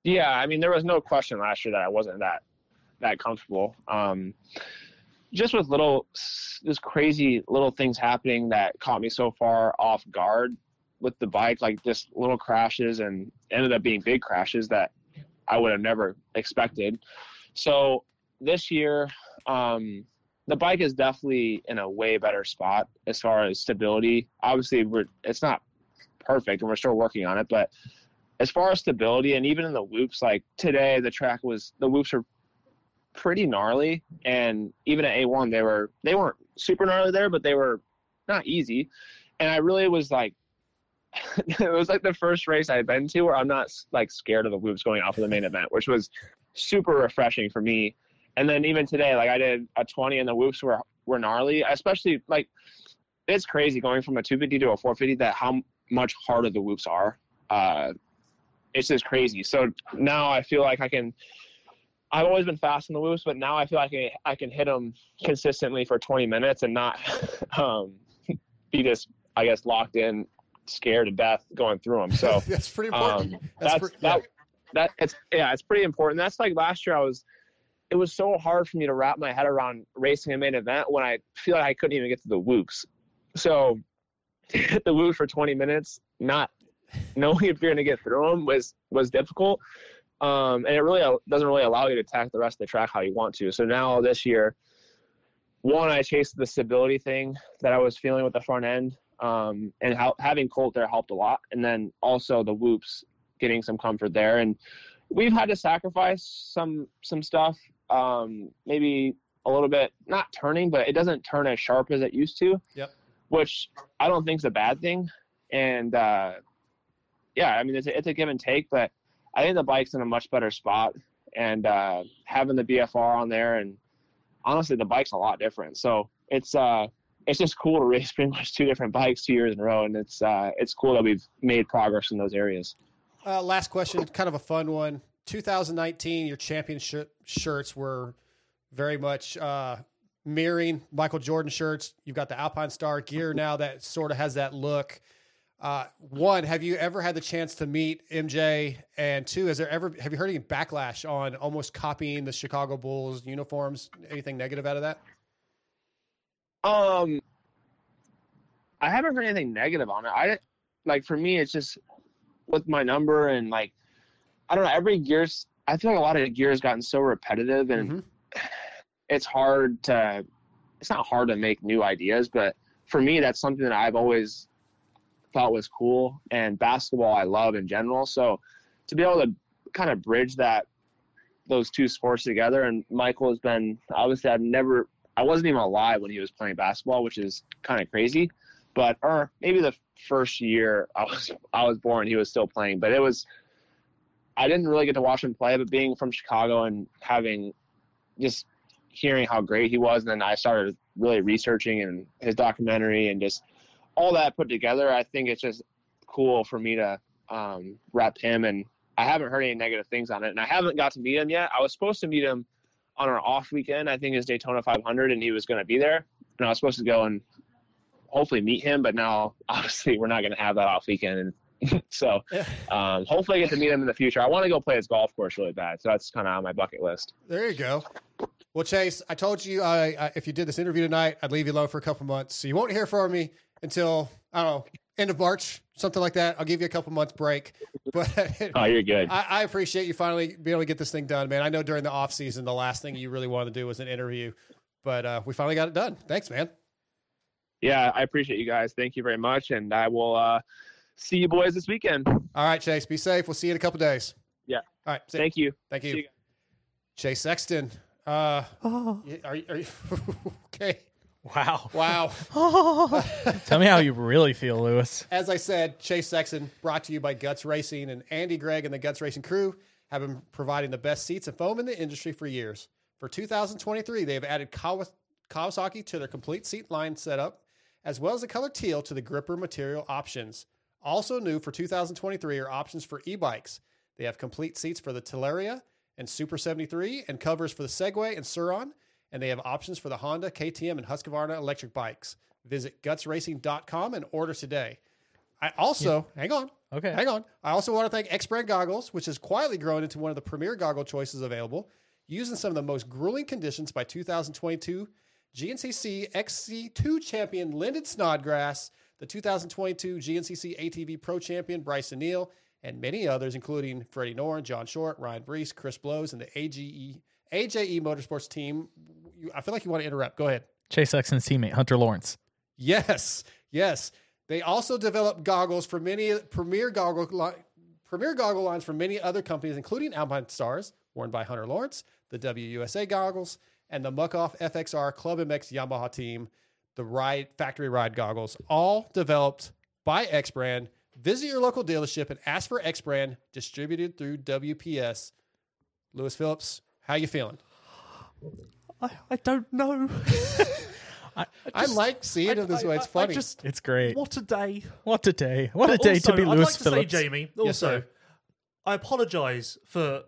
Yeah, I mean, there was no question last year that I wasn't that that comfortable. Um, just with little, just crazy little things happening that caught me so far off guard with the bike, like just little crashes and ended up being big crashes that I would have never expected. So this year, um, the bike is definitely in a way better spot as far as stability. Obviously, we're it's not perfect, and we're still working on it. But as far as stability, and even in the whoops, like today, the track was the whoops are pretty gnarly, and even at A1, they were they weren't super gnarly there, but they were not easy. And I really was like, it was like the first race I've been to where I'm not like scared of the whoops going off of the main event, which was super refreshing for me. And then even today, like I did a 20 and the whoops were were gnarly, especially like it's crazy going from a 250 to a 450 that how much harder the whoops are. Uh, it's just crazy. So now I feel like I can. I've always been fast in the whoops, but now I feel like I, I can hit them consistently for 20 minutes and not um, be just, I guess, locked in, scared to death going through them. So that's pretty important. um, That's that's, pre- yeah. that that it's yeah it's pretty important that's like last year i was it was so hard for me to wrap my head around racing a main event when i feel like i couldn't even get to the whoops so to hit the whoops for 20 minutes not knowing if you're going to get through them was was difficult um, and it really uh, doesn't really allow you to attack the rest of the track how you want to so now this year one i chased the stability thing that i was feeling with the front end um, and how, having colt there helped a lot and then also the whoops getting some comfort there. And we've had to sacrifice some some stuff, um, maybe a little bit, not turning, but it doesn't turn as sharp as it used to. Yep. Which I don't think is a bad thing. And uh, yeah, I mean it's a, it's a give and take, but I think the bike's in a much better spot. And uh, having the BFR on there, and honestly, the bike's a lot different. So it's uh, it's just cool to race pretty much two different bikes two years in a row, and it's uh, it's cool that we've made progress in those areas. Uh, last question, kind of a fun one. 2019, your championship shirts were very much uh, mirroring Michael Jordan shirts. You've got the Alpinestar gear now that sort of has that look. Uh, one, have you ever had the chance to meet MJ? And two, has there ever have you heard any backlash on almost copying the Chicago Bulls uniforms? Anything negative out of that? Um, I haven't heard anything negative on it. I like for me, it's just with my number and like I don't know. Every gear's I feel like a lot of gear has gotten so repetitive and Mhm. it's hard to. It's not hard to make new ideas, but for me, that's something that I've always thought was cool and basketball I love in general. So to be able to kind of bridge that those two sports together and Michael has been obviously I've never I wasn't even alive when he was playing basketball, which is kind of crazy. But or maybe the first year I was I was born, he was still playing. But it was I didn't really get to watch him play, but being from Chicago and having just hearing how great he was, and then I started really researching and his documentary and just all that put together. I think it's just cool for me to um, rep him, and I haven't heard any negative things on it, and I haven't got to meet him yet. I was supposed to meet him on our off weekend. I think it's Daytona 500, and he was going to be there, and I was supposed to go and hopefully meet him. But now, obviously, we're not going to have that off weekend, and so um, hopefully, I get to meet him in the future. I want to go play his golf course really bad, so that's kind of on my bucket list. There you go. Well, Chase, I told you I, I, if you did this interview tonight, I'd leave you alone for a couple months. So you won't hear from me until I don't know end of March, something like that. I'll give you a couple months break. But Oh, you're good. I, I appreciate you finally being able to get this thing done, man. I know during the off season, the last thing you really wanted to do was an interview, but uh, we finally got it done. Thanks, man. Yeah, I appreciate you guys. Thank you very much, and I will uh, see you boys this weekend. All right, Chase, be safe. We'll see you in a couple days. Yeah. All right. see- Thank you. Thank you. you. Chase Sexton. Uh, y- are, are you okay? Wow. Wow. Tell me how you really feel, Lewis. As I said, Chase Sexton brought to you by Guts Racing and Andy Gregg and the Guts Racing crew have been providing the best seats and foam in the industry for years. For 2023, they have added Kawasaki to their complete seat line setup, as well as the color teal to the gripper material options. Also new for 2023 are options for e-bikes. They have complete seats for the Talaria and Super 73 and covers for the Segway and Sur-Ron, and they have options for the Honda, KTM, and Husqvarna electric bikes. Visit gutsracing.com and order today. I also, hang on. Okay. Hang on. I also want to thank X Brand Goggles, which has quietly grown into one of the premier goggle choices available, used in some of the most grueling conditions by 2022 GNCC XC2 champion Lyndon Snodgrass, the 2022 GNCC ATV Pro champion Bryson Neal, and many others, including Freddie Noren, John Short, Ryan Breece, Chris Blose, and the AGE, AJE Motorsports team. You- I feel like you want to interrupt. Go ahead. Chase Sexton's teammate, Hunter Lawrence. Yes, yes. They also develop goggles for many premier goggle li- premier goggle lines for many other companies, including Alpinestars, worn by Hunter Lawrence, the WUSA goggles, and the Muc-Off FXR Club MX Yamaha team, the Ride Factory Ride goggles, all developed by X Brand. Visit your local dealership and ask for X Brand, distributed through WPS. Lewis Phillips, how you feeling? I, I don't know. I I like seeing it this way. It's I- I funny. just It's great. what a day. What a day. What a But day also, to be I'd Lewis like to Phillips. say, Jamie. Also, sir. I apologise for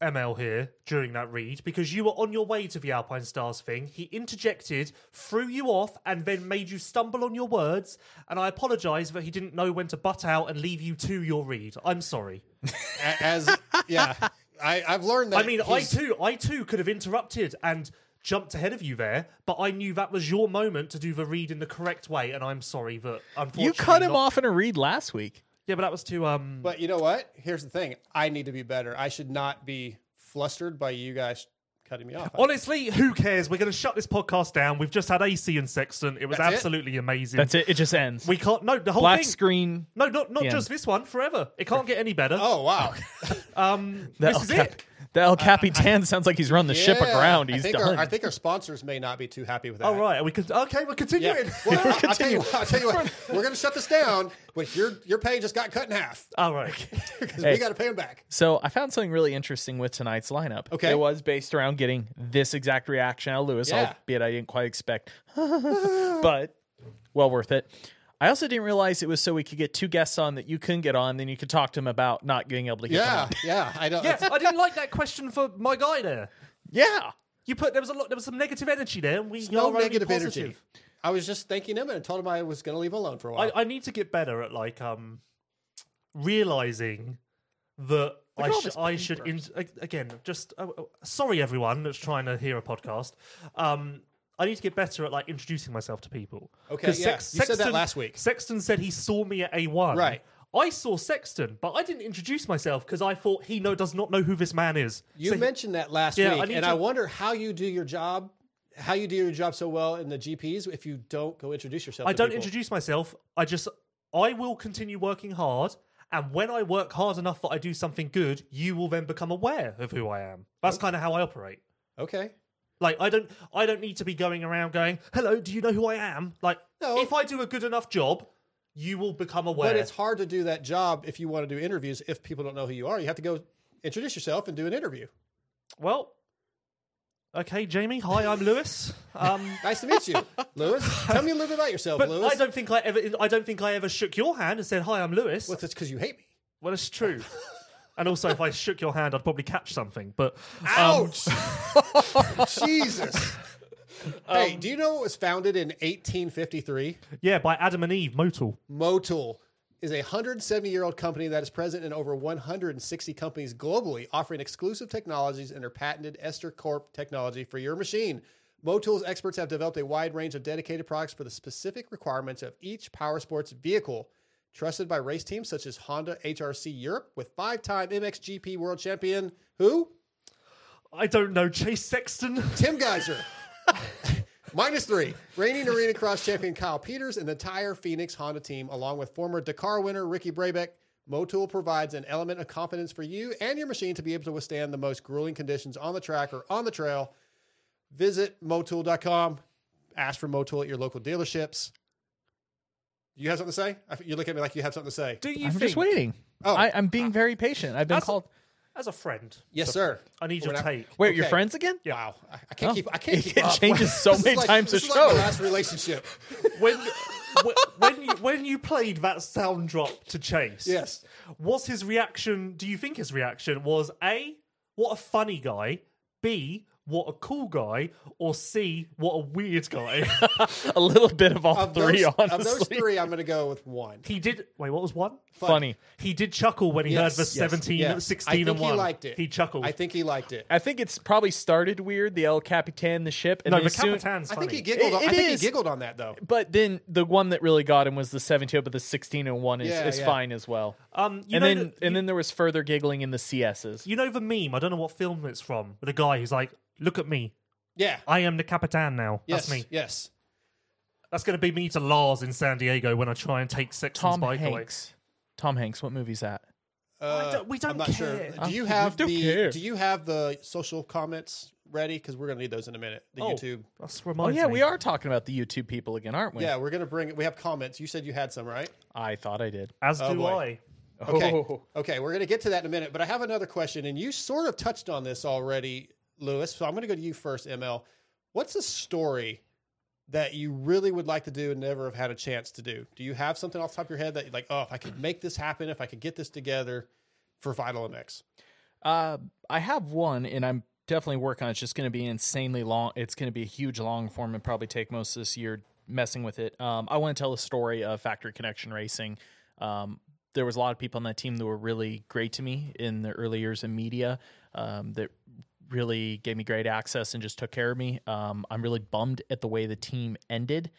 ML here during that read because you were on your way to the Alpinestars thing. He interjected, threw you off, and then made you stumble on your words. And I apologise that he didn't know when to butt out and leave you to your read. I'm sorry. A- as yeah, I, I've learned that. I mean, I he's- too, I too could have interrupted and jumped ahead of you there, but I knew that was your moment to do the read in the correct way, and I'm sorry that unfortunately You cut him not- off in a read last week. Yeah, but that was too um. But you know what? Here's the thing: I need to be better. I should not be flustered by you guys cutting me off. Honestly, who cares? We're going to shut this podcast down. We've just had AC and Sexton. It was That's it? absolutely amazing. That's it. It just ends. We can't. No, the whole Black thing. screen. No, not not The just end. this one. Forever. It can't get any better. oh wow! Um, The this El, is Cap- it. The El Capitan sounds like he's run the ship aground. He's I think done. Our, I think our sponsors may not be too happy with oh, that. All right, we can. Okay, we're continuing. Yeah. Well, I'll, I'll tell you what. I'll tell you what. We're going to shut this down, but your your pay just got cut in half All right. because Hey. we got to pay them back. So I found something really interesting with tonight's lineup. Okay. It was based around getting this exact reaction out of Lewis, Yeah. albeit I didn't quite expect. but well worth it. I also didn't realize it was so we could get two guests on that you couldn't get on, then you could talk to them about not being able to get them Yeah, on. yeah. I don't. yeah, I didn't like that question for my guy there. Yeah. You put there was a lot. There was some negative energy there. and We no are only negative positive. energy. I was just thanking him and told him I was going to leave him alone for a while. I, I need to get better at like um realizing that I, all sh- I should in- again just uh, uh, sorry everyone that's trying to hear a podcast. Um, I need to get better at like introducing myself to people. Okay, yeah. You said that last week. Sexton said he saw me at A1. Right. I saw Sexton, but I didn't introduce myself because I thought he know does not know who this man is. You So he- mentioned that last Yeah, I week, need and to- I wonder how you do your job, how you do your job so well in the GPs if you don't go introduce yourself. I to don't people. introduce myself. I just I will continue working hard, and when I work hard enough that I do something good, you will then become aware of who I am. That's kind of how I operate. Okay. Like I don't I don't need to be going around going, "Hello, do you know who I am?" Like No. if I do a good enough job, you will become aware. But it's hard to do that job if you want to do interviews if people don't know who you are. You have to go introduce yourself and do an interview. well, okay, Jamie. Hi, I'm Lewis. Um, Nice to meet you, Lewis. Tell me a little bit about yourself, but Lewis. I don't think I ever I don't think I ever shook your hand and said, "Hi, I'm Lewis." Well, it's because you hate me. Well, it's true. and also, if I shook your hand, I'd probably catch something. But Ouch! Jesus. Um, hey, do you know it was founded in 1853? yeah, by Adam and Eve, Motul. Motul is a 170 year old company that is present in over 160 companies globally, offering exclusive technologies and their patented Ester Core technology for your machine. Motul's experts have developed a wide range of dedicated products for the specific requirements of each power sports vehicle. Trusted by race teams such as Honda HRC Europe, with five time MXGP world champion, who? I don't know, Chase Sexton. Tim Gajser. Minus three. Reigning Arena Cross champion Kyle Peters and the entire Phoenix Honda team, along with former Dakar winner Ricky Brabec. Motul provides an element of confidence for you and your machine to be able to withstand the most grueling conditions on the track or on the trail. Visit motul.com. Ask for Motul at your local dealerships. You have something to say? I- You look at me like you have something to say. Do you I'm think, just waiting. Oh. I, I'm being very patient. I've been As a- called. as a friend, Yes, sir. I need your We're not- take. Wait, you're okay. friends again? Wow, I, I can't Oh. keep. I can't It keep up. changes so This is many like- times this a is like my show. last relationship. when wh- when you when you played that sound drop to Chase, Yes. was his reaction? Do you think his reaction was a what a funny guy, b what a cool guy, or c what a weird guy? A little bit of all Of three, those, honestly. of those three, I'm going to go with one. he did. Wait, what was one? Funny. He did chuckle when he Yes, heard the yes, 17, yes. 16 I think and he 1. liked it. He chuckled. I think he liked it. I think it's probably started weird, the El Capitan, the ship. And no, then the soon- Capitan's I think he giggled. It- on, it I think is. he giggled on that though. But then the one that really got him was the 17, but the 16 and 1 is, Yeah, is yeah. fine as well. Um, you and then the- and you- then there was further giggling in the CSs. You know the meme? I don't know what film it's from. With a guy who's like, "Look at me, Yeah. I am the Capitan now." Yes. That's me. Yes. That's going to be me to Lars in San Diego when I try and take Sexton's Tom bike away. Hanks. Tom Hanks, what movie's that? Uh, don't- we don't I'm not care. sure. Do you have don't the care. Do you have the social comments ready? Because we're going to need those in a minute. The Oh, YouTube. That's Oh reminds yeah, me. we are talking about the YouTube people again, aren't we? Yeah, we're going to bring. We have comments. You said you had some, right? I thought I did. As Oh, do boy. I. Okay. Oh. Okay, we're going to get to that in a minute, but I have another question, and you sort of touched on this already, Lewis. So I'm going to go to you first, ML. What's a story that you really would like to do and never have had a chance to do? Do you have something off the top of your head that you're like, oh, if I could make this happen, if I could get this together for Vital MX? Uh, I have one, and I'm definitely working on. it. It's just going to be insanely long. It's going to be a huge long form and probably take most of this year messing with it. Um, I want to tell the story of Factory Connection Racing. Um, there was a lot of people on that team that were really great to me in the early years in media. Um, that really gave me great access and just took care of me. Um, I'm really bummed at the way the team ended.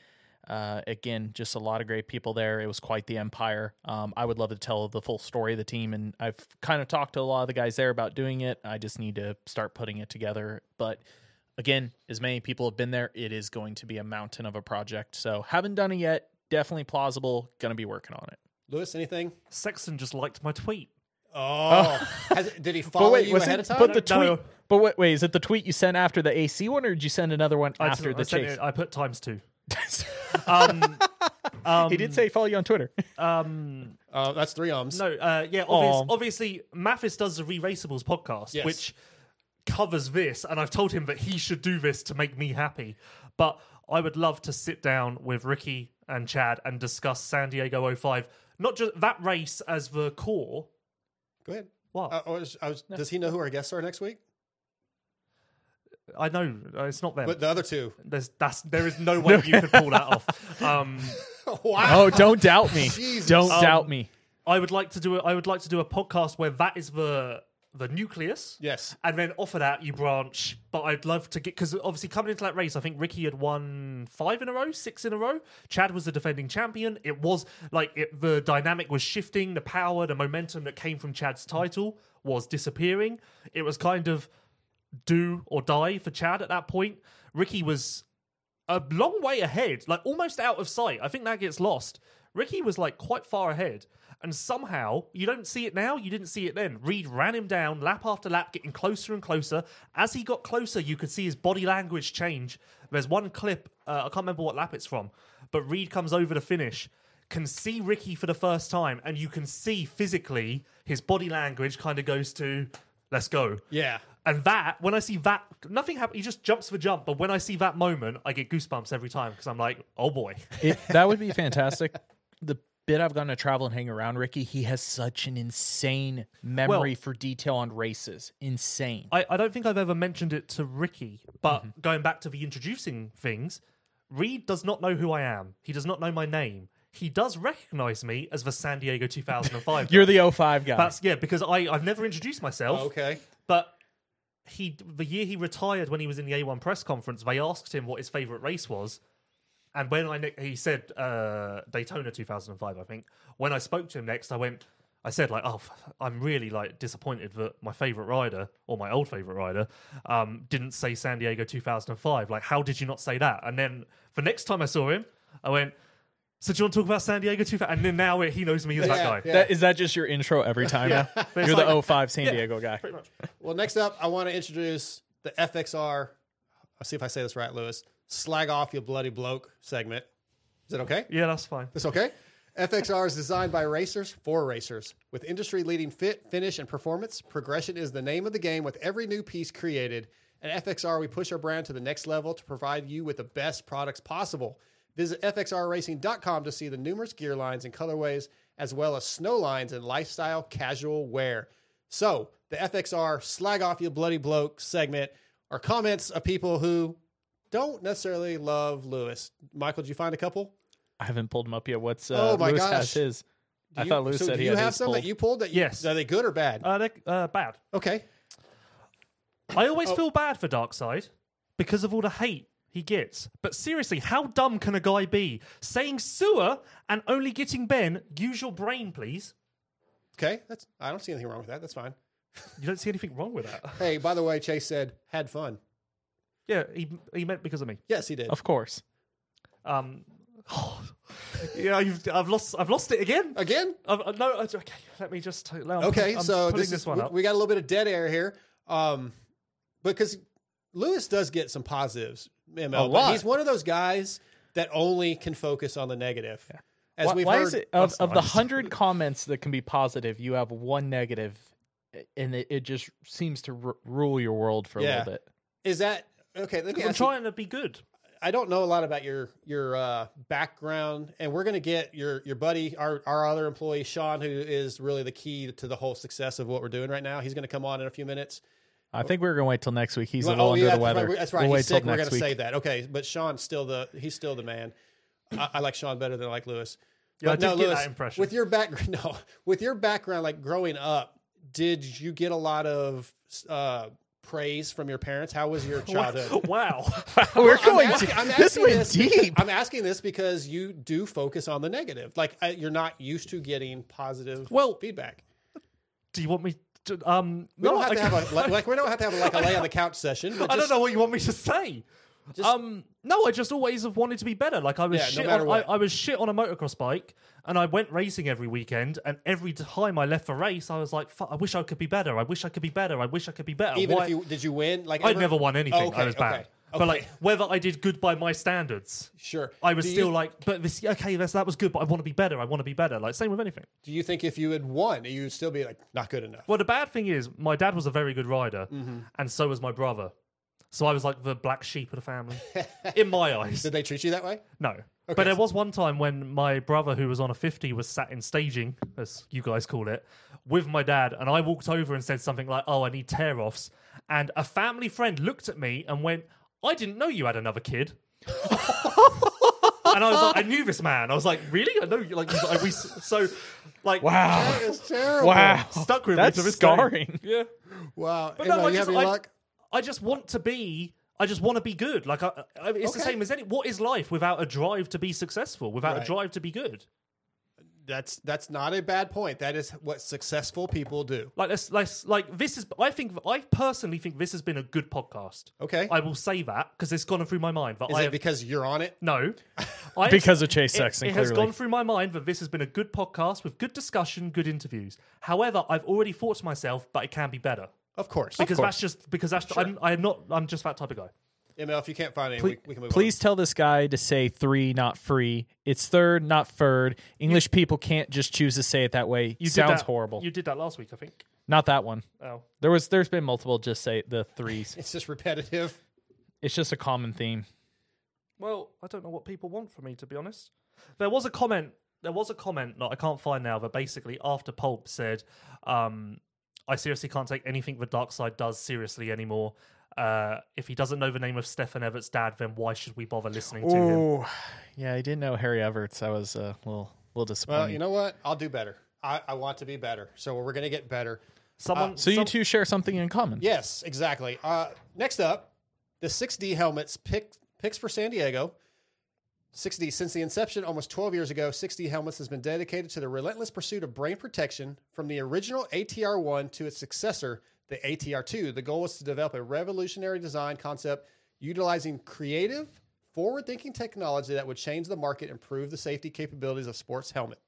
Uh, again, just a lot of great people there. It was quite the empire. Um, I would love to tell the full story of the team, and I've kind of talked to a lot of the guys there about doing it. I just need to start putting it together. But again, as many people have been there, it is going to be a mountain of a project. So haven't done it yet. Definitely plausible. Going to be working on it. Lewis, anything? Sexton just liked my tweet. Oh, Has, did he follow wait, you was ahead it, of time? but the tweet. No. But wait, wait, is it the tweet you sent after the AC one, or did you send another one I after just- I the sent chase? it- I put times two. Um, um, he did say follow you on Twitter. Um, Uh, that's three arms. no, uh, yeah, obvious, Aw. obviously, Matthes does the Re Raceables podcast, Yes. which covers this, and I've told him that he should do this to make me happy. But I would love to sit down with Ricky and Chad and discuss San Diego 05, not just that race as the core. Go ahead. What? Uh, I was, I was, Does he know who our guests are next week? I know uh, it's not them. But the other two. There's that's there is no way you could pull that off. Um, wow. oh, don't doubt me. Jesus. Don't Um, doubt me. I would like to do a, I would like to do a podcast where that is the the nucleus. Yes. And then off of that, you branch. But I'd love to get because obviously coming into that race, I think Ricky had won five in a row, six in a row. Chad was the defending champion. It was like it, the dynamic was shifting, the power, the momentum that came from Chad's title was disappearing. It was kind of do or die for Chad at that point. Ricky was a long way ahead, like almost out of sight. I think that gets lost. Ricky was like quite far ahead, and somehow you don't see it now. You didn't see it then. Reed ran him down lap after lap, getting closer and closer. As he got closer, you could see his body language change. There's one clip uh, I can't remember what lap it's from, but Reed comes over to finish, can see Ricky for the first time, and you can see physically his body language kind of goes to "Let's go." Yeah. And that, when I see that, nothing happens. He just jumps for jump. But when I see that moment, I get goosebumps every time because I'm like, oh boy. It, that would be fantastic. The bit I've gotten to travel and hang around Ricky, he has such an insane memory Well- for detail on races. Insane. I, I don't think I've ever mentioned it to Ricky, but mm-hmm. going back to the introducing things, Reed does not know who I am. He does not know my name. He does recognize me as the San Diego 2005. You're the 05 guy. That's yeah, because I I've never introduced myself. Oh, okay. But he the year he retired when he was in the A1 press conference, they asked him what his favorite race was. And when I he said uh, Daytona 2005, I think. When I spoke to him next, I went, I said like, oh, I'm really like disappointed that my favorite rider or my old favorite rider um, didn't say San Diego 2005. Like, how did you not say that? And then the next time I saw him, I went, so do you want to talk about San Diego 2000? And then now he knows me as that guy. yeah. That, is that just your intro every time? But it's You're like- the 05 San yeah, Diego guy. Pretty much. Well, next up, I want to introduce the FXR. I'll see if I say this right, Lewis. Slag off you bloody bloke segment. Is it okay? Yeah, that's fine. That's okay. FXR is designed by racers for racers. With industry leading fit, finish, and performance, progression is the name of the game with every new piece created. At FXR, we push our brand to the next level to provide you with the best products possible. Visit FXRRacing.com to see the numerous gear lines and colorways, as well as snow lines and lifestyle casual wear. So, the FXR Slag Off You Bloody Bloke segment are comments of people who don't necessarily love Lewis. Michael, did you find a couple? I haven't pulled him up yet. What's uh, Oh my Lewis gosh. has his? Do I you- thought Lewis so said do he you had have his some that pulled. you pulled that you, Yes. are they good or bad? Uh, they're uh, bad. okay. I always Oh. feel bad for Darkseid because of all the hate he gets. But seriously, how dumb can a guy be? Saying sewer and only getting Ben, use your brain, please. Okay. That's I don't see anything wrong with that. That's fine. You don't see anything wrong with that. Hey, by the way, Chase said had fun. Yeah, he, he meant because of me. Yes, he did. Of course. Um, yeah, you've, I've lost. I've lost it again. Again? I've, uh, no, uh, okay. Let me just. I'm Okay, I'm so putting this, this is one we, up. we got a little bit of dead air here. Um because Lewis does get some positives, ML, but lot. he's one of those guys that only can focus on the negative. As why we've why heard, is it of, of the hundred comments that can be positive, you have one negative, and it, it just seems to r- rule your world for a Yeah. little bit. is that okay? Let me I'm ask you, trying to be good. I don't know a lot about your your uh, background, and we're going to get your your buddy, our our other employee Sean, who is really the key to the whole success of what we're doing right now. He's going to come on in a few minutes. I think we are gonna wait till next week. He's a Well, little under yeah, the weather. That's right. That's right. We'll wait he's till sick. We're next going to week. say that. Okay, but Sean's still the he's still the man. I, I like Sean better than I like Lewis. Yeah, But did no, get Lewis, that impression. With your background, no, with your background, like growing up, did you get a lot of uh, praise from your parents? How was your childhood? wow. We're I'm going. asking- to, I'm this asking went this- deep. I'm asking this because you do focus on the negative. Like uh, you're not used to getting positive Well- feedback. Do you want me? To, um, We no, don't have I- to have a like, like we don't have to have like a lay on the couch session. But I don't know what you want me to say. Just- um, no, I just always have wanted to be better. Like I was Yeah, shit matter on. I, I was shit on a motocross bike, and I went racing every weekend. And every time I left for race, I was like, Fuck, "I wish I could be better. I wish I could be better. I wish I could be better." Even Why- if you did you win? Like I ever? never won anything. Okay, I was bad. okay, But like whether I did good by my standards, Sure. I was Do you- still like, but this okay, that's, that was good, but I want to be better. I want to be better. Like same with anything. Do you think if you had won, you would still be like not good enough? Well, the bad thing is, my dad was a very good rider, Mm-hmm. and so was my brother. So I was like the black sheep of the family, in my eyes. Did they treat you that way? No. But there was one time when my brother, who was on a 50, was sat in staging, as you guys call it, with my dad. And I walked over and said something like, Oh, I need tear offs. And a family friend looked at me and went, I didn't know you had another kid. and I was like, I knew this man. I was like, Really? I know you. Like, like, we, so, like, Wow. It's terrible. Wow. stuck with That's me to this day. scarring. Yeah. Wow. But Emma, no, I you just, have any I, luck? I just want to be. I just want to be good. Like I, I, it's the same as any. What is life without a drive to be successful? Without Right. a drive to be good? That's that's not a bad point. That is what successful people do. Like let's, let's like this is. I think I personally think this has been a good podcast. Okay. I will say that because it's gone through my mind. But Is I it have, because you're on it? no, I, Because of Chase it, Sexton, it has gone through my mind that this has been a good podcast with good discussion, good interviews. However, I've already thought to myself, but it can be better Of course. because that's just because that's I'm, I'm not I'm just that type of guy. ML, if you can't find any, Please, we, we can move please tell this guy to say three, not free. It's third, not third. English people can't just choose to say it that way. You did Sounds that- horrible. You did that last week, I think. not that one. Oh. There was, there's been multiple. Just say the threes. It's just repetitive. it's just a common theme. Well, I don't know what people want from me, to be honest. There was a comment. There was a comment that I can't find now, but basically after Pulp said, um, "I seriously can't take anything the Dark Side does seriously anymore. Uh, if he doesn't know the name of Stefan Everts's dad, then why should we bother listening to him?" Oh, yeah. I didn't know Harry Everts. I was uh, a little, little disappointed. Well, you know what? I'll do better. I, I want to be better. So we're going to get better. Someone, so you some- two share something in common. Yes, exactly. Uh, next up, the 6D helmets pick, picks for San Diego. 6D, since the inception almost 12 years ago, 6D Helmets has been dedicated to the relentless pursuit of brain protection from the original ATR 1 to its successor, the ATR 2. The goal was to develop a revolutionary design concept utilizing creative, forward thinking technology that would change the market and improve the safety capabilities of sports helmet.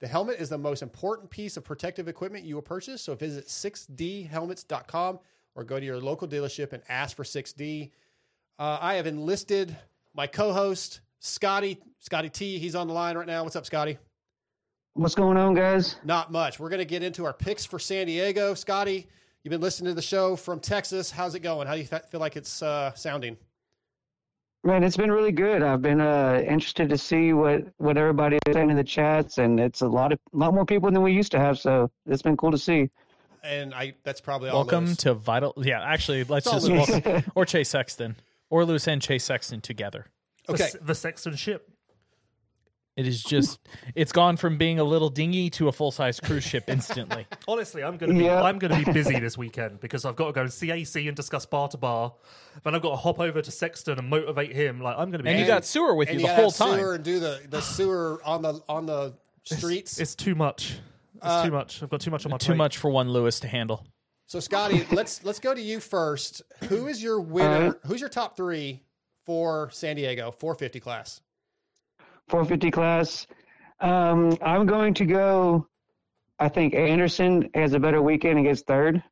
The helmet is the most important piece of protective equipment you will purchase, so visit 6dhelmets.com or go to your local dealership and ask for 6D. Uh, I have enlisted my co-host Scotty, Scotty T. He's on the line right now. What's up, Scotty? What's going on, guys? Not much. We're going to get into our picks for San Diego. Scotty, you've been listening to the show from Texas. How's it going? How do you fe- feel like it's uh, sounding? Man, it's been really good. I've been uh, interested to see what what everybody is saying in the chats, and it's a lot of lot more people than we used to have. So it's been cool to see. And I that's probably all. Welcome Lewis. to Vital. Yeah, actually, let's just welcome, or Chase Sexton or Lewis and Chase Sexton together. The, Okay. S- the Sexton ship. It is just it's gone from being a little dinghy to a full size cruise ship instantly. Honestly, I'm gonna be Yeah. I'm gonna be busy this weekend because I've got to go and see AC and discuss bar to bar. Then I've got to hop over to Sexton and motivate him. Like I'm gonna be. And you got sewer with And you you the gotta whole have time. sewer and do the, the sewer on the on the streets. It's too much. It's uh, too much. I've got too much on my Too plate. much for one Lewis to handle. So Scotty, let's let's go to you first. Who is your winner? Uh-huh. Who's your top three for San Diego 450 class? 450 class. Um, I'm going to go. I think Anderson has a better weekend and gets third,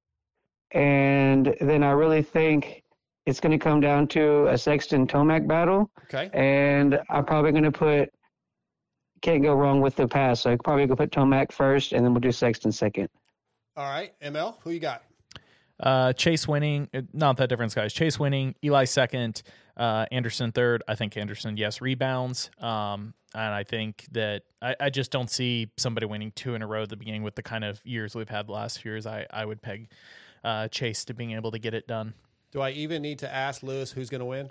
and then I really think it's going to come down to a Sexton Tomac battle, Okay. and I'm probably going to put. Can't go wrong with the pass, so I could probably go put Tomac first, and then we'll do Sexton second. All right. ML, who you got? Uh, Chase winning, uh, not that difference, guys. Chase winning, Eli second, uh, Anderson third. I think Anderson, yes, rebounds. Um, and I think that I, I just don't see somebody winning two in a row at the beginning with the kind of years we've had the last few years. I, I would peg uh, Chase to being able to get it done. Do I even need to ask Lewis who's going to win?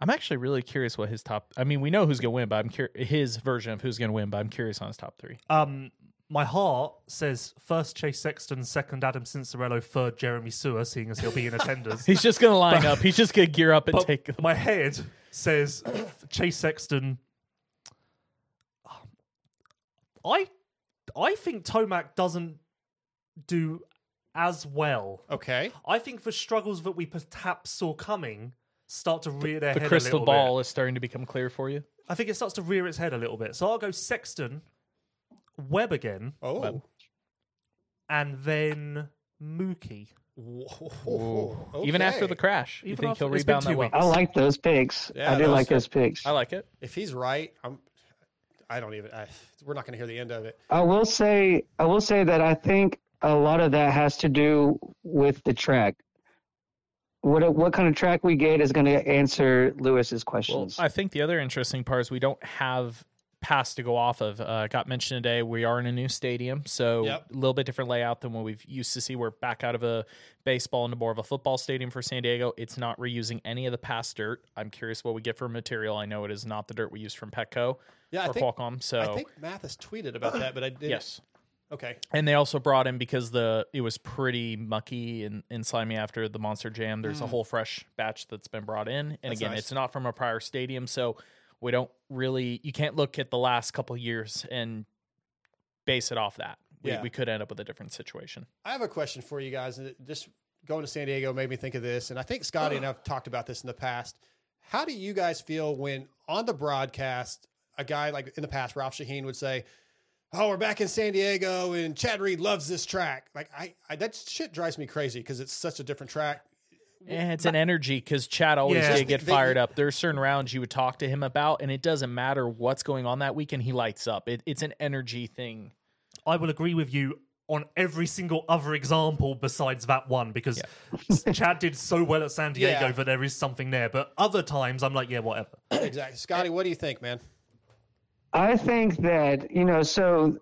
I'm actually really curious what his top. I mean, we know who's going to win, but I'm curious his version of who's going to win. But I'm curious on his top three. Um, my heart says first Chase Sexton, second Adam Cianciarulo, third Jeremy Seewer, seeing as he'll be in attendance. He's just going to line up. He's just going to gear up and But take. my head says Chase Sexton. I I think Tomac doesn't do as well. Okay. I think the struggles that we perhaps saw coming start to rear their head. The head crystal a little ball Bit. is starting to become clear for you. I think it starts to rear its head a little bit. So I'll go Sexton, Webb again, Oh. and then Mookie. Whoa. Even after the Okay. crash, you Even think after- he'll it's been rebound two that well? weeks. I like those picks. Yeah, I do those like are- those picks. I like it. If he's right, I'm. I don't even. I, we're not going to hear the end of it. I will say I will say that I think a lot of that has to do with the track. What what kind of track we get is going to answer Lewis's Well, questions. I think the other interesting part is we don't have pass to go off of. Uh, got mentioned today. We are in a new stadium, so Yep. a little bit different layout than what we've used to see. We're back out of a baseball into more of a football stadium for San Diego. It's not reusing any of the past dirt. I'm curious what we get for material. I know it is not the dirt we used from Petco Yeah, or think. Qualcomm. So I think Mathis tweeted about that, but I didn't. yes. Okay. And they also brought in because the it was pretty mucky and, and slimy after the Monster Jam. There's a whole fresh batch that's been brought in, and Mm. That's again, nice. it's not from a prior stadium, so we don't really. You can't look at the last couple years and base it off that. We, Yeah. we could end up with a different situation. I have a question for you guys. and Just going to San Diego made me think of this, and I think Scotty and I've talked about this in the past. How do you guys feel when on the broadcast, a guy like in the past, Ralph Sheheen would say, "Oh, we're back in San Diego, and Chad Reed loves this track." Like I, I that shit drives me crazy because it's such a different track. And eh, it's an energy because Chad always Yeah. did get They- fired up. There are certain rounds you would talk to him about, and it doesn't matter what's going on that weekend. He lights up. It, it's an energy thing. I will agree with you on every single other example besides that one because Chad did so well at San Diego Yeah. that there is something there. But other times I'm like, yeah, whatever. Exactly, Scotty. What do you think, man? I think that you know, so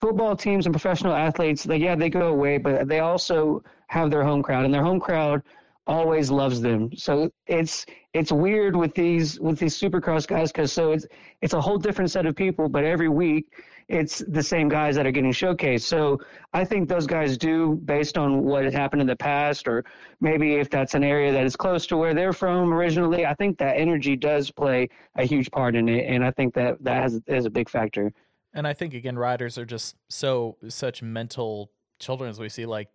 football teams and professional athletes, they yeah, they go away, but they also have their home crowd, and their home crowd always loves them. So it's it's weird with these with these supercross guys because so it's it's a whole different set of people, but every week it's the same guys that are getting showcased. So I think those guys do based on what had happened in the past, or maybe if that's an area that is close to where they're from originally. I think that energy does play a huge part in it, and I think that that has is a big factor. And I think again, riders are just so such mental children as we see like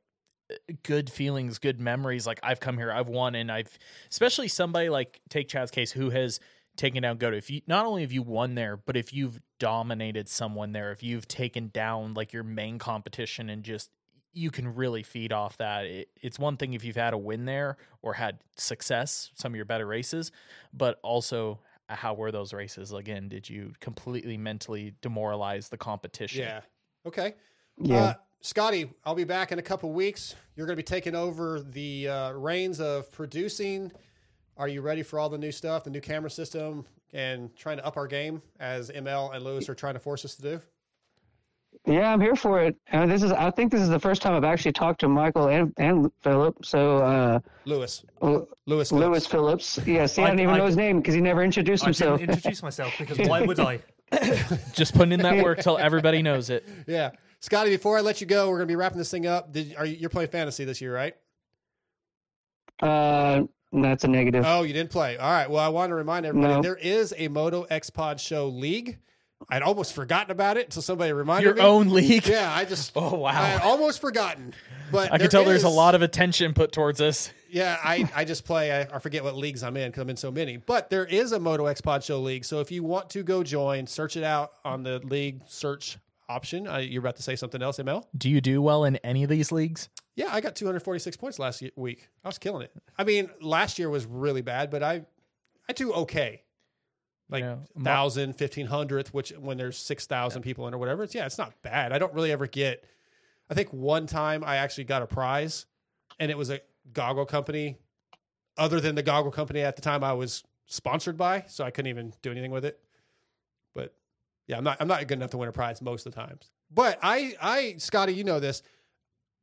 good feelings, good memories. Like I've come here, I've won, and I've especially somebody like take Chad's case who has taken down Goto. If you not only have you won there, but if you've dominated someone there, if you've taken down like your main competition and just you can really feed off that. It, it's one thing if you've had a win there or had success, some of your better races, but also how were those races? Again, did you completely mentally demoralize the competition? Yeah. Okay. Yeah. Uh, Scotty, I'll be back in a couple weeks. You're going to be taking over the uh, reins of producing. Are you ready for all the new stuff, the new camera system, and trying to up our game as ML and Lewis are trying to force us to do? Yeah, I'm here for it. Uh, this is I think this is the first time I've actually talked to Michael and and Philip. So uh, Lewis. L- Lewis. Lewis Phillips. Yeah, see, I, I- didn't even I- know his name because he never introduced I himself. didn't introduce myself because why would I? Just putting in that work till everybody knows it. Yeah. Scotty, before I let you go, we're going to be wrapping this thing up. Did, are you, you're playing fantasy this year, right? uh, that's a negative. Oh, you didn't play. All right. Well, I want to remind everybody No. there is a Moto X Pod Show League. I'd almost forgotten about it until somebody reminded Your me. Your own league. Yeah, I just. Oh, wow. I had almost forgotten. But I can tell there's a lot of attention put towards this. Yeah, I, I just play. I, I forget what leagues I'm in because I'm in so many. But there is a Moto X Pod Show league. So if you want to go join, search it out on the league search option. You're about to say something else, ML? Do you do well in any of these leagues? Yeah, I got 246 points last ye- week. I was killing it. I mean, last year was really bad, but I I do okay. Like Yeah. thousand, fifteen hundredth, which when there's six thousand people in or whatever, it's yeah, it's not bad. I don't really ever get. I think one time I actually got a prize, and it was a goggle company, other than the goggle company at the time I was sponsored by, so I couldn't even do anything with it. But yeah, I'm not I'm not good enough to win a prize most of the times. But I I Scotty, you know this.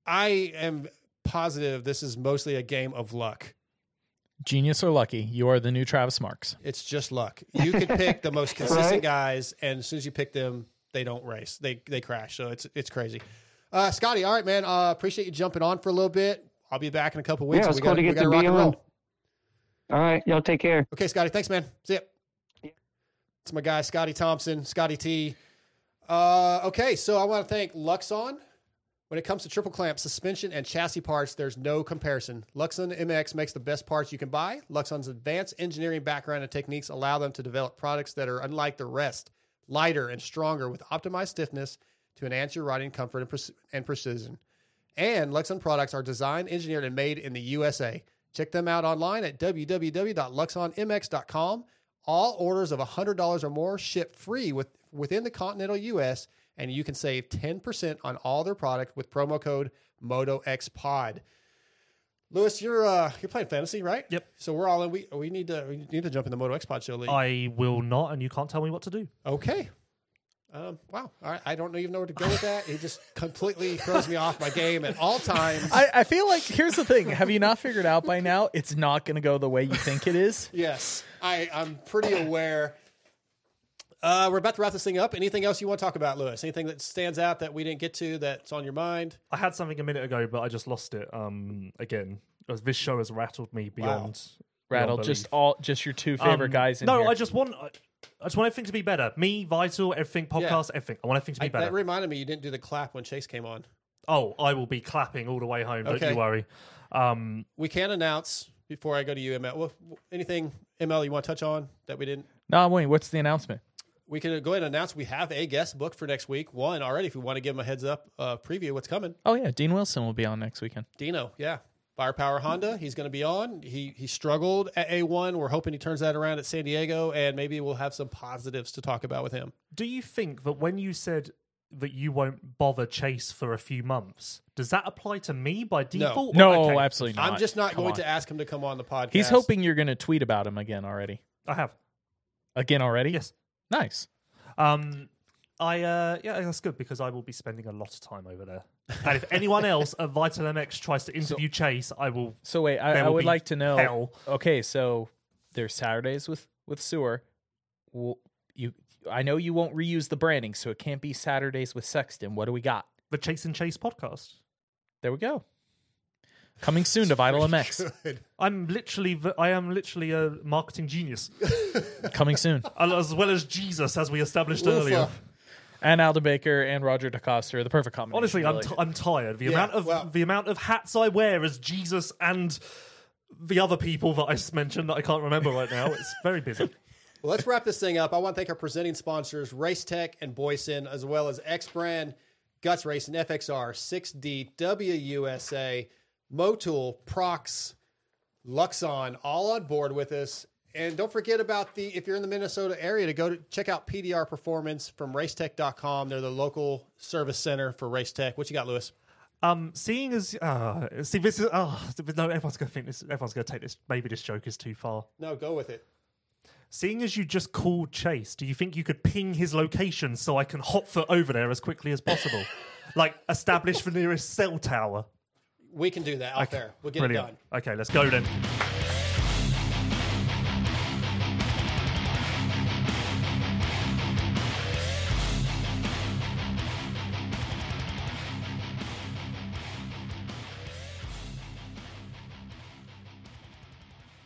I am positive this is mostly a game of luck. Genius or lucky, you are the new Travis Marks. It's just luck. You could pick the most consistent Right. guys, and as soon as you pick them, they don't race. They they crash. So it's it's crazy. Uh, Scotty, all right, man. Uh, appreciate you jumping on for a little bit. I'll be back in a couple weeks. Yeah, it's we cool gotta, to we get gotta to rock be and on. roll. All right, y'all take care. Okay, Scotty. Thanks, man. See ya. It's my guy, Scotty Thompson, Scotty T. Uh, okay, so I want to thank Luxon. When it comes to triple clamp, suspension, and chassis parts, there's no comparison. Luxon MX makes the best parts you can buy. Luxon's advanced engineering background and techniques allow them to develop products that are unlike the rest, lighter and stronger with optimized stiffness to enhance your riding comfort and, pre- and precision. And Luxon products are designed, engineered, and made in the USA. Check them out online at www.luxonmx.com. All orders of $100 or more ship free with, within the continental US, and you can save 10% on all their product with promo code MotoXPod. Lewis, you're uh, you're playing fantasy, right? Yep. So we're all in. We we need to we need to jump in the Moto X Pod show league. I will not, and you can't tell me what to do. Okay. Um, wow. All right. I don't even know where to go with that. He just completely throws me off my game at all times. I, I feel like here's the thing. Have you not figured out by now it's not going to go the way you think it is? yes, I, I'm pretty aware. Uh, we're about to wrap this thing up. Anything else you want to talk about, Lewis? Anything that stands out that we didn't get to that's on your mind? I had something a minute ago, but I just lost it. Um, again, this show has rattled me beyond rattled. beyond just all just your two favorite Um, guys in no, here. I just want. I just want everything to be better. Me, Vital, everything, podcast, everything. I want everything to be I, better. that reminded me you didn't do the clap when Chase came on. oh, I will be clapping all the way home. Don't Okay. you worry. Um, We can announce before I go to you, ML. Well, anything ML you want to touch on that we didn't? no, wait. What's the announcement? We can go ahead and announce we have a guest booked for next week. One already. If we want to give him a heads up, uh, preview what's coming. Oh yeah, Dean Wilson will be on next weekend. Dino, yeah. Firepower Honda, he's going to be on. He he struggled at A1. We're hoping he turns that around at San Diego, and maybe we'll have some positives to talk about with him. do you think that when you said that you won't bother Chase for a few months, does that apply to me by default? No, Okay. absolutely not. I'm just not Come going on. to ask him to come on the podcast. He's hoping you're going to tweet about him again already. I have. Again already? Yes. Nice. Um, I uh, yeah, that's good because I will be spending a lot of time over there. And if anyone else at Vital MX tries to interview Chase, I will. So wait, I, I would like to know. hell. Okay, so there's Saturdays with with Seewer. Well, you, I know you won't reuse the branding, so it can't be Saturdays with Sexton. What do we got? The Chase and Chase podcast. There we go. Coming soon to Vital MX. Good. I'm literally, I am literally a marketing genius, Coming soon. as well as Jesus, as we established Woofa. earlier. And Aldon Baker and Roger DeCoster are the perfect combination. Honestly, I'm, really. t- I'm tired. The Yeah, amount of well- the amount of hats I wear as Jesus and the other people that I s- mentioned that I can't remember right now. It's very busy. Well, let's wrap this thing up. I want to thank our presenting sponsors, Race Tech and Boyesen, as well as X Brand, Guts Racing, FXR, 6D, WUSA, Motul, Prox, Luxon, all on board with us. And don't forget about the, if you're in the Minnesota area, to go to check out PDR Performance from racetech.com. They're the local service center for Race Tech. What you got, Lewis? Um, seeing as uh, see this is oh no, everyone's gonna think this. Everyone's gonna take this. Maybe this joke is too far. No, go with it. Seeing as you just called Chase, do you think you could ping his location so I can hop hotfoot over there as quickly as possible? like establish the nearest cell tower. We can do that out there. We'll get Brilliant. it done. Okay, let's go then.